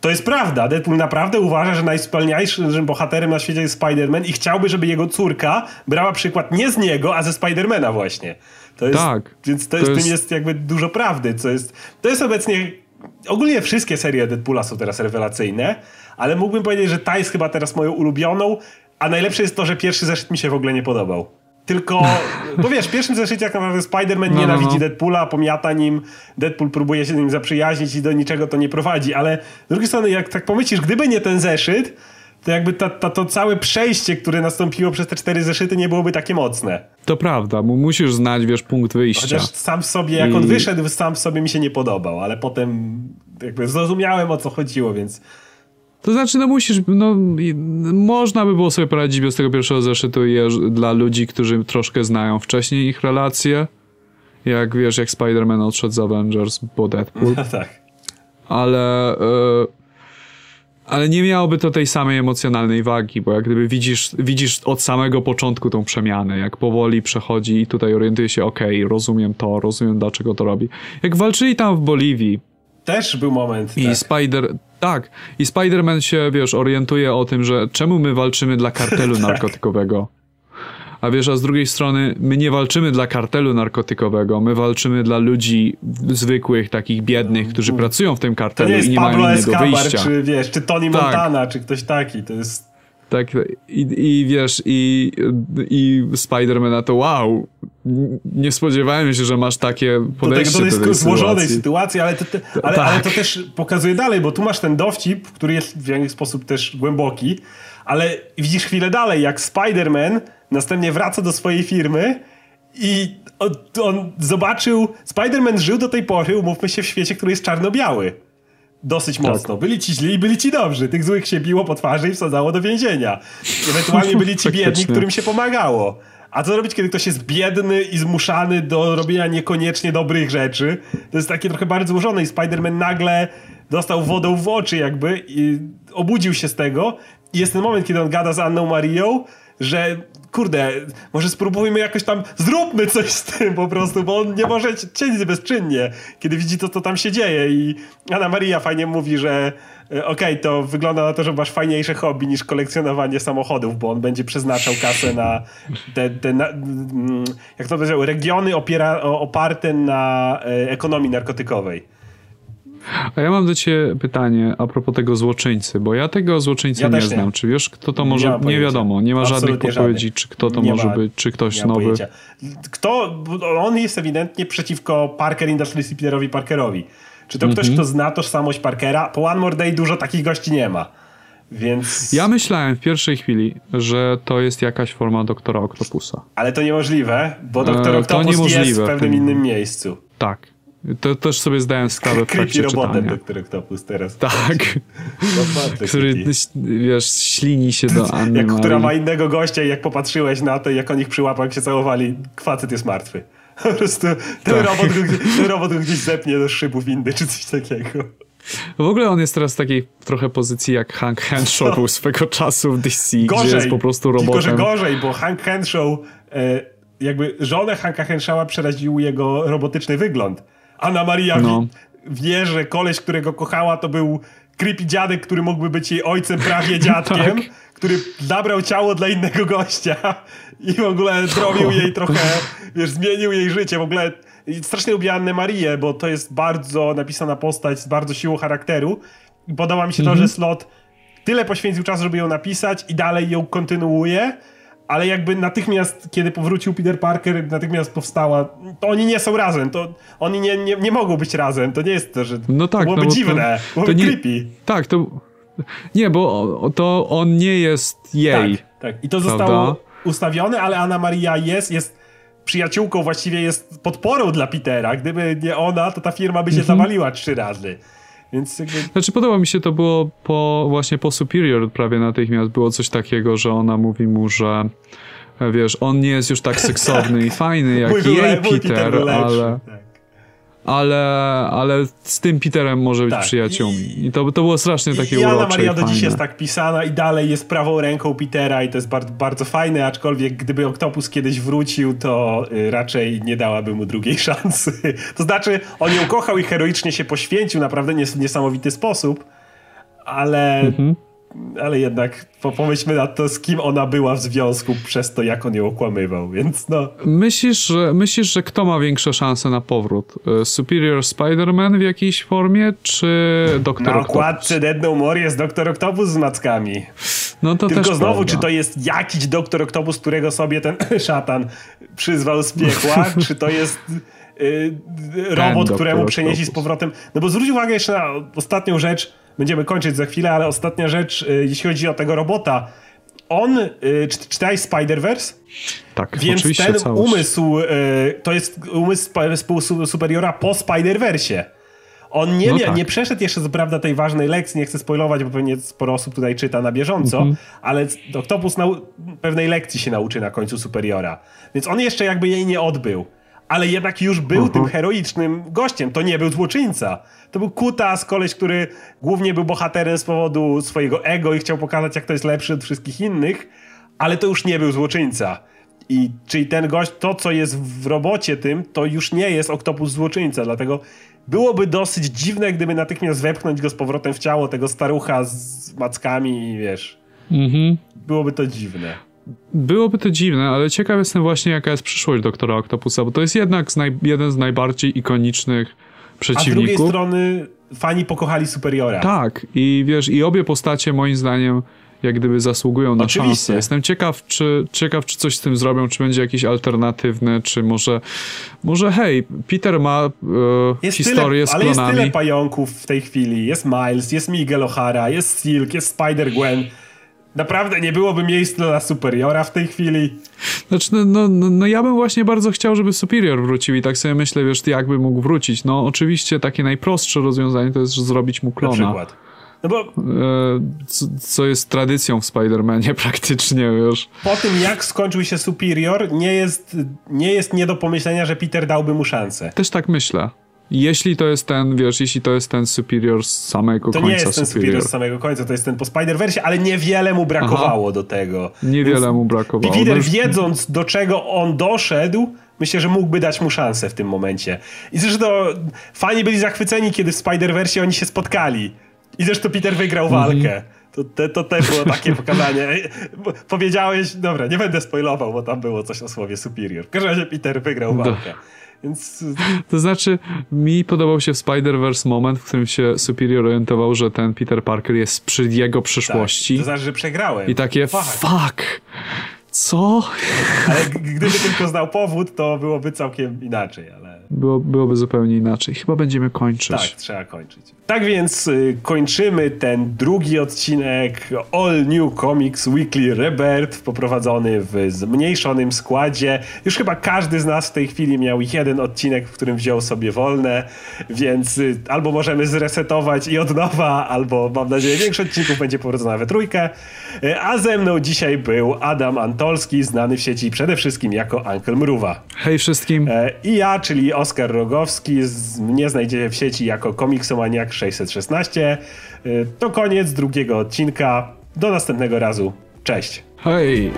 to jest prawda. Deadpool naprawdę uważa, że najwspanialszym bohaterem na świecie jest Spider-Man i chciałby, żeby jego córka brała przykład nie z niego, a ze Spidermana właśnie. To jest, tak. Więc to, to jest, jest... tym jest jakby dużo prawdy, co jest... To jest obecnie... Ogólnie wszystkie serie Deadpoola są teraz rewelacyjne, ale mógłbym powiedzieć, że ta jest chyba teraz moją ulubioną, a najlepsze jest to, że pierwszy zeszyt mi się w ogóle nie podobał. Tylko, bo wiesz, w pierwszym zeszycie jak naprawdę Spider-Man no, nienawidzi no, no. Deadpoola, pomiata nim, Deadpool próbuje się z nim zaprzyjaźnić i do niczego to nie prowadzi, ale z drugiej strony, jak tak pomyślisz, gdyby nie ten zeszyt, to jakby ta, ta, to całe przejście, które nastąpiło przez te cztery zeszyty nie byłoby takie mocne. To prawda, bo musisz znać, wiesz, punkt wyjścia. Chociaż sam sobie, jak I... on wyszedł, sam sobie mi się nie podobał, ale potem jakby zrozumiałem o co chodziło, więc... To znaczy, no musisz, no można by było sobie poradzić bez tego pierwszego zeszytu dla ludzi, którzy troszkę znają wcześniej ich relacje. Jak wiesz, jak Spider-Man odszedł z Avengers, bo Deadpool. Tak. Ale... Y ale nie miałoby to tej samej emocjonalnej wagi, bo jak gdyby widzisz, widzisz od samego początku tą przemianę, jak powoli przechodzi i tutaj orientuje się, okej, okay, rozumiem to, rozumiem dlaczego to robi. Jak walczyli tam w Boliwii. Też był moment. I tak. Spider, tak, i Spider-Man się, wiesz, orientuje o tym, że czemu my walczymy dla kartelu tak. narkotykowego a wiesz, a z drugiej strony my nie walczymy dla kartelu narkotykowego, my walczymy dla ludzi zwykłych, takich biednych, którzy mm. pracują w tym kartelu i nie Pablo mają innego Escobar, wyjścia. czy wiesz, czy Tony tak. Montana, czy ktoś taki, to jest... Tak, i, i wiesz, i, i Spider-Man na to wow, nie spodziewałem się, że masz takie podejście do, tego, do tej złożonej sytuacji, sytuacji ale, to, te, ale, tak. ale to też pokazuje dalej, bo tu masz ten dowcip, który jest w jakiś sposób też głęboki, ale widzisz chwilę dalej, jak Spider-Man Następnie wraca do swojej firmy i on, on zobaczył. Spider-Man żył do tej pory, umówmy się, w świecie, który jest czarno-biały. Dosyć tak. mocno. Byli ci źli i byli ci dobrzy. Tych złych się biło po twarzy i wsadzało do więzienia. Ewentualnie byli ci biedni, którym się pomagało. A co robić, kiedy ktoś jest biedny i zmuszany do robienia niekoniecznie dobrych rzeczy? To jest takie trochę bardzo złożone i Spider-Man nagle dostał wodę w oczy jakby i obudził się z tego. I jest ten moment, kiedy on gada z Anną Marią, że kurde, może spróbujmy jakoś tam, zróbmy coś z tym po prostu, bo on nie może siedzieć bezczynnie, kiedy widzi to, co tam się dzieje i Anna Maria fajnie mówi, że e, okej, okay, to wygląda na to, że masz fajniejsze hobby niż kolekcjonowanie samochodów, bo on będzie przeznaczał kasę na te, te na, mm, jak to powiedział, regiony opiera, oparte na e, ekonomii narkotykowej. A ja mam do ciebie pytanie a propos tego złoczyńcy, bo ja tego złoczyńcy ja nie znam. Czy wiesz, kto to może... Nie, nie wiadomo, nie ma Absolutnie żadnych podpowiedzi, czy kto to nie może ma, być, czy ktoś nowy. Pojęcia. Kto... On jest ewidentnie przeciwko Parker Industries i Peterowi Parkerowi. Czy to ktoś, mm -hmm. kto zna tożsamość Parkera? Po One More Day dużo takich gości nie ma. Więc... Ja myślałem w pierwszej chwili, że to jest jakaś forma doktora Octopusa. Ale to niemożliwe, bo doktor e, Octopus jest w pewnym innym miejscu. Tak. To też sobie zdałem sprawę w trakcie robotem czytania. Dr. Octopus teraz. Tak. Który, wiesz, ślini się do Anny jak, Która ma innego gościa i jak popatrzyłeś na to, jak on ich przyłapał, jak się całowali, facet jest martwy. Po prostu ten, tak. robot, ten robot go gdzieś zepnie do szybu windy, czy coś takiego. W ogóle on jest teraz w takiej trochę pozycji jak Hank Henshaw był swego czasu w DC, gorzej, gdzie jest po prostu robotem. Tylko, że gorzej, bo Hank Henshaw, e, jakby żonę Hanka Henshawa przeraził jego robotyczny wygląd Anna Maria no. wie, że koleś, którego kochała, to był creepy dziadek, który mógłby być jej ojcem, prawie dziadkiem, tak. który zabrał ciało dla innego gościa i w ogóle zrobił jej trochę, wiesz, zmienił jej życie. W ogóle strasznie lubię Annę Marię, bo to jest bardzo napisana postać z bardzo siłą charakteru i podoba mi się to, że mhm. Slot tyle poświęcił czasu, żeby ją napisać i dalej ją kontynuuje, ale jakby natychmiast, kiedy powrócił Peter Parker, natychmiast powstała, to oni nie są razem, to oni nie, nie, nie mogą być razem, to nie jest to, że no tak, to byłoby no dziwne, to, byłoby to nie, creepy. Tak, to... Nie, bo to on nie jest jej. Tak, tak. I to prawda? zostało ustawione, ale Anna Maria jest, jest przyjaciółką, właściwie jest podporą dla Petera. Gdyby nie ona, to ta firma by się mhm. zawaliła trzy razy. Więc jakby... Znaczy podoba mi się to było po, właśnie po Superior prawie natychmiast było coś takiego, że ona mówi mu, że wiesz, on nie jest już tak seksowny i fajny jak jej Peter, ale... Tak ale, ale z tym Peterem może być tak. przyjaciółmi. I to, to było strasznie takie I urocze Anna Maria do dziś jest tak pisana i dalej jest prawą ręką Petera i to jest bardzo, bardzo fajne, aczkolwiek gdyby Octopus kiedyś wrócił, to y, raczej nie dałaby mu drugiej szansy. To znaczy, on ją kochał i heroicznie się poświęcił naprawdę w niesamowity sposób, ale mhm ale jednak pomyślmy na to, z kim ona była w związku przez to, jak on ją okłamywał, więc no. Myślisz, że, myślisz, że kto ma większe szanse na powrót? E, Superior Spider-Man w jakiejś formie, czy Doktor Na okładce Dead No More jest Doktor Octopus z mackami. No to Tylko znowu, prawda. czy to jest jakiś Doktor Octopus, którego sobie ten szatan przyzwał z piekła, czy to jest... Y, robot, któremu przenieśli z powrotem. No bo zwróć uwagę jeszcze na ostatnią rzecz, będziemy kończyć za chwilę, ale ostatnia rzecz, y, jeśli chodzi o tego robota. On, y, czy, czytałeś Spider-Verse? Tak, Więc oczywiście, ten całość. umysł, y, to jest umysł superiora po Spider-Versie. On nie, No tak. nie przeszedł jeszcze co prawda tej ważnej lekcji, nie chcę spoilować, bo pewnie sporo osób tutaj czyta na bieżąco, Mhm. ale Octopus pewnej lekcji się nauczy na końcu Superiora. Więc on jeszcze jakby jej nie odbył. Ale jednak już był Mhm. tym heroicznym gościem. To nie był złoczyńca. To był kutas, koleś, który głównie był bohaterem z powodu swojego ego i chciał pokazać, jak to jest lepszy od wszystkich innych, ale to już nie był złoczyńca. I czyli ten gość, to co jest w robocie tym, to już nie jest Oktopus złoczyńca, dlatego byłoby dosyć dziwne, gdyby natychmiast wepchnąć go z powrotem w ciało tego starucha z mackami i wiesz, Mhm. byłoby to dziwne. Byłoby to dziwne, ale ciekaw jestem właśnie, jaka jest przyszłość doktora Octopusa, bo to jest jednak z naj, jeden z najbardziej ikonicznych A z drugiej przeciwników. strony fani pokochali Superiora. Tak, i wiesz, i obie postacie moim zdaniem jak gdyby zasługują na Oczywiście. szansę. Jestem ciekaw czy, ciekaw, czy coś z tym zrobią, czy będzie jakiś alternatywny, czy może, może hej, Peter ma e, historię tyle, z ale jest klonami. tyle pająków w tej chwili. Jest Miles, jest Miguel O'Hara, jest Silk, jest Spider-Gwen. Naprawdę nie byłoby miejsca dla Superiora w tej chwili. Znaczy, no, no, no, no ja bym właśnie bardzo chciał, żeby Superior wrócił i tak sobie myślę, wiesz, jakby mógł wrócić. No oczywiście takie najprostsze rozwiązanie to jest zrobić mu Na klona. przykład. No bo E, co, co jest tradycją w Spider-Manie praktycznie, wiesz. po tym, jak skończył się Superior, nie jest, nie jest nie do pomyślenia, że Peter dałby mu szansę. Też tak myślę. Jeśli to jest ten, wiesz, jeśli to jest ten Superior z samego To końca nie jest ten Superior z samego końca, to jest ten po Spider-Versie, ale niewiele mu brakowało do tego. Niewiele Więc mu brakowało. Peter już- wiedząc, do czego on doszedł, myślę, że mógłby dać mu szansę w tym momencie. I zresztą fani byli zachwyceni, kiedy w Spider-Versie oni się spotkali. I zresztą Peter wygrał Mhm. walkę. To, te, to też było takie pokazanie. Powiedziałeś, dobra, nie będę spoilował, bo tam było coś o słowie superior. W każdym razie Peter wygrał walkę. Więc To znaczy, mi podobał się w Spider-Verse moment, w którym się Superior orientował, że ten Peter Parker jest przy jego przyszłości. tak, to znaczy, że przegrałem. I takie, Fuck. fuck, co? Ale gdyby tylko znał powód, to byłoby całkiem inaczej, ale Było, byłoby zupełnie inaczej. Chyba będziemy kończyć. tak, trzeba kończyć. Tak więc y, kończymy ten drugi odcinek All New Comics Weekly Rebirth, poprowadzony w zmniejszonym składzie. Już chyba każdy z nas w tej chwili miał jeden odcinek, w którym wziął sobie wolne, więc y, albo możemy zresetować i od nowa, albo mam nadzieję większość odcinków będzie poprowadzona we trójkę. Y, A ze mną dzisiaj był Adam Antolski, znany w sieci przede wszystkim jako Uncle Mruwa. Hej wszystkim. E, I ja, czyli Oskar Rogowski, mnie znajdziecie w sieci jako Komiksomaniak 616. E, To koniec drugiego odcinka. Do następnego razu. Cześć. Hej.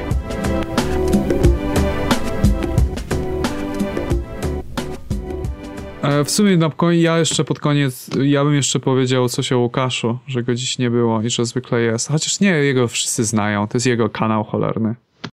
E, W sumie na koniec, ja jeszcze pod koniec, ja bym jeszcze powiedział coś o Łukaszu, że go dziś nie było i że zwykle jest. Chociaż nie, jego wszyscy znają, to jest jego kanał cholerny.